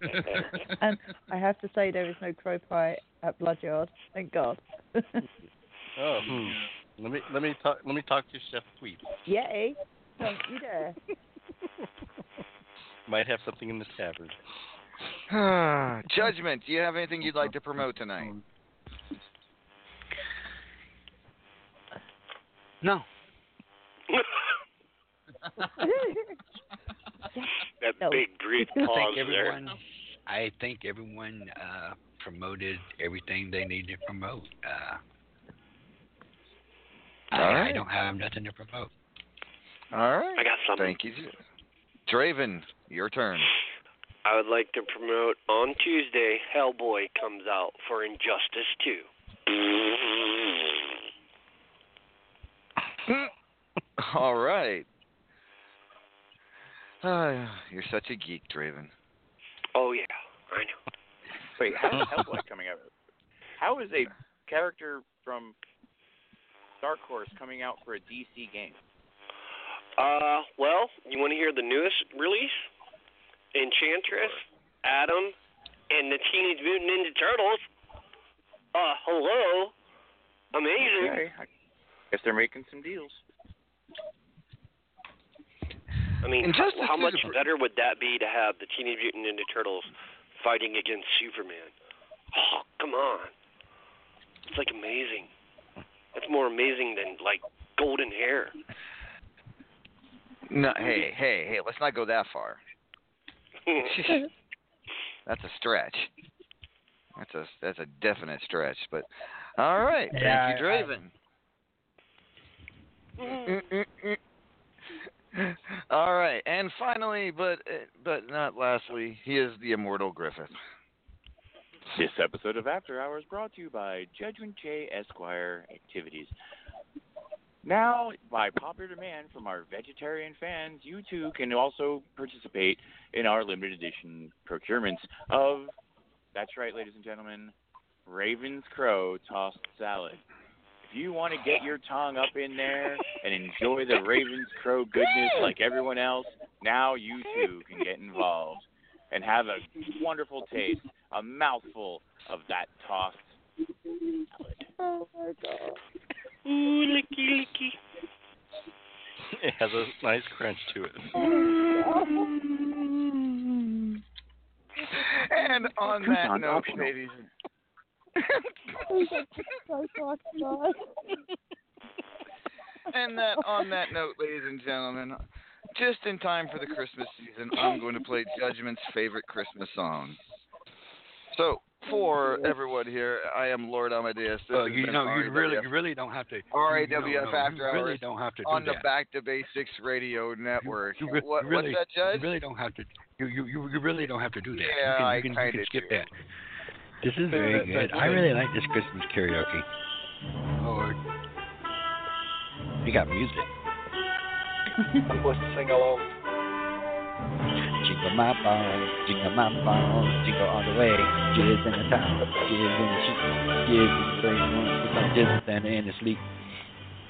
[laughs] and I have to say, there is no crow pie at Bloodyard. Thank God. [laughs] Oh, hmm. Let me let me talk let me talk to Chef Tweet. Yay. Don't you dare. [laughs] Might have something in the tavern. [sighs] Judgment, do you have anything you'd like to promote tonight? No. [laughs] That No. big brief I pause think there. everyone. I think everyone uh, promoted everything they needed to promote. Uh, I, All I right. don't have nothing to promote. All right. I got something. Thank you. Draven, your turn. I would like to promote on Tuesday, Hellboy comes out for Injustice 2. [laughs] All right. Ah, you're such a geek, Draven. Oh yeah, I know. Wait, how is Hellboy [laughs] coming out? How is a character from Dark Horse coming out for a DC game? Uh, well, you want to hear the newest release? Enchantress, Adam, and the Teenage Mutant Ninja Turtles. Uh, hello. Amazing. Okay, I guess they're making some deals. I mean, Injustice how, how is much a- better would that be to have the Teenage Mutant Ninja Turtles fighting against Superman? Oh, come on. It's like amazing. That's more amazing than like golden hair. No, hey, hey, hey, let's not go that far. [laughs] That's a stretch. That's a that's a definite stretch. But all right, Yeah, thank you, I- Draven. Mm. Mm, mm, [laughs] all right, and finally, but eh, but not lastly, he is the immortal Griffith. This episode of After Hours brought to you by Judgment J Esquire Activities. Now, by popular demand from our vegetarian fans, you too can also participate in our limited edition procurements of, that's right, ladies and gentlemen, Raven's Crow tossed salad. If you want to get your tongue up in there and enjoy the Raven's Crow goodness like everyone else, now you too can get involved and have a wonderful taste, a mouthful of that tossed salad. Oh my god. Ooh, licky licky. It has a nice crunch to it. [laughs] And on that note, ladies. and [laughs] that on that note, ladies and gentlemen, just in time for the Christmas season, I'm going to play Judgment's favorite Christmas song. So, for everyone here, I am Lord Amadeus. This uh, Well, you know, you really, you really don't have to. RAWF no, no, After you Hours really don't have to do on the. Back to Basics Radio Network. You, re- what, you really, what's that, Judge? You really don't have to. You you you, you really don't have to do that. Yeah, you can, I you can, you skip do. that. This is very good. I really like this Christmas karaoke. Oh, Lord. You got music. [laughs] I'm supposed to sing along. Jingle my balls, jingle my balls, jingle all the way. Jizz in the top, jizz in the sheet, jizz in the brain, it's jizz Santa in the sleep.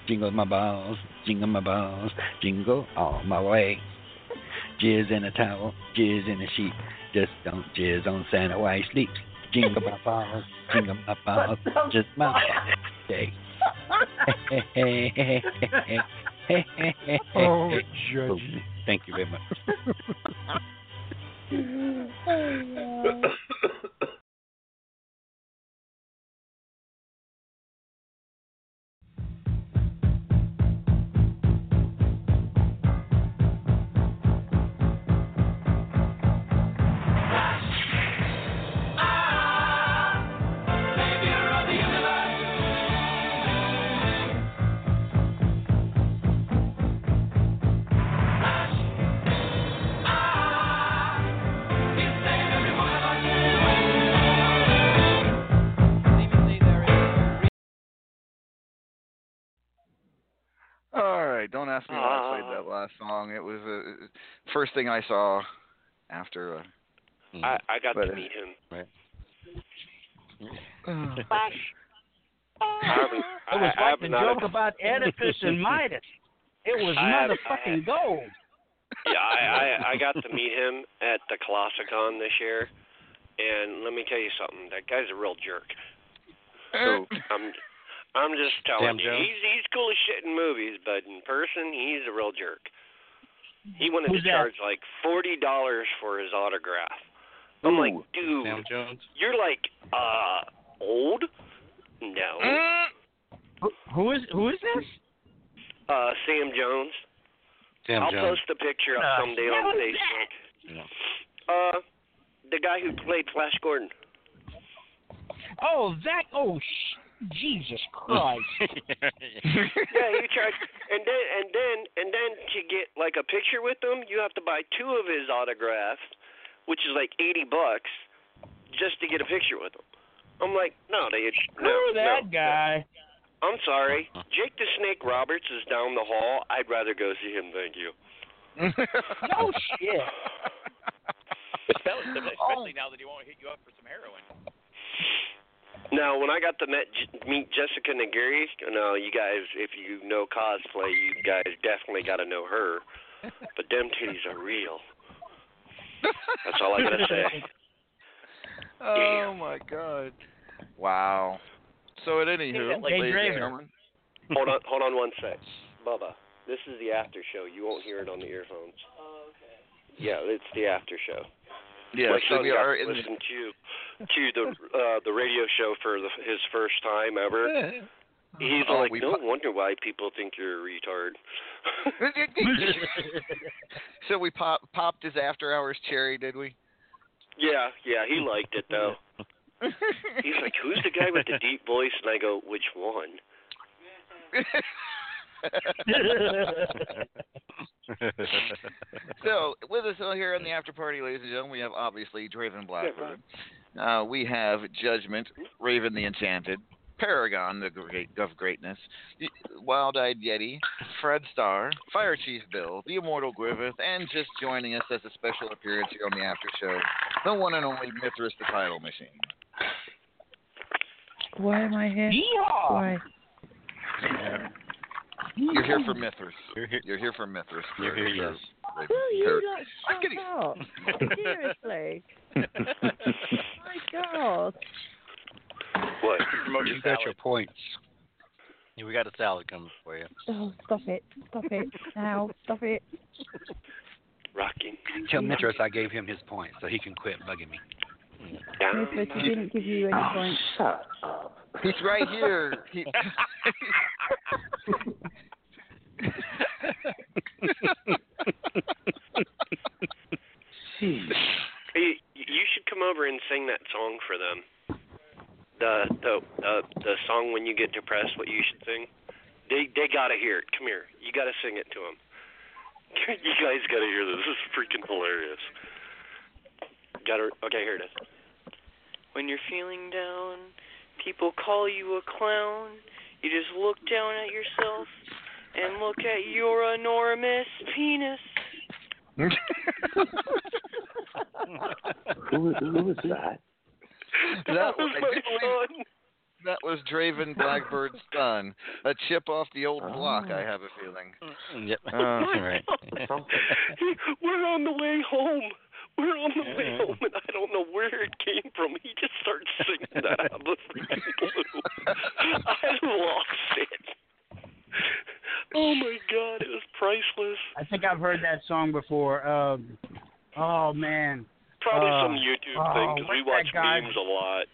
Jingle my balls, jingle my balls, jingle all my way. Jizz in the towel, jizz in the sheet, just don't jizz on Santa while he sleeps. Jingle my balls, jingle my [laughs] balls, just my balls. Day. [laughs] Oh, Boom. Thank you very much. All [laughs] first thing I saw after. Uh, I I got but, to uh, meet him. Right. I haven't- It was I- I like have the not- joke about [laughs] Oedipus and Midas. It was I have- motherfucking gold. Yeah, I, I I got to meet him at the Colossalcon this year, and let me tell you something. That guy's a real jerk. So I'm I'm just telling Sam you, Jones? he's he's cool as shit in movies, but in person, he's a real jerk. He wanted Who's to that? charge like forty dollars for his autograph. I'm like, dude, Sam Jones. you're like uh old? No. Who, who is who is this? Uh, Sam Jones. Sam Jones. I'll Jones. post a picture up Uh, someday on who's Facebook. Yeah. Uh, the guy who played Flash Gordon. Oh, that. Oh, sh- Jesus [laughs] Christ. yeah, you charge, and then and then and then to get like a picture with him, you have to buy two of his autographs, which is like eighty bucks, just to get a picture with him. I'm like, no, they no, Screw that no, guy. I'm sorry, Jake the Snake Roberts is down the hall. I'd rather go see him. Thank you. [laughs] no shit. Especially, oh. especially now that he won't hit you up for some heroin. Now, when I got to met, meet Jessica Nigri, no, you guys, if you know cosplay, you guys definitely got to know her. [laughs] But them titties are real. That's all I gotta say. [laughs] Oh my god. Wow. So at any Yeah, who, like- ladies and gentlemen, hold on, [laughs] hold on one sec, Bubba. This is the after show. You won't hear it on the earphones. Oh, okay. Yeah, it's the after show. Yeah, My so son we got are to in the- to to the uh, the radio show for the, his first time ever. He's Oh, like, no pu- wonder why people think you're a retard. [laughs] [laughs] so we pop, popped his after hours cherry, did we? yeah, yeah, he liked it though. [laughs] He's like, who's the guy with the deep voice? And I go, which one? So with us all here on the after party, ladies and gentlemen, we have obviously Draven Blackbird. Uh, we have Judgment, Raven the Enchanted, Paragon the great, of Greatness, Wild Eyed Yeti, Fred Starr, Fire Chief Bill, the Immortal Griffith, and just joining us as a special appearance here on the after show, the one and only Mithras the Title Machine. Why am I here? Yeehaw! Why? You're here for [laughs] Mithras. You're here, You're here for Mithras. You're for- here, for yes. Raven. Will you For- not shut up? Seriously. [laughs] My God. What? You got your points. Yeah, we got a salad coming for you. Oh, stop it. Stop it. Now. Stop it. Rocking. Tell Mithras I gave him his points so he can quit bugging me. Miss he didn't give you any oh, points. Shut up. He's right here. He, [laughs] Hey, you should come over and sing that song for them. The the uh, the song when you get depressed, what you should sing. They they gotta hear it. Come here, you gotta sing it to them. [laughs] you guys gotta hear this. This is freaking hilarious. Got to Okay, here it is. When you're feeling down, people call you a clown. You just look down at yourself and look at your enormous penis. who, [laughs] who was that? That was, was my do that was Draven Blackbird's son. A chip off the old block, ah. I have a feeling. Mm, mm, yep. Uh, right. [laughs] We're on the way home. [laughs] We're on the way home, and I don't know where it came from. He just starts singing that out of the freaking blue. [laughs] I lost it. Oh my god, it was priceless. I think I've heard that song before. Um, oh man. Probably Uh, some YouTube oh, thing because we watch that memes a lot.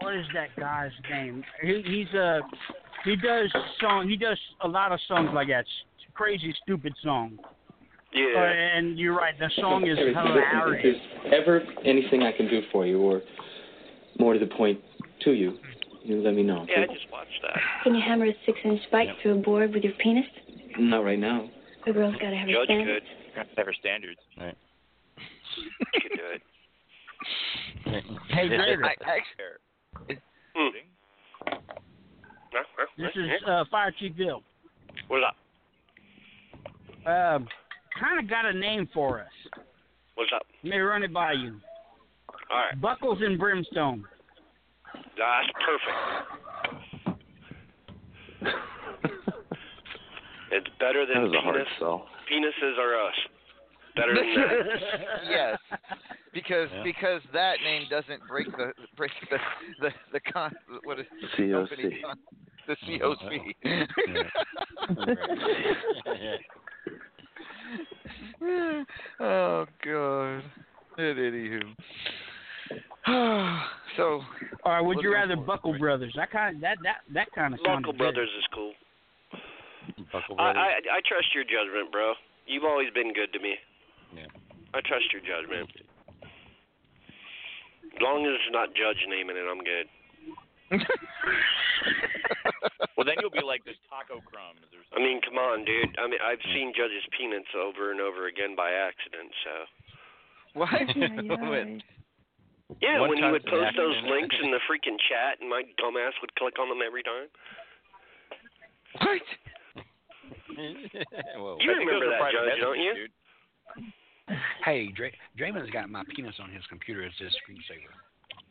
What is that guy's name? He, he's a he does song. He does a lot of songs like that. S- Crazy, stupid song. Yeah. Uh, and you're right. The song is hilarious. If there's ever anything I can do for you, or more to the point, to you, you let me know. Yeah, I just watched that. Can you hammer a six-inch spike through a board with your penis? Not right now. The girl's got to have her standards. Judge could. Have have her standards. Right. You could do it. [laughs] Hey, David. I, actually, This is uh, Fire Chief Bill. What's up? Um, kind of got a name for us. What's up? Let me run it by you. All right, Buckles and Brimstone. that's perfect. [laughs] It's better than That was a hard sell. Penises are us. Better than that. [laughs] yes, because Yeah. because that name doesn't break the break the the the con what is the COC. company con, the COC. oh [laughs] [laughs] Oh, god. It anywho. [sighs] so. All right. would you is- rather Buckle Brothers? That kind that that that kind of sounded Buckle good. Brothers is cool. Buckle I, I I trust your judgment, bro. You've always been good to me. Yeah. I trust your judgment. As long as it's not Judge naming it, I'm good. [laughs] Well, then you'll be like this taco crumbs or I mean, come on, dude. I mean, I've seen Judge's peanuts over and over again by accident, so. What? When? Yeah, when you time would post those links in the freaking chat, and my dumbass would click on them every time. What? [laughs] Whoa. You remember that, Judge, don't you? Dude. Hey, Dra- Draymond's got my penis on his computer as his screensaver.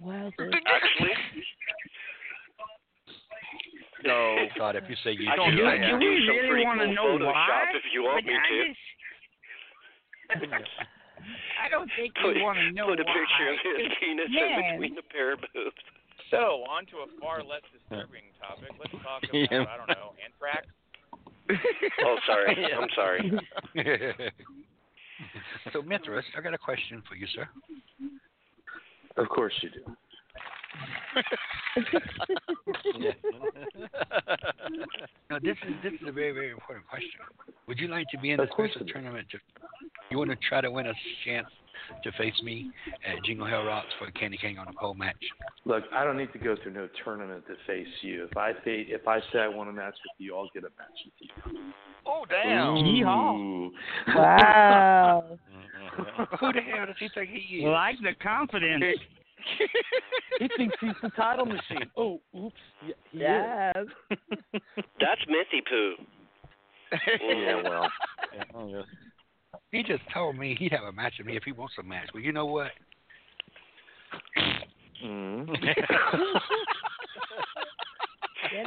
Wow. Actually, No, God, if you say you I don't, can, I I can am. do we really wanna cool know why? if you want But me I to. just- [laughs] I don't think Put, we want to know put a why. picture of his penis in between a pair of boobs. So, on to a far less disturbing topic. Let's talk [laughs] about, Yeah. I don't know, anthrax. [laughs] Oh, sorry. I'm sorry. so, Mithras, I got a question for you, sir. Of course you do. No, this is this is a very very important question. Would you like to be in the special tournament? To, you want to try to win a chance to face me at Jingle Hell Rocks for a candy cane on a pole match? Look, I don't need to go through no tournament to face you. If I fa- if I say I want a match with you, I'll get a match with you. Oh damn! Ooh. [laughs] Wow. [laughs] Who the hell does he think he is? Like the confidence. He thinks he's the title machine. [laughs] Oh, oops. Yeah, he is. Yes. [laughs] That's Missy Poo. Yeah, well. Oh, [laughs] He just told me he'd have a match with me if he wants a match. Well, you know what? Mm. Get.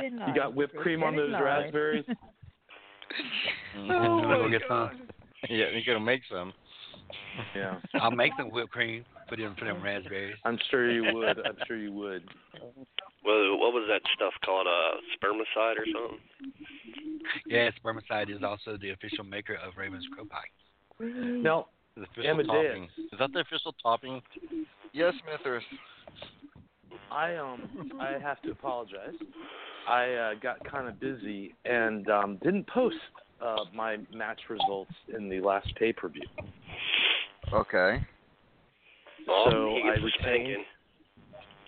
You got whipped cream get on those line. raspberries? Oh, my go get some. Yeah, you gotta make some. Yeah. I'll make some whipped cream. Put in for them raspberries. I'm sure you would. I'm sure you would. [laughs] Well, what was that stuff called? Uh, spermicide or something? Yeah, spermicide is also the official maker of Raven's Crow Pie. Now, The official Amadeus. topping. Is that the official topping? Yes, Mithras. I um I have to apologize. I uh, got kind of busy and um, didn't post uh, my match results in the last pay per view. Okay. Oh, so I retained. spanking.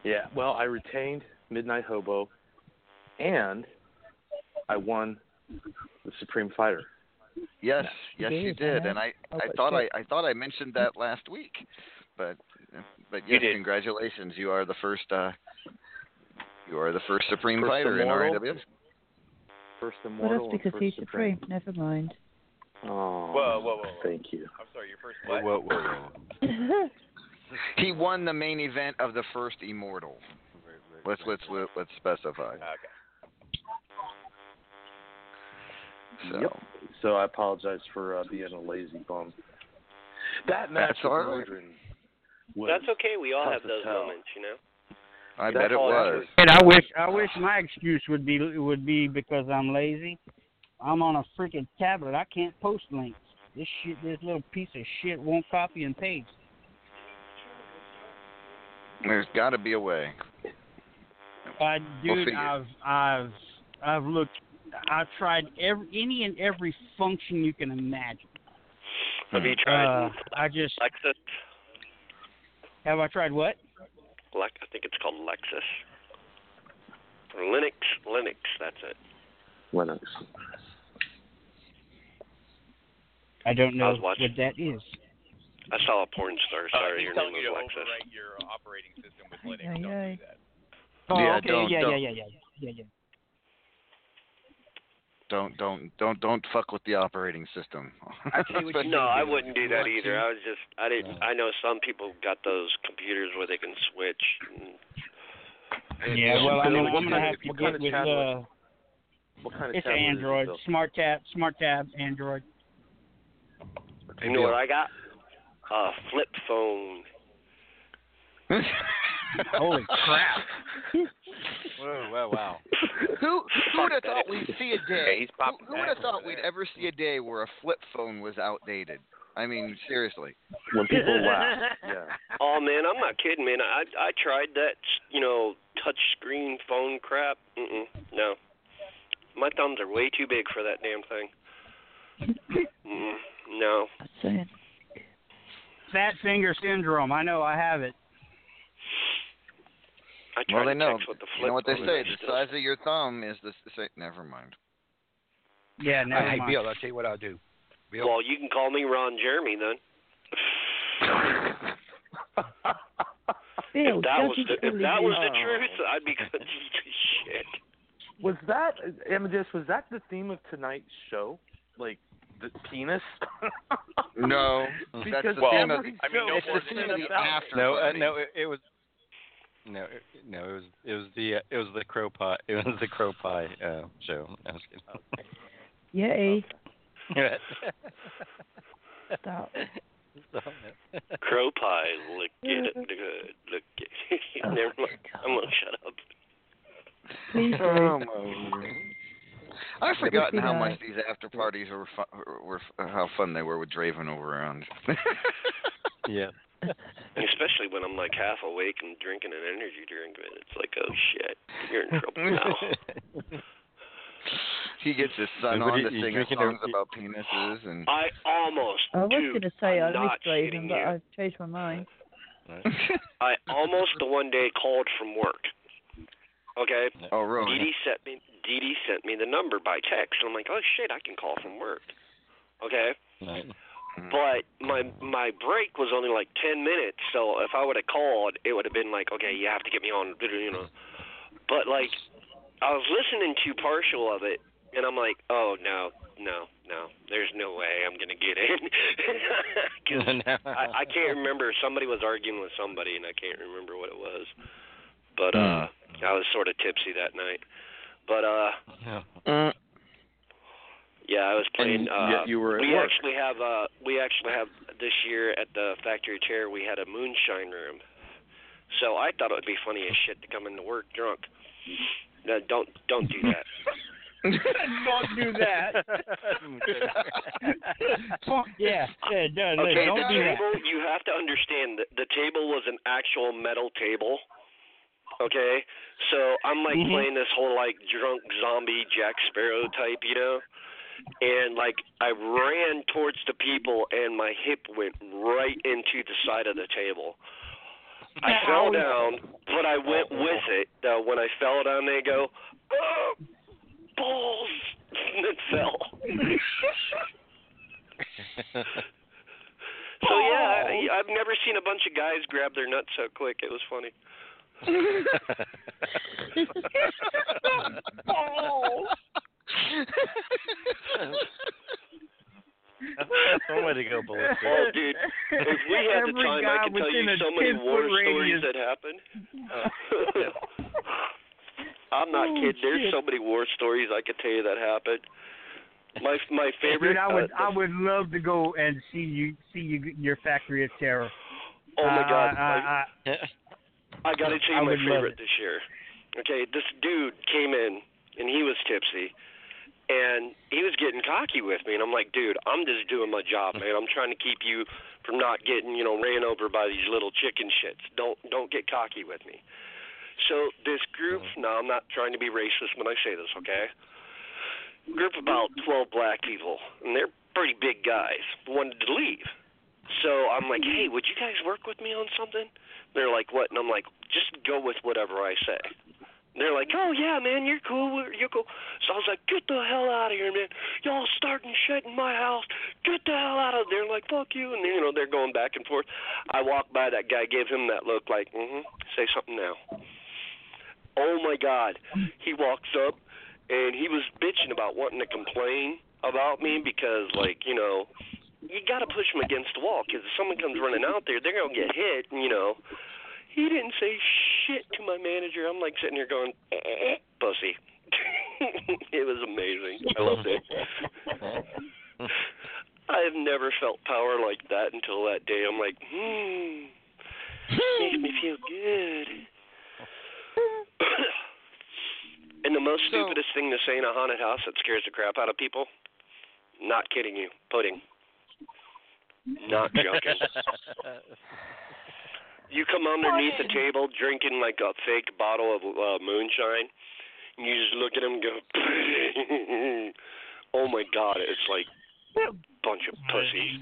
Yeah, well, I retained Midnight Hobo, and I won the Supreme Fighter. Yes, yes, You you did, did, and I, Oh, I but thought I. I thought I mentioned that last week, but, but You yes, did. congratulations, you are the first, uh, you are the first Supreme First Fighter immortal. in RAWF. First Well, Immortal. that's because he's first supreme. Never mind. Oh, Whoa, whoa, whoa, whoa. Thank you. I'm sorry, your first what? whoa, whoa, whoa. [laughs] He won the main event of the first Immortal. Let's let's let, let's specify. Okay. So Yep. So I apologize for uh, being a lazy bum. That match That's with all right. Modrin was That's okay. We all have those hell. moments, you know. I That bet it was. And I wish I wish my excuse would be would be because I'm lazy. I'm on a freaking tablet. I can't post links. This shit, this little piece of shit won't copy and paste. There's got to be a way. Uh, We'll dude. I've I've I've looked. I've tried every any and every function you can imagine. Have you tried Uh, I just Lexus? have I tried what? Lex, I think it's called Lexus. Or Linux. Linux. That's it. Linux. I don't know was what that is. I saw a porn star. Uh, Sorry, he's your telling name you to was Lexus. your operating system with Linux. Yay, Don't yay. do that. Oh, Yeah, okay, don't- yeah, don't- yeah, yeah, yeah, yeah, yeah. Don't don't don't don't fuck with the operating system. Especially- [laughs] No, I wouldn't do that either. I was just, I didn't. I know some people got those computers where they can switch. And Yeah, well, I Bill, know what I'm gonna kind have of- to what get kind of with tablet? uh, What kind of it's tablet is it, Android, smart tab, smart tab, Android. you know what I got? A flip phone. [laughs] Holy [laughs] crap! Whoa, wow, wow. Who who would have thought we'd see a day? he's Who, who would have thought we'd ever see a day where a flip phone was outdated? I mean, seriously. When people laugh. [laughs] Yeah. Oh man, I'm not kidding, man. I I tried that, you know, touch screen phone crap. Mm-mm, no, my thumbs are way too big for that damn thing. Mm, no. I'm saying. Fat finger syndrome. I know. I have it. I Well, they know. the flip You know what they say? The size of your thumb is the. Say, never mind. Yeah, never hey, mind. Bill, I'll tell you what I'll do. Bill, Well, you can call me Ron Jeremy then. Bill, if that was judges the, if that was the oh. truth, I'd be good. Shit. Was that Amadeus? Was that the theme of tonight's show? like the penis? [laughs] No, that's because the theme of- I mean, show no is more than about the after No, uh, party. no, it, it was no, it, no, it was it was the uh, it was the crow pie it was the crow pie uh, show. I was Yay. kidding. [laughs] Stop. Crow pie, look at it, look look at Never mind. I'm gonna shut up. Please Oh, my word. I've forgotten how much uh, these after parties were, fu- were uh, how fun they were with Draven over around. [laughs] yeah. [laughs] Especially when I'm like half awake and drinking an energy drink, and it's like, oh shit, you're in trouble [laughs] now. he gets his son on to you- you sing songs a- about penises and. I almost, I was gonna say I I'm not missed Raven, but. I've changed my mind. I almost the one day called from work. Okay. Oh, really? Dee Dee sent me Dee Dee sent me the number by text. and I'm like, oh shit, I can call from work. Okay. Right. But my my break was only like ten minutes, so if I would have called, it would have been like, okay, you have to get me on, you know. But like, I was listening to partial of it, and I'm like, oh no, no, no, there's no way I'm gonna get in. [laughs] 'Cause [laughs] I, I can't remember. Somebody was arguing with somebody, and I can't remember what it was. But uh, I was sort of tipsy that night. But uh, Uh, yeah, I was playing. And uh, yet you were at we work. actually have uh, we actually have this year at the factory chair. We had a moonshine room, so I thought it would be funny as shit to come into work drunk. No, don't don't do that. [laughs] don't do that. [laughs] Yeah. yeah no, no, Okay, don't the do that. table. You have to understand that the table was an actual metal table. Okay, so I'm like Mhm. playing this whole like drunk zombie Jack Sparrow type, you know, and like I ran towards the people and my hip went right into the side of the table. I fell down, but I went with it. Uh, when I fell down, they go, oh, balls, [laughs] and it fell. [laughs] So yeah, I, I've never seen a bunch of guys grab their nuts so quick. It was funny. That's, that's one way to go, ballistic. Oh, dude, if we had the time, I could tell you so many war foot stories that happened. [laughs] I'm not Oh, kidding. There's so many war stories I could tell you that happened. My my favorite. Dude, I would uh, I would love to go and see you see you your factory of terror. Oh my Uh, God! I, I, I gotta tell you my favorite this year. Okay, this dude came in and he was tipsy, and he was getting cocky with me, and I'm like, dude, I'm just doing my job, man. I'm trying to keep you from not getting, you know, ran over by these little chicken shits. Don't don't get cocky with me. So this group, now I'm not trying to be racist when I say this, okay? Group of about 12 black people, and they're pretty big guys, wanted to leave. So I'm like, hey, would you guys work with me on something? They're like, what? And I'm like, just go with whatever I say. They're like, oh yeah, man, you're cool, you're cool. So I was like, get the hell out of here, man. Y'all starting shit in my house. Get the hell out of there. Like, fuck you. And you know, they're going back and forth. I walked by that guy, gave him that look, like, mm-hmm. Say something now. Oh my God. He walks up and he was bitching about wanting to complain about me because, like, you know, you got to push them against the wall because if someone comes running out there, they're gonna get hit. You know, he didn't say shit to my manager. I'm like sitting here going, eh, pussy. [laughs] it was amazing. I loved it. I've never felt power like that until that day. I'm like, hmm, makes me feel good. and the most stupidest thing to say in a haunted house that scares the crap out of people, not kidding you, pudding. Not [laughs] joking. You come underneath the table drinking like a fake bottle of uh, moonshine, and you just look at him and go, [laughs] "Oh my God!" It's like a bunch of pussies.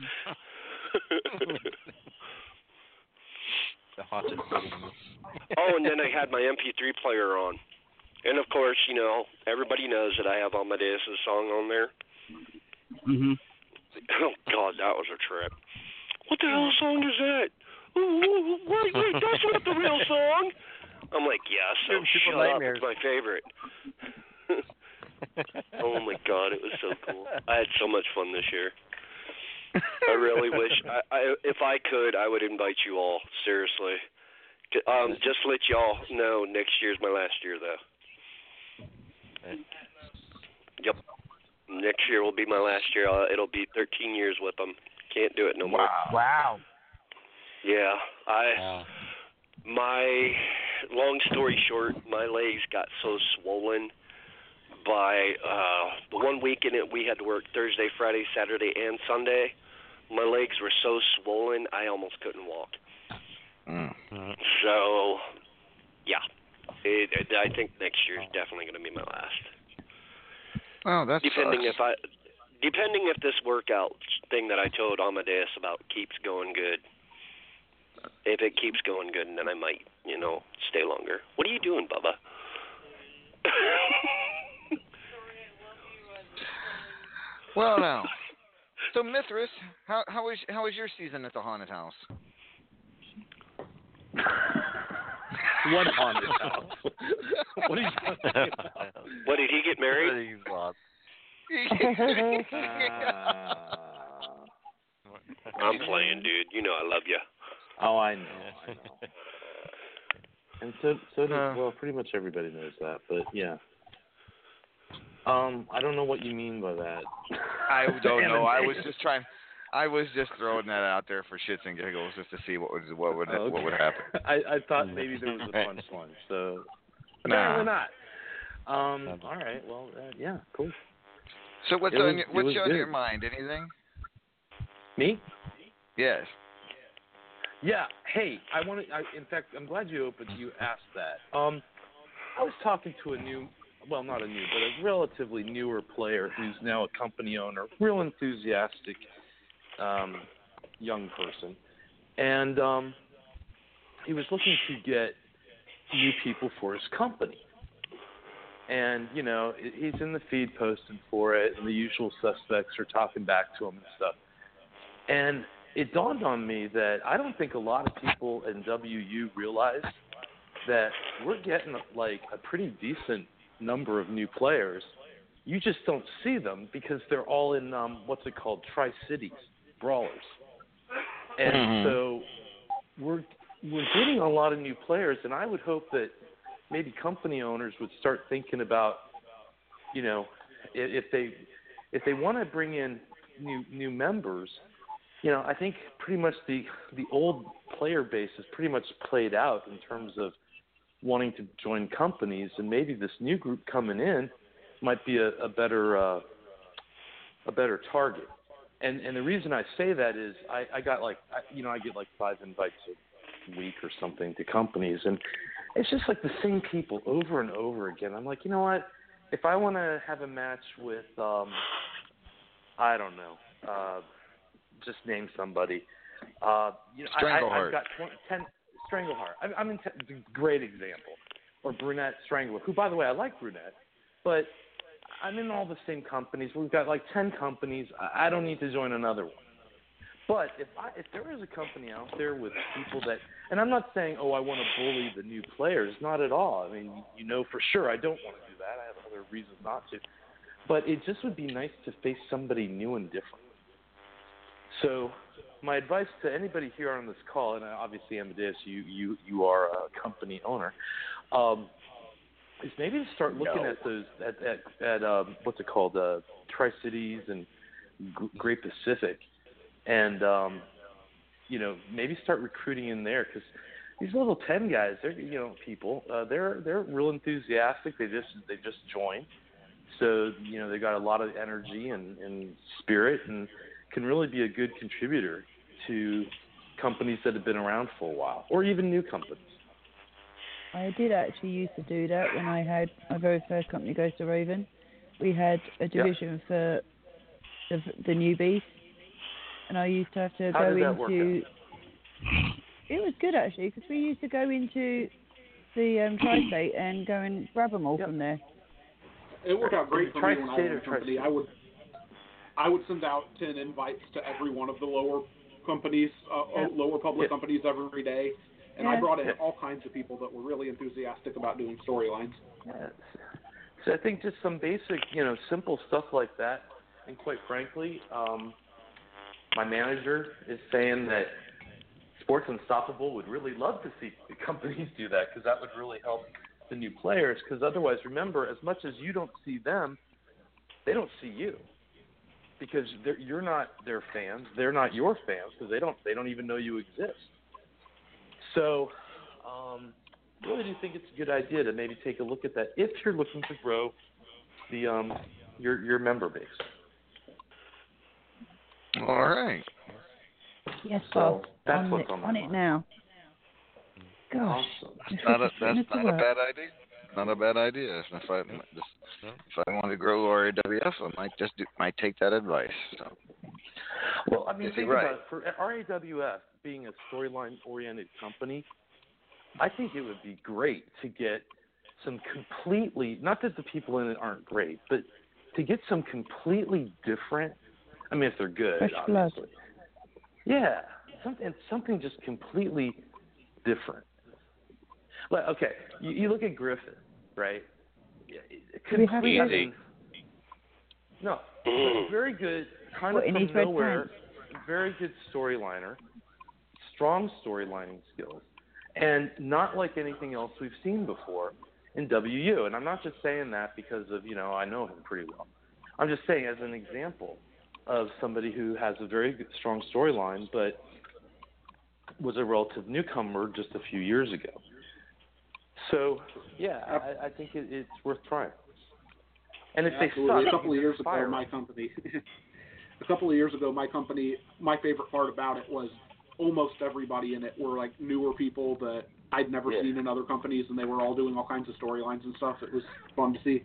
the haunted [laughs] oh, and then I had my MP3 player on, and of course, you know, everybody knows that I have Amadeus' song on there. Mhm. [laughs] Oh God, that was a trip. What the hell song is that? Ooh, ooh, wait, wait, that's not the real song. I'm like, yeah, so Super shut Nightmares. up. It's my favorite. [laughs] Oh my god, it was so cool. I had so much fun this year. I really wish I, I if I could I would invite you all, seriously. J- Um just let y'all know next year's my last year though. Yep. Next year will be my last year. Uh, it'll be 13 years with them. Can't do it no more. Wow. Yeah, I my long story short, my legs got so swollen by uh the one weekend it we had to work Thursday, Friday, Saturday and Sunday. My legs were so swollen I almost couldn't walk. So yeah. It, it, I think next year is definitely going to be my last. Oh, that's depending if I depending if this workout thing that I told Amadeus about keeps going good. If it keeps going good, then I might, you know, stay longer. What are you doing, Bubba? [laughs] Well, now. [laughs] So Mithras, how how was how was your season at the haunted house? [laughs] What haunted house? [laughs] what are you talking about? What did he get married? [laughs] I'm playing, dude. You know I love you. Oh, I know, I know. And so, so does well, pretty much everybody knows that. But yeah. Um, I don't know what you mean by that. I don't know. I was [laughs] just trying. I was just throwing that out there for shits and giggles, just to see what would what would Oh, what would happen. [laughs] I I thought maybe there was a [laughs] punchline, so Nah. apparently not. Um, all right. Well, uh, yeah, cool. So what's It on your, what's was on your mind? Anything? Me? Yes. Yeah. Hey, I want to. I, in fact, I'm glad you opened. You asked that. Um, I was talking to a new, well, not a new, but a relatively newer player who's now a company owner, real enthusiastic, um, young person, and um, he was looking to get new people for his company. And you know, he's in the feed posting for it, and the usual suspects are talking back to him and stuff. And it dawned on me that I don't think a lot of people in WU realize that we're getting like a pretty decent number of new players. You just don't see them because they're all in um, what's it called, Tri Cities brawlers. And Mhm. so we're we're getting a lot of new players, and I would hope that maybe company owners would start thinking about, you know, if they if they want to bring in new new members, you know, I think pretty much the the old player base is pretty much played out in terms of wanting to join companies, and maybe this new group coming in might be a, a better uh, a better target. And and the reason I say that is I, I got like I, you know I get like five invites a week or something to companies, and it's just like the same people over and over again. I'm like, you know what? If I want to have a match with um, I don't know, uh, just name somebody. Uh, you know, I, I, Strangleheart. I've got 20, 10 Strangleheart. I'm, I'm in t- great example. Or Brunette Strangler, who by the way I like Brunette, but I'm in all the same companies. We've got like ten companies. I, don't need to join another one. But if I if there is a company out there with people that, and I'm not saying oh I want to bully the new players, not at all. I mean you know for sure I don't want to do that. I have other reasons not to. But it just would be nice to face somebody new and different. So my advice to anybody here on this call, and obviously Amadeus, you you you are a company owner, um, is maybe to start looking No. at those at at, at um, what's it called, uh, Tri Cities and G- Great Pacific, and um, you know maybe start recruiting in there because these level ten guys, they're you know people, uh, they're they're real enthusiastic. They just they just joined, so you know they got a lot of energy and, and spirit and can really be a good contributor to companies that have been around for a while or even new companies. I did actually used to do that when I had my very first company, Ghost of Raven. We had a division for the, the newbies, and I used to have to How go did that work into. It was good actually because we used to go into the um, tri-state and go and grab them all from there. It worked out great for me when I was in or a company. I would I would send out ten invites to every one of the lower companies, uh, Yeah. lower public Yeah. companies every day, and I brought in all kinds of people that were really enthusiastic about doing storylines. Yes. So I think just some basic, you know, simple stuff like that. And quite frankly, um, my manager is saying that Sports Unstoppable would really love to see the [laughs] companies do that because that would really help the new players. Because otherwise, remember, as much as you don't see them, they don't see you because they're, you're not their fans. They're not your fans because they don't they don't even know you exist. So, um, really do think it's a good idea to maybe take a look at that if you're looking to grow the um, your your member base. All right. Yes, So Bob. that's on what's it, on my on it now. Gosh. That's not a, that's not a bad idea. Not a bad idea. If I just, if I want to grow RAWF, I might just do, might take that advice. So. Well, I mean, think right? about it. For RAWF being a storyline-oriented company, I think it would be great to get some completely not that the people in it aren't great, but to get some completely different. I mean, if they're good, Fresh blood. obviously. Yeah, something something just completely different. Well, okay, you, you look at Griffin, right? Do we have Completely- Griffin? No, Mm. very good, kind What, of in from his red nowhere. Very good storyliner, strong storylining skills, and not like anything else we've seen before in WU. And I'm not just saying that because of you know I know him pretty well. I'm just saying as an example of somebody who has a very good, strong storyline, but was a relative newcomer just a few years ago. So yeah, I, I think it, it's worth trying. And if Absolutely. they a suck, couple of years ago, my company, [laughs] a couple of years ago, my company, my favorite part about it was almost everybody in it were like newer people that I'd never Yeah. seen in other companies, and they were all doing all kinds of storylines and stuff. It was fun to see.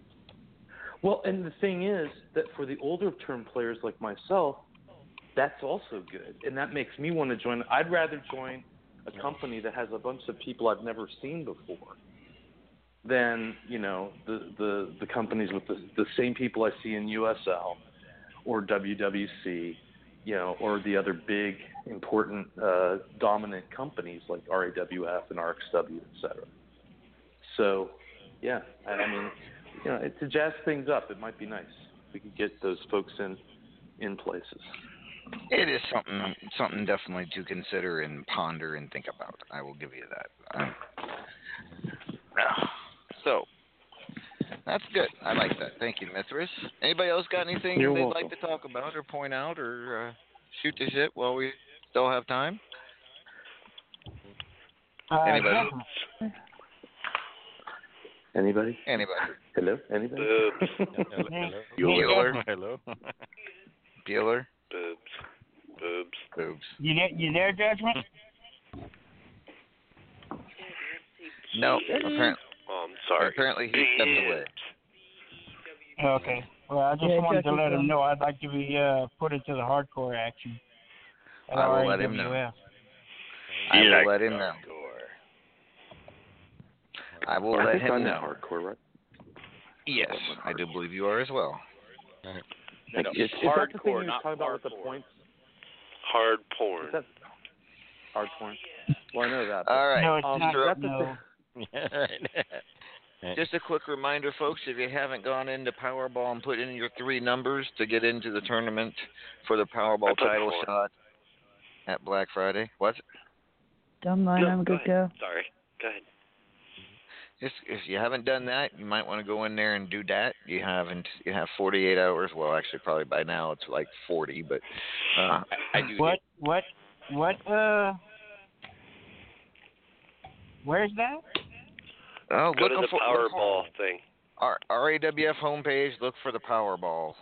Well, and the thing is that for the older term players like myself, that's also good, and that makes me want to join. I'd rather join a company that has a bunch of people I've never seen before than you know the the the companies with the the same people I see in USL or WWC, you know, or the other big important uh, dominant companies like RAWF and RXW, et cetera. So, yeah, I, mean, you know, to jazz things up, it might be nice. if We could get those folks in in places. It is something something definitely to consider and ponder and think about. I will give you that. Um, [sighs] so that's good. I like that. Thank you, Mithras. Anybody else got anything You're they'd welcome. like to talk about or point out or uh, shoot the shit while we still have time? Uh, Anybody? Anybody? Anybody? Hello? Anybody? [laughs] Hey, Bueller. Hello. Bueller. Boobs. Boobs. Boobs. You there, you there, Judgment? No, apparently, Oh, I'm sorry. apparently he stepped away. Okay. Well, I just Yeah, wanted to let him know I'd like to be uh, put into the hardcore action. at I will let him know. I Yeah. will let him know. I will I let him I'm know. hardcore, right? Yes, I do believe you are as well. No, Is, is that the thing you were not talking about with the points? Hard porn. That hard porn? Well, I know that. All right. No, it's Um, not. Is that the no. thing- Just a quick reminder, folks, if you haven't gone into Powerball and put in your three numbers to get into the tournament for the Powerball title four. shot at Black Friday. What? Don't mind, No, I'm a go good ahead. Sorry. Go ahead. Just if you haven't done that, you might want to go in there and do that. You haven't. You have 48 hours. Well, actually, probably by now it's like 40, but uh, I do. What? What? What? Uh. Where's that? Oh, Go look to the up for look for- Powerball thing. R- RAWF homepage. Look for the Powerball.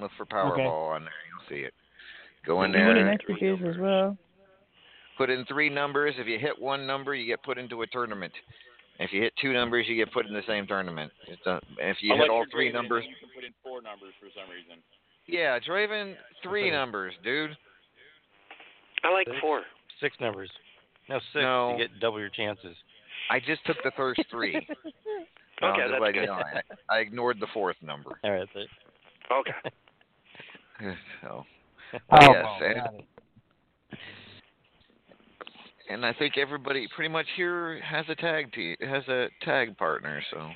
Look for Powerball on there. You'll see it. Go in You want there. messages as well. Put in three numbers. If you hit one number, you get put into a tournament. If you hit two numbers, you get put in the same tournament. It's a, if you Unless hit all three Draven, numbers, You can put in four numbers for some reason. yeah, Draven, three numbers, dude. I like Six. four. Six numbers. No, six. No. You get double your chances. I just took the first three. [laughs] Okay, just that's like, you good. know, I, I ignored the fourth number. All right. That's Okay. [sighs] So, [laughs] Oh, yes, got and, and I think everybody pretty much here has a tag team, has a tag partner. So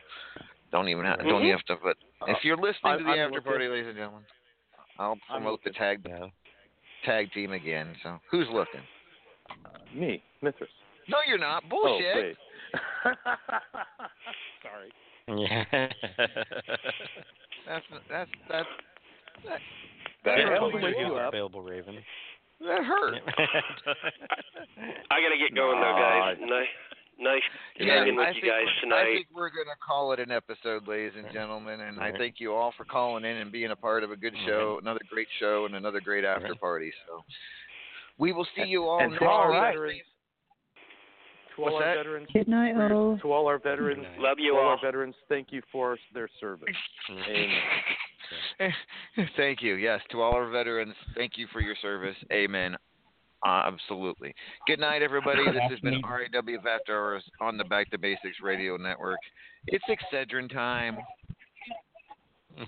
Don't even have, don't Mhm. even have to. But if you're listening I- to the I'm after looking. party, ladies and gentlemen, I'll promote the tag now. tag team again. So who's looking? Me, Mithras. No, you're not. Bullshit. Oh, wait. [laughs] Sorry. Yeah. That's that's that's that, That Yeah, hurt. totally Wake is you up. available, Raven. that hurt. [laughs] I gotta get going though, guys. Nice, nice Yeah, talking with I you think guys we're- I think we're going to call it an episode, ladies and gentlemen, and I thank you all for calling in and being a part of a good show, another great show, and another great after party. So we will see you all and next to all week. our veterans, to all What's our that? veterans, Good night, all. to all our veterans, Love you to all all. our veterans, thank you for their service. Amen. [laughs] thank you. Yes, to all our veterans, thank you for your service. Amen. Uh, absolutely. Good night, everybody. This has been RAWF After Hours on the Back to Basics Radio Network. It's Excedrin time. [laughs]